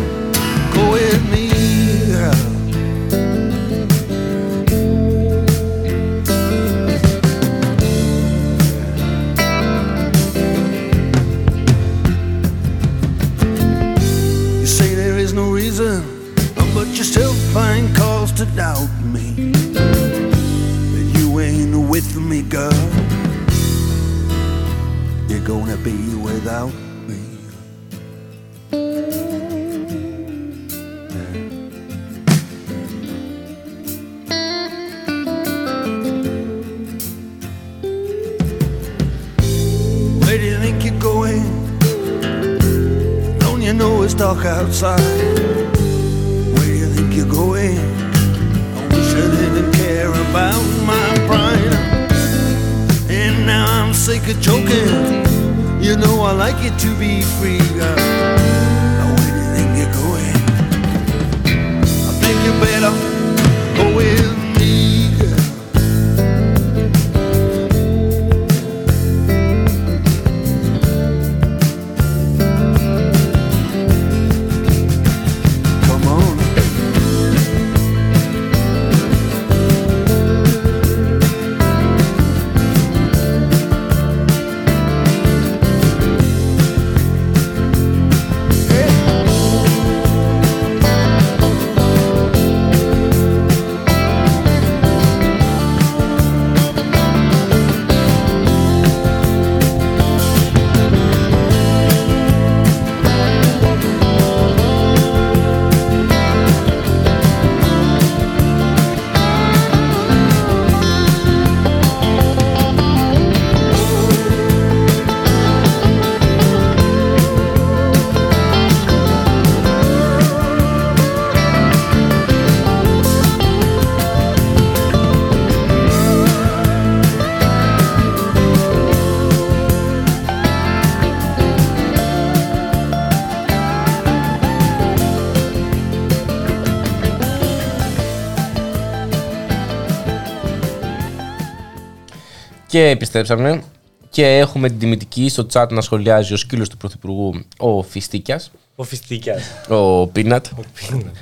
Και επιστρέψαμε και έχουμε την τιμητική στο chat να σχολιάζει ο σκύλος του Πρωθυπουργού, ο Φιστίκιας. Ο Φιστίκιας. Ο Πίνατ.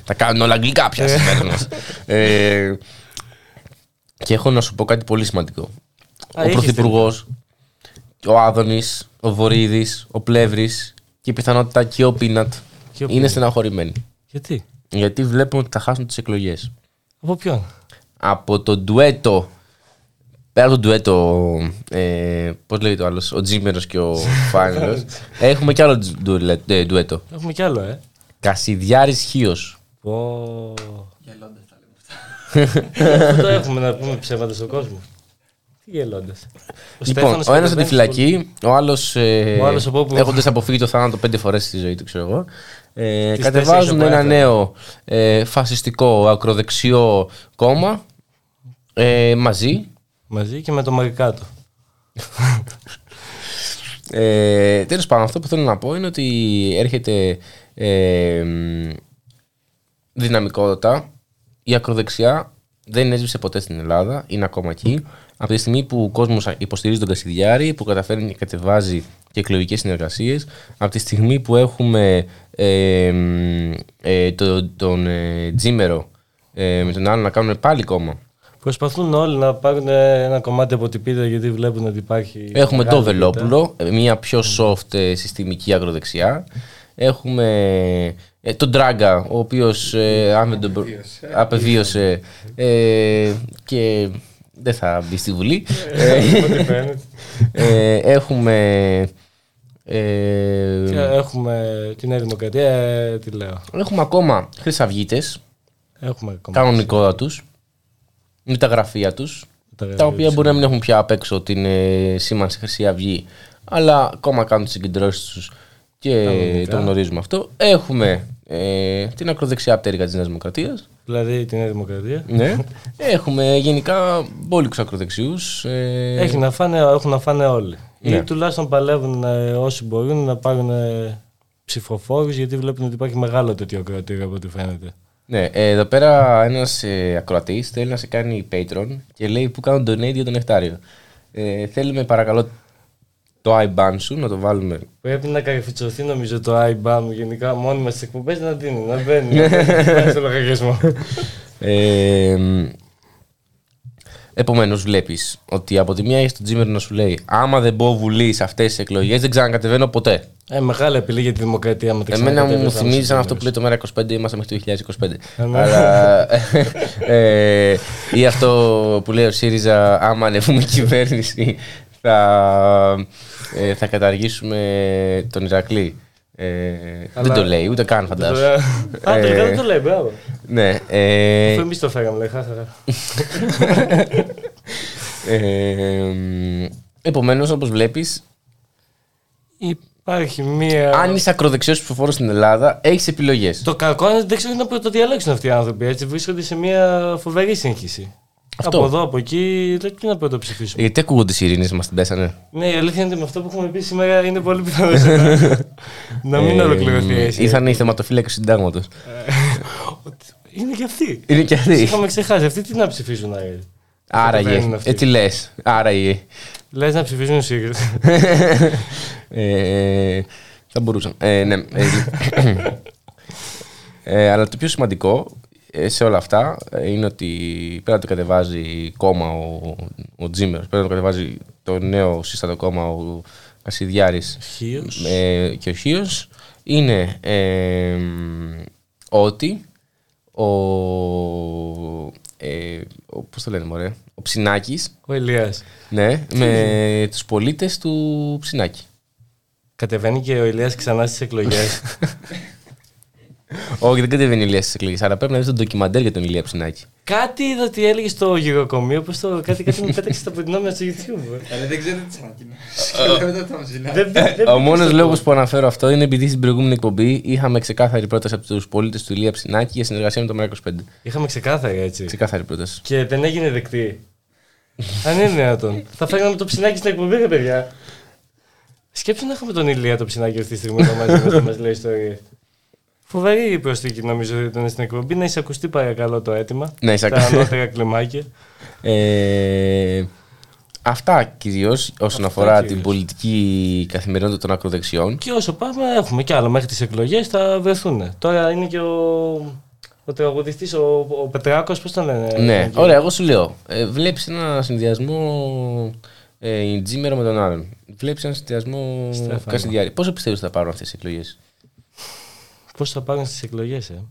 Τα κάνουν όλα αγγλικά πια στις μέρες μας. Ε, Και έχω να σου πω κάτι πολύ σημαντικό. Α, ο είχες Πρωθυπουργός, ο Άδωνης, ο Βορύδης, ο Πλεύρης και η πιθανότητα και ο Πίνατ Και ο είναι Πίνατ. στεναχωρημένοι. Γιατί; Γιατί βλέπουν ότι θα χάσουν τις εκλογές. Από ποιον; Από το ντουέτο Πέρα από το ντουέτο, ε, πώς λέει το άλλος, ο Τζίμερος και ο Φάνελος, έχουμε κι άλλο ντουελε- ε, ντουέτο. Έχουμε κι άλλο, ε. Κασιδιάρης Χίος. Πω. Αυτό το έχουμε να πούμε ψέματα στον κόσμο; Τι γελώντας. Λοιπόν, ο ένας από τη φυλακή, ο άλλος, ε, Ο άλλος από όπου- έχοντας αποφύγει το θάνατο πέντε φορές στη ζωή του, ξέρω εγώ, ε, Τις κατεβάζουν τέσσερις ένα ο νέο ε, φασιστικό ακροδεξιό κόμμα ε, μαζί. Μαζί και με το Μαρικάτο. Ε, Τέλος πάντων, αυτό που θέλω να πω είναι ότι έρχεται ε, μ, δυναμικότητα. Η ακροδεξιά δεν έσβησε ποτέ στην Ελλάδα, είναι ακόμα εκεί. Από τη στιγμή που ο κόσμος υποστηρίζει τον Κασιδιάρη, που καταφέρνει και κατεβάζει και εκλογικές συνεργασίες, από τη στιγμή που έχουμε ε, μ, ε, το- τον ε, Τζίμερο ε, με τον άλλο να κάνουν πάλι κόμμα. Προσπαθούν όλοι να πάρουν ένα κομμάτι από την πίτα γιατί βλέπουν ότι υπάρχει. Έχουμε μεγάλη το πίτα. Βελόπουλο, μια πιο soft ε, συστημική αγροδεξιά. Έχουμε ε, τον Τράγκα, ο οποίος ε, αν δεν τον προ- απεβίωσε ε, και δεν θα μπει στη Βουλή. Ε, από ό,τι φαίνεται. Ε, έχουμε... ε, Και έχουμε τη Νέα Δημοκρατία, ε, τι λέω. έχουμε ακόμα χρυσαυγίτες, Έχουμε ακόμα. κανονικότητα τους, με τα γραφεία τους, τα γραφεία οποία τους, μπορεί να μην έχουν πια απ' έξω την ε, σήμανση Χρυσή Αυγή, αλλά ακόμα κάνουν τις συγκεντρώσεις τους και Κανονικά. το γνωρίζουμε αυτό. Έχουμε ε, την ακροδεξιά πτέρυγα της Νέας Δημοκρατίας. Δηλαδή τη Νέα Δημοκρατία. Ναι. Έχουμε γενικά μπόλικους ακροδεξιούς. Ε, Έχει να φάνε, έχουν να φάνε όλοι. Ναι. Ή τουλάχιστον παλεύουν ε, όσοι μπορούν να πάρουν ε, ψηφοφόρους γιατί βλέπουν ότι υπάρχει μεγάλο τέτοιο κρατήριο από ό,τι φαίνεται. Ναι, ε, εδώ πέρα ένας ε, ακροατής θέλει να σε κάνει Patreon και λέει που κάνω donate για τον Νεκτάριο. Ε, θέλουμε παρακαλώ το IBAN σου να το βάλουμε. Πρέπει να καρφιτσωθεί νομίζω το IBAN μου γενικά μόνιμα στι εκπομπές να δίνει, να μπαίνει. να μπαίνει στο λογαριασμό. Ε, Επομένως, βλέπεις ότι από τη μία έχεις τον Τζίμερ να σου λέει: Άμα δεν μπω βουλή σε αυτές τις εκλογές, δεν ξανακατεβαίνω ποτέ. Ε, μεγάλη απειλή για τη δημοκρατία μου. Εμένα μου θυμίζεις σαν αυτό που λέει το Μέρα 25, είμαστε μέχρι το 2025. Ε, ναι. Αλλά. ε, ή αυτό που λέει ο ΣΥΡΙΖΑ, άμα ανεβούμε κυβέρνηση, θα, ε, θα καταργήσουμε τον Ηρακλή. Ε, Αλλά- Δεν το λέει, ούτε καν φαντάζομαι. Α, τελικά δεν το λέει, μπράβο. Ναι. Ε, Αφού εμείς το φάγαμε, λέει, χάχαρα. ε, Επομένως, όπως βλέπεις, Υπάρχει μία. αν είσαι ακροδεξιός ψηφοφόρος στην Ελλάδα, έχεις επιλογές. Το κακό είναι ότι δεν ξέρουν να πρωτοδιαλέξουν αυτοί οι άνθρωποι. Έτσι βρίσκονται σε μια φοβερή σύγχυση. Αυτό. Από εδώ, από εκεί, δεν τι να πρωτοψηφίσουμε. Γιατί ακούγονται οι ειρήνε μας την πέσανε; Ναι, η αλήθεια είναι ότι με αυτό που έχουμε πει σήμερα είναι πολύ πιθανό να μην Ε, ολοκληρωθεί έτσι. Ήρθαν οι θεματοφύλακε του συντάγματος. Είναι και αυτοί. Είναι και αυτοί. Τους Είχαμε ξεχάσει. Αυτοί τι να ψηφίσουν, Άρη; Άραγε. Έτσι λες; Άραγε. Λες να ψηφίσουν ΣΥΡΙΖΑ. Ε, θα μπορούσαν. Ε, ναι. ε, ε, αλλά το πιο σημαντικό ε, σε όλα αυτά ε, είναι ότι πρέπει να το κατεβάζει κόμμα ο, ο Τζίμερς, πρέπει να το κατεβάζει το νέο σύστατο κόμμα ο Κασιδιάρης Χίος. ε, και ο Χίος είναι ε, ότι ο, ε, ο πώς το λένε μωρέ, ο Ψινάκης Ο Ηλίας. ναι, με τους πολίτες του Ψινάκη. Κατεβαίνει και ο Ηλίας ξανά στις εκλογές. Όχι, δεν κατεβαίνει η Ηλία στις εκλογές, αλλά πρέπει να δεις το ντοκιμαντέρ για τον Ηλία Ψινάκη. κάτι είδα ότι έλεγε στο γυροκομείο, πως το, κάτι, κάτι μου πέταξε στα προτινόμενα στο YouTube. Αλλά δεν ξέρετε τι ανακοινώσει. Μετά το ζηλάω. Δεν- δεν- δεν Ο μπήκε μόνος στο- λόγος που αναφέρω αυτό είναι επειδή στην προηγούμενη εκπομπή είχαμε ξεκάθαρη πρόταση από τους πολίτες του Ηλία Ψινάκη για συνεργασία με το ΜΕΡΑ25. Είχαμε ξεκάθαρη έτσι. Ξεκάθαρη πρόταση. Και δεν έγινε δεκτή. Αν είναι δυνατόν. θα φέρναμε το ψινάκι στην εκπομπή, ρε παιδιά. Σκέψου να έχουμε τον Ηλία το ψινάκι αυτή τη στιγμή να μαζί μας να μας λέει ιστορίες. Φοβερή η προσθήκη νομίζω ότι ήταν στην εκπομπή. Να εισακουστεί παρακαλώ το αίτημα. Να Στα εισακουστεί. ανώτερα κλιμάκια. Ε, αυτά κυρίως όσον αφορά κυρίως. την πολιτική καθημερινότητα των ακροδεξιών. Και όσο πάμε, έχουμε κι άλλο μέχρι τις εκλογές θα βρεθούν. Τώρα είναι και ο, ο τραγουδιστής, ο, ο Πετράκος, πώς τον λένε. Ναι, ωραία, εγώ σου λέω. Ε, Βλέπεις ένα συνδυασμό ε, η Τζίμερο με τον άλλον. Βλέπεις ένα συνδυασμό Στέφανο. Κασιδιάρη. Πόσο πιστεύεις ότι θα πάρουν αυτές τι εκλογές, Πώς θα πάρουν στις εκλογές, ε.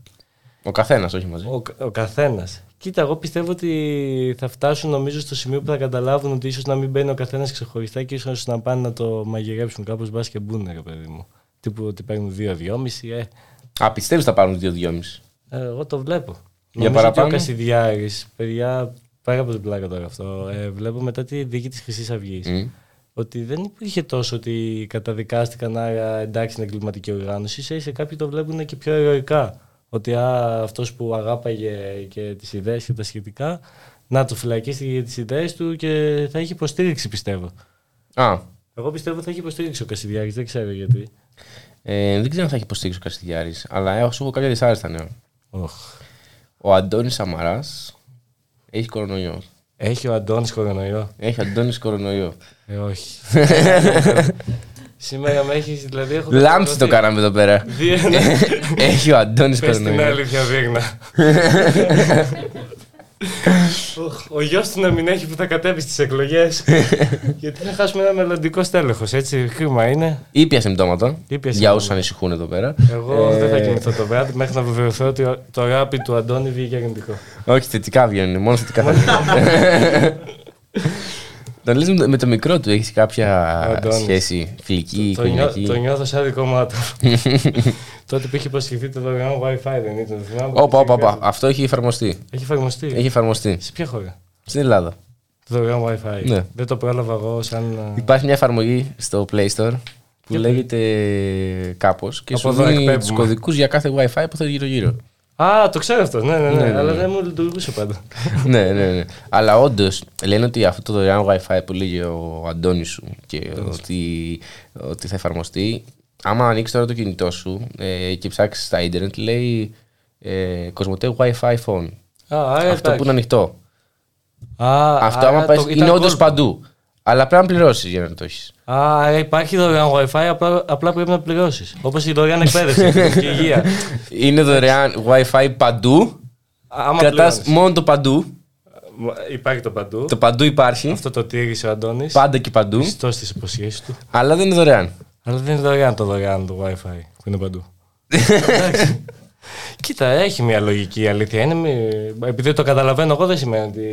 Ο καθένας, όχι μαζί. Ο, ο καθένας. Κοίτα, εγώ πιστεύω ότι θα φτάσουν νομίζω στο σημείο που θα καταλάβουν ότι ίσως να μην μπαίνει ο καθένας ξεχωριστά και ίσως να πάνε να το μαγειρέψουν κάπως μπας και μπουν, ρε παιδί μου. Τύπου ότι παίρνουν 2-2,5. Ε, Α, πιστεύεις θα πάρουν 2-2,5. ε, εγώ το βλέπω. Για Νομίζω παραπάνω; Ότι ο Κασιδιάρης, παιδιά, πέρα από την πλάκα τώρα αυτό, ε, βλέπω μετά τη δίκη της Χρυσής Αυγής. Μμ. Ότι δεν υπήρχε τόσο ότι καταδικάστηκαν, άρα εντάξει είναι εγκληματική οργάνωση. Σε, σε κάποιοι το βλέπουν και πιο ηρωικά. Ότι α, αυτός που αγάπαγε και τις ιδέες και τα σχετικά, να το φυλακίσει για τις ιδέες του και θα έχει υποστήριξη πιστεύω. Α, Εγώ πιστεύω θα έχει υποστήριξη ο Κασιδιάρης, δεν ξέρω γιατί. ε, δεν ξέρω αν θα έχει υποστήριξη ο Κασιδιάρης, αλλά έχω, σου έχω κάποια δυσάρεστα νέα. Οχ. Ο Αντώνης Σαμαράς έχει κορονοϊό. Έχει ο Αντώνης κορονοϊό. Έχει Αντώνης κορονοϊό. Ε, όχι. Σήμερα με έχεις, δηλαδή έχω... Λάμψη το κάναμε εδώ πέρα. Δύο- έχει ο Αντώνης Πες την κορονοϊό. αλήθεια, Βίγνα. Οχ, Ο γιος του να μην έχει που θα κατέβει στις εκλογές. γιατί θα χάσουμε ένα μελλοντικό στέλεχος, έτσι. Κρίμα είναι. Ήπια συμπτώματα. Ήπια Για συμπτώματα. όσους ανησυχούν εδώ πέρα. Εγώ Ε, δεν θα κοιμηθώ το βράδυ μέχρι να βεβαιωθώ ότι το ράπι του Αντώνη βγήκε αρνητικό. Όχι, θετικά βγαίνουν. Μόνο θετικά θα βγαίνουν. Τον λες με το μικρό του έχεις κάποια Αντώνης. σχέση φιλική, Το, νιώ, οικογενειακή. το νιώθω σαν δικό μου άτομο. Τότε που είχε υποσχεθεί το δωρεάν WiFi δεν ήταν. το θυμάμαι. Όπα, όπα, όπα. Αυτό έχει εφαρμοστεί. Έχει εφαρμοστεί. Έχει εφαρμοστεί. Σε ποια χώρα; Στην Ελλάδα. Το δωρεάν WiFi. Ναι. Δεν το πρόλαβα εγώ σαν. α, Υπάρχει μια εφαρμογή στο Play Store που Για λέγεται κάπως και Από σου εδώ δίνει εκπέμπουμε. τους κωδικούς για κάθε WiFi που θα γύρω-γύρω. Α, το ξέρω αυτό. Ναι, ναι, ναι. Ναι, ναι, Αλλά ναι. δεν μου λειτουργούσε πάντα. ναι, ναι, ναι. Αλλά όντως λένε ότι αυτό το δωρεάν WiFi που λέγει ο Αντώνης σου και ότι, ότι θα εφαρμοστεί, άμα ανοίξεις τώρα το κινητό σου ε, και ψάξεις στα ίντερνετ, λέει ε, Κοσμοτέ Wi-Fi phone. Α, άρα Αυτό εντάξει. που είναι ανοιχτό. Α, Αυτό άρα άμα πας, το- είναι ήταν όντως gold. παντού. Αλλά πρέπει να πληρώσεις για να το έχεις. Α, άρα υπάρχει δωρεάν WiFi, απλά, απλά πρέπει να πληρώσεις. Όπως η δωρεάν εκπαίδευση και η υγεία. Είναι δωρεάν Wi-Fi παντού. Άμα Κρατάς πληρώνεις. μόνο το παντού. Υπάρχει το παντού. Το παντού υπάρχει. Αυτό το τήρησε ο Αντώνης. Πάντα και παντού. Πιστό στις υποσχέσεις του. Αλλά δεν είναι δωρεάν. Αλλά δεν είναι δωρεάν το δωρεάν το WiFi που είναι παντού. Εντάξει. Κοίτα, έχει μια λογική η αλήθεια. Είναι μη- Επειδή το καταλαβαίνω εγώ δεν σημαίνει ότι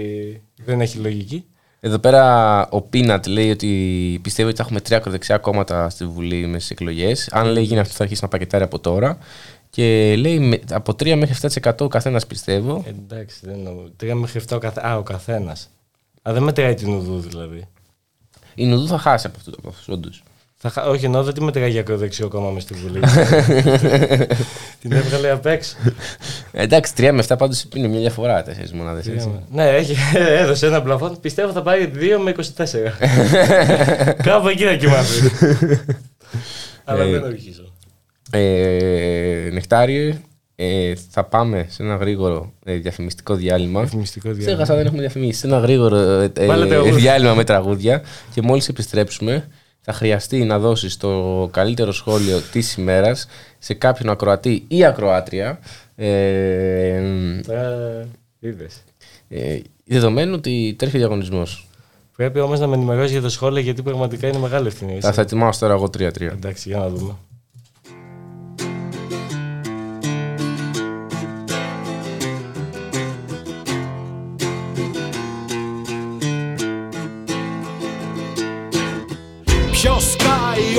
δεν έχει λογική. Εδώ πέρα ο Πίνατ λέει ότι πιστεύει ότι θα έχουμε τρία ακροδεξιά κόμματα στη Βουλή μες τι εκλογές. Αν λέει γίνει αυτό, θα αρχίσει να πακετάρει από τώρα. Και λέει με- από 3 μέχρι 7% ο καθένας πιστεύω. Εντάξει, δεν εννοώ. Τρία μέχρι 7 ο, καθ... Α, ο καθένας. Α, δεν μετράει την ουδού δηλαδή. Η Νουδού θα χάσει από αυτό το όντως. Θα... χα- Όχι, εννοώ δεν τη μετράει για ακροδεξιό κόμμα με στη Βουλή. την έβγαλε απ' έξω. Εντάξει, 3 με 7 πάντως είναι μια διαφορά. Τέσσερις μονάδες Τρία έτσι. με- Ναι, έχει, έδωσε ένα πλαφόν. Πιστεύω θα πάει 2 με 24. Κάπου εκεί θα κοιμάσαι. Αλλά Ε, δεν ορκίζω. Ε, νεκτάριε, ε, θα πάμε σε ένα γρήγορο ε, διαφημιστικό διάλειμμα. Διαφημιστικό διάλειμμα. Ξέχασα, δεν έχουμε διαφημίσει. Σε ένα γρήγορο ε, ε, Βάλε τραγούδια. διάλειμμα με τραγούδια. Και μόλις επιστρέψουμε, θα χρειαστεί να δώσεις το καλύτερο σχόλιο της ημέρας σε κάποιον ακροατή ή ακροάτρια. Ε, Τώρα είδες. ε, δεδομένου ότι τρέχει ο διαγωνισμός. Πρέπει όμως να με ενημερώσεις για το σχόλιο γιατί πραγματικά είναι μεγάλη ευθύνη. Θα θα ετοιμάσω τώρα εγώ 3-3. Εντάξει, για να δούμε.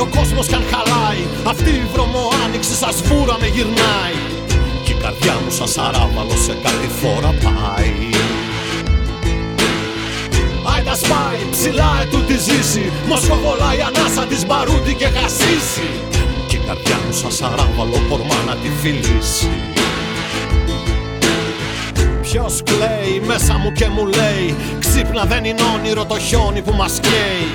Ο κόσμος κι αν χαλάει. Αυτή η βρωμοάνοιξη σας βούρανε γυρνάει. Κι η καρδιά μου σαν σαράβαλο σε κάτι φορά πάει. Άιντα σπάει, ψηλά ετούτη ζήσει. Μοσχοβολάει ανάσα της μπαρούτι και χασίσει Κι η καρδιά μου σαν σαράβαλο πορμά να τη φιλήσει. Ποιος κλαίει μέσα μου και μου λέει Ξύπνα δεν είναι όνειρο το χιόνι που μας καίει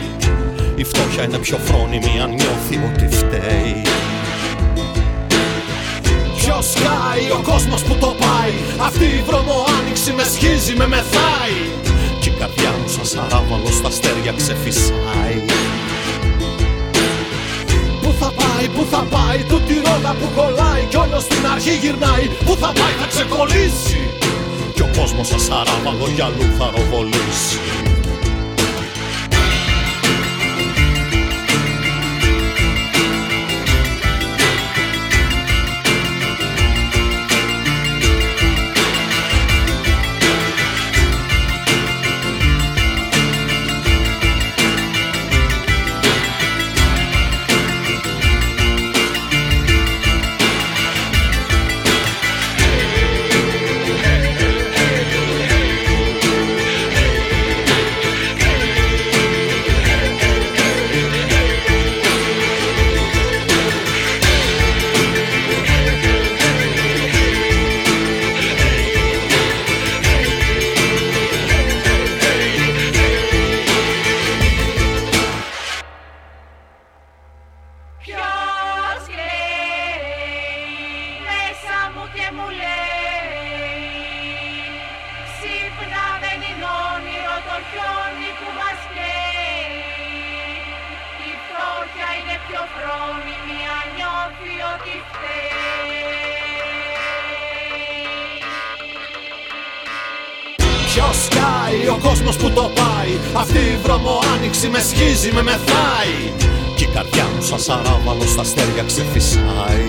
Η φτώχεια είναι πιο φρόνιμη αν νιώθει ότι φταίει. Ποιος σκάει ο κόσμος που το πάει Αυτή η βρωμοάνοιξη με σχίζει, με μεθάει. Κι η καρδιά μου σαν σαράβαλο στα αστέρια ξεφυσάει. Πού θα πάει, πού θα πάει, τούτη ρόδα που κολλάει Κι όλος στην αρχή γυρνάει, πού θα πάει θα ξεκολλήσει. Κι ο κόσμος σαν σαράβαλο για αλλού θα ροβολήσει Ποιος σκάει, ο κόσμος που το πάει Αυτή η βρωμοάνοιξη με σχίζει, με μεθάει. Κι η καρδιά μου σαν σαράβαλος στα αστέρια ξεφυσάει.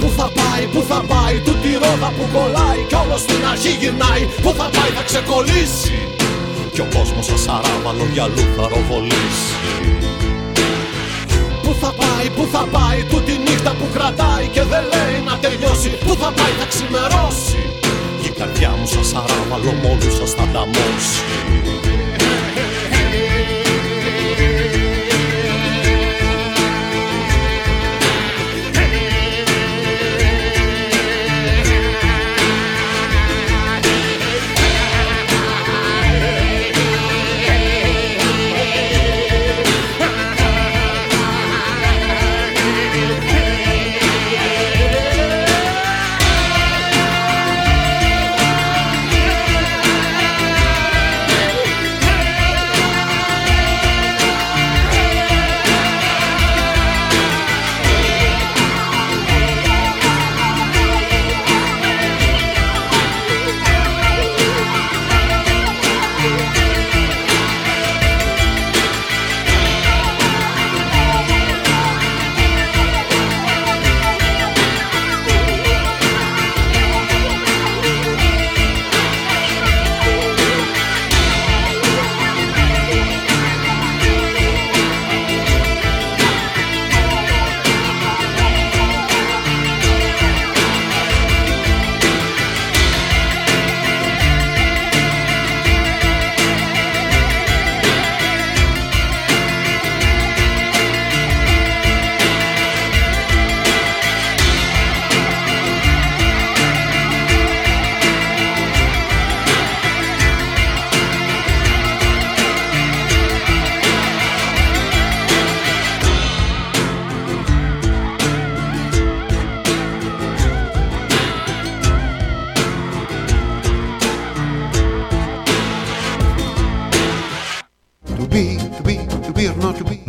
Πού θα πάει, πού θα πάει, τούτη ρόδα που κολλάει Κι όλος στην αρχή γυρνάει, πού θα πάει θα ξεκολλήσει. Κι ο κόσμος σαν σαράβαλο για αλλού θα ροβολήσει. Πού θα πάει, πού θα πάει, τούτη νύχτα που κρατάει Και δεν λέει να τελειώσει, πού θα πάει θα ξημερώσει. Κι η καρδιά μου σαν σαράβαλο μόλις σας θα ταμώσει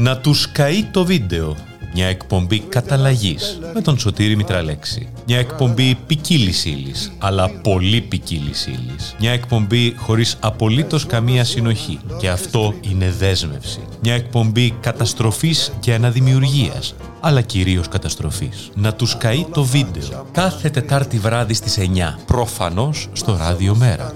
Να τους καεί το βίντεο. Μια εκπομπή καταλλαγής με τον Σωτήρη Μητραλέξη. Μια εκπομπή ποικίλης ύλης, αλλά πολύ ποικίλης ύλης. Μια εκπομπή χωρίς απολύτως καμία συνοχή. Και αυτό είναι δέσμευση. Μια εκπομπή καταστροφής και αναδημιουργίας, αλλά κυρίως καταστροφής. Να τους καεί το βίντεο. Κάθε Τετάρτη βράδυ στις 9. Προφανώς στο Ράδιο Μέρα.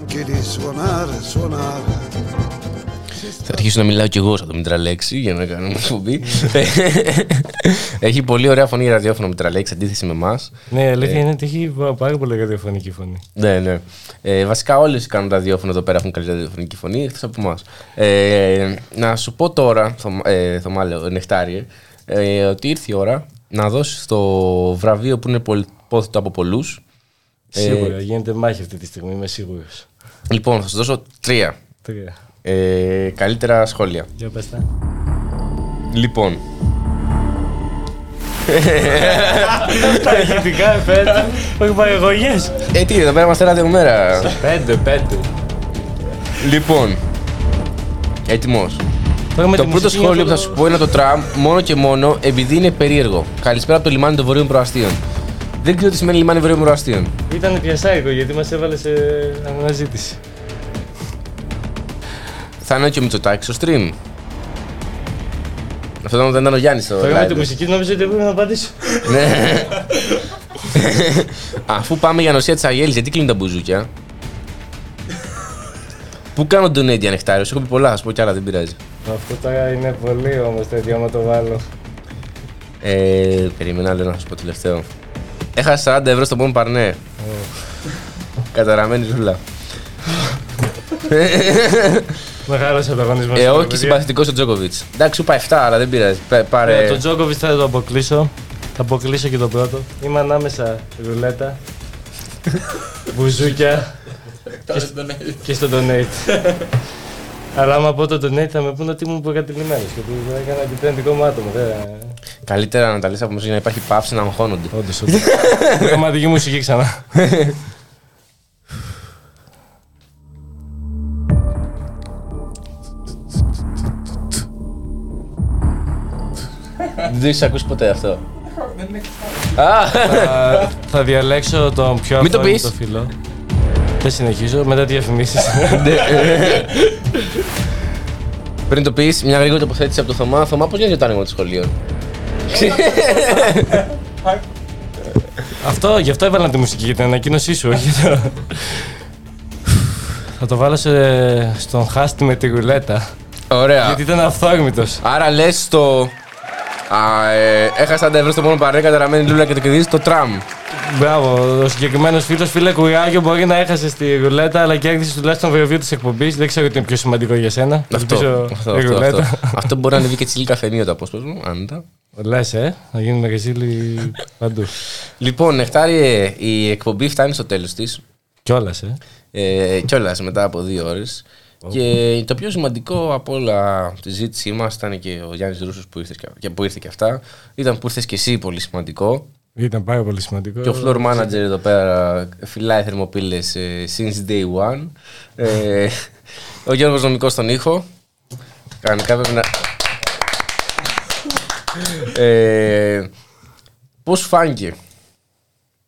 Θα αρχίσω να μιλάω κι εγώ σαν το Μητραλέξη για να κάνουμε εκπομπή. έχει πολύ ωραία φωνή η ραδιόφωνο Μητραλέξη αντίθεση με εμάς. Ναι, η αλήθεια είναι ότι έχει πάρα πολύ ραδιοφωνική φωνή. Ναι, ναι. Ε, βασικά όλες οι κάνουν ραδιόφωνο εδώ πέρα έχουν καλή ραδιοφωνική φωνή, εκτός από εμάς. Ε, να σου πω τώρα, Θωμά- ε, Θωμά, λέω, Νεκτάριε, ε, ότι ήρθε η ώρα να δώσεις το βραβείο που είναι πολυπόθητο από πολλούς. Σίγουρα, γίνεται μάχη αυτή τη στιγμή, είμαι σίγουρος. λοιπόν, θα σου δώσω τρία. Τρία. Ε, καλύτερα σχόλια. Για πες τα. Λοιπόν. Τα ηχητικά εφέ όχι παρεγωγέ. Ε, τι, εδώ πέρα είμαστε ράδιο μέρα. Πέντε, πέντε. Λοιπόν. Έτοιμος. Τώρα με Το τη πρώτο μουσική σχόλιο που θα νιώθω- σου πω είναι το τραμ μόνο και μόνο επειδή είναι περίεργο. Καλησπέρα από το λιμάνι των Βορείων Προαστίων. Δεν ξέρω τι σημαίνει λιμάνι Βορείων Προαστίων. Ήταν πιασάρικο γιατί μας έβαλε σε αναζήτηση. Θα είναι και ο Μητσοτάκη στο stream. Αυτό δεν ήταν ο Γιάννης στο Τώρα με τη live. μουσική νόμιζα ότι έπρεπε να απαντήσω. Ναι. Αφού πάμε για νοσία της Αγέλης, γιατί κλείνουν τα μπουζούκια; Πού κάνω τον Έντι ανεκτάριο, έχω πει πολλά, θα σου πω κι άλλα, δεν πειράζει. Αυτό τώρα είναι πολύ όμως τέτοιο άμα το βάλω. Ε, περίμενα λέω να σου πω τελευταίο. Έχασα 40 ευρώ στο πόνο παρνέ. Καταραμένη ζούλα. Μεγάλος ανταγωνισμός. ε, όχι και συμπαθητικός ο Τζόκοβιτς. Εντάξει, σου είπα 7, αλλά δεν πειράζει. Πα- Πάρε. Ε, το Τζόκοβιτς θα το αποκλείσω. Θα αποκλείσω και το πρώτο. Είμαι ανάμεσα ρουλέτα, μπουζούκια και, σ- και στο donate. Αλλά άμα πω το donate θα με πούνε ότι ήμουν προκατηλημένος και ότι δεν έκανα επιτρεπτικό μου άτομο. δεν- Καλύτερα να τα λες από μέσα για να υπάρχει παύση να αγχώνονται. Όντως, όντως. Πραγματική μουσική ξανά. Δεν έχει ακούσει ποτέ αυτό. θα, θα διαλέξω τον πιο Μην το αφόρητο πεις. φίλο. Δεν συνεχίζω, μετά διαφημίσεις. Ναι. Πριν το πεις, μια γρήγορη τοποθέτηση από το Θωμά. Θωμά, πώς γίνεται το άνοιγμα του σχολείων; Αυτό, γι' αυτό έβαλα τη μουσική για την ανακοίνωσή σου, όχι για το... Θα το βάλω σε- στον χάστη με τη ρουλέτα. Ωραία. Γιατί ήταν αυθόρμητος. Άρα λες το. Α, ε, έχασα τα ευρώ στο μόνο παρέ, καταραμένη λούλα και το κερδίζει το τραμ. Μπράβο, ο συγκεκριμένος φίλος, φίλε Κουράγιο, μπορεί να έχασε στη ρουλέτα, αλλά κέρδισε τουλάχιστον βραβείο της εκπομπής. Δεν ξέρω τι είναι πιο σημαντικό για σένα. Αυτό, Ελπίζω αυτό, η αυτό, ρουλέτα. αυτό. Αυτό μπορεί να ανεβεί και τσιλί καφενείο το απόσπασμα. Άντα. Λες, ε, να γίνουμε ρεζίλοι παντού. Λοιπόν, Νεκτάριε, η εκπομπή φτάνει στο τέλος της. Κιόλας, ε. Ε, Κιόλας μετά από δύο ώρες. Και το πιο σημαντικό από όλα τη ζήτησή μας ήταν και ο Γιάννης Ρούσος που, ήρθε και- και που ήρθε και αυτά. Ήταν που ήρθες και εσύ πολύ σημαντικό. Ήταν πάρα πολύ σημαντικό. Και ο floor manager εδώ πέρα φυλάει θερμοπύλες since day one. Ε, ο Γιώργος Νομικός στον ήχο. Κανονικά πρέπει να. Ε, Πώς σου φάνηκε,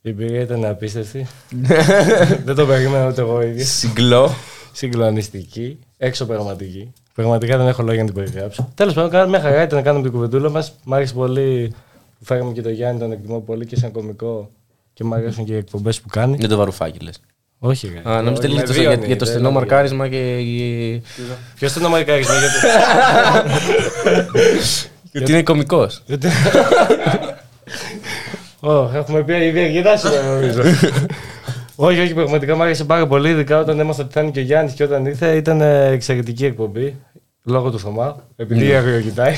Η εμπειρία ήταν απίστευτη. Δεν το περίμενα ούτε εγώ ίδιος. Συγκλώ. Συγκλονιστική. Έξω πραγματική. Πραγματικά δεν έχω λόγια να την περιγράψω. Τέλος πάντων, κάναμε μια χαρά ήταν να κάνουμε την κουβεντούλα μας. Μ' άρεσε πολύ που φέραμε και το Γιάννη, τον εκτιμώ πολύ και σαν κωμικό. Και μου αρέσουν και οι εκπομπές που κάνει. Δεν το βαρουφάκι λες. Όχι, ρε. Α, νόμιζα Με για το, δύο για, είναι, για το δεν στενό είναι μαρκάρισμα και. και- Ποιος στενό μαρκάρισμα, γιατί. Γιατί είναι κωμικός. Γιατί- Ω, έχουμε πει ήδη αρκετά σήμερα νομίζω. όχι, όχι, πραγματικά μου άρεσε πάρα πολύ. Ειδικά όταν έμαθα ότι θα είναι και ο Γιάννης και όταν ήρθε, ήταν ε, εξαιρετική εκπομπή. Λόγω του Θωμά, επειδή Ναι. η αγριοκοιτάει.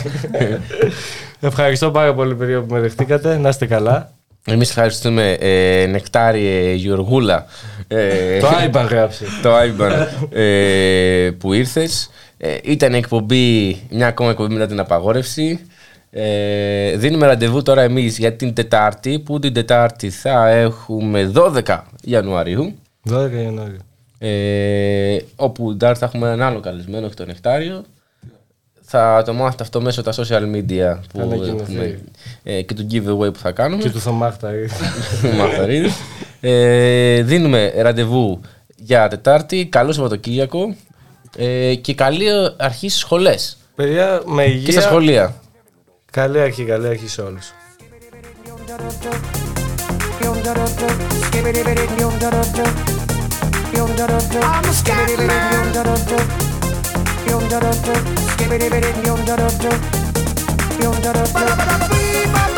Ευχαριστώ πάρα πολύ, παιδιά, που με δεχτήκατε. Να είστε καλά. Εμείς ευχαριστούμε ε, Νεκτάριε Γιωργούλα. Ε, Το Άιμπαν γράψε. το Άιμπαν ε, που ήρθες. Ε, ήταν εκπομπή, μια ακόμα εκπομπή μετά την απαγόρευση. Ε, δίνουμε ραντεβού τώρα εμείς για την Τετάρτη, που την Τετάρτη θα έχουμε 12 Ιανουαρίου. 12 Ιανουαρίου. Ε, όπου την Τετάρτη θα έχουμε έναν άλλο καλεσμένο, όχι τον Νεκτάριο. Θα το μάθετε αυτό μέσω τα social media που Θα ανακοινωθεί. έχουμε, ε, και του giveaway που θα κάνουμε. Και του Θωμάχταρη. Μαχταρίδη. ε, δίνουμε ραντεβού για Τετάρτη. Καλό Σαββατοκύριακο. Ε, και καλή αρχή στις σχολές. Παιδιά, με υγεία. Και στα σχολεία. Καλή αρχή, καλή αρχή σε όλους. I'm a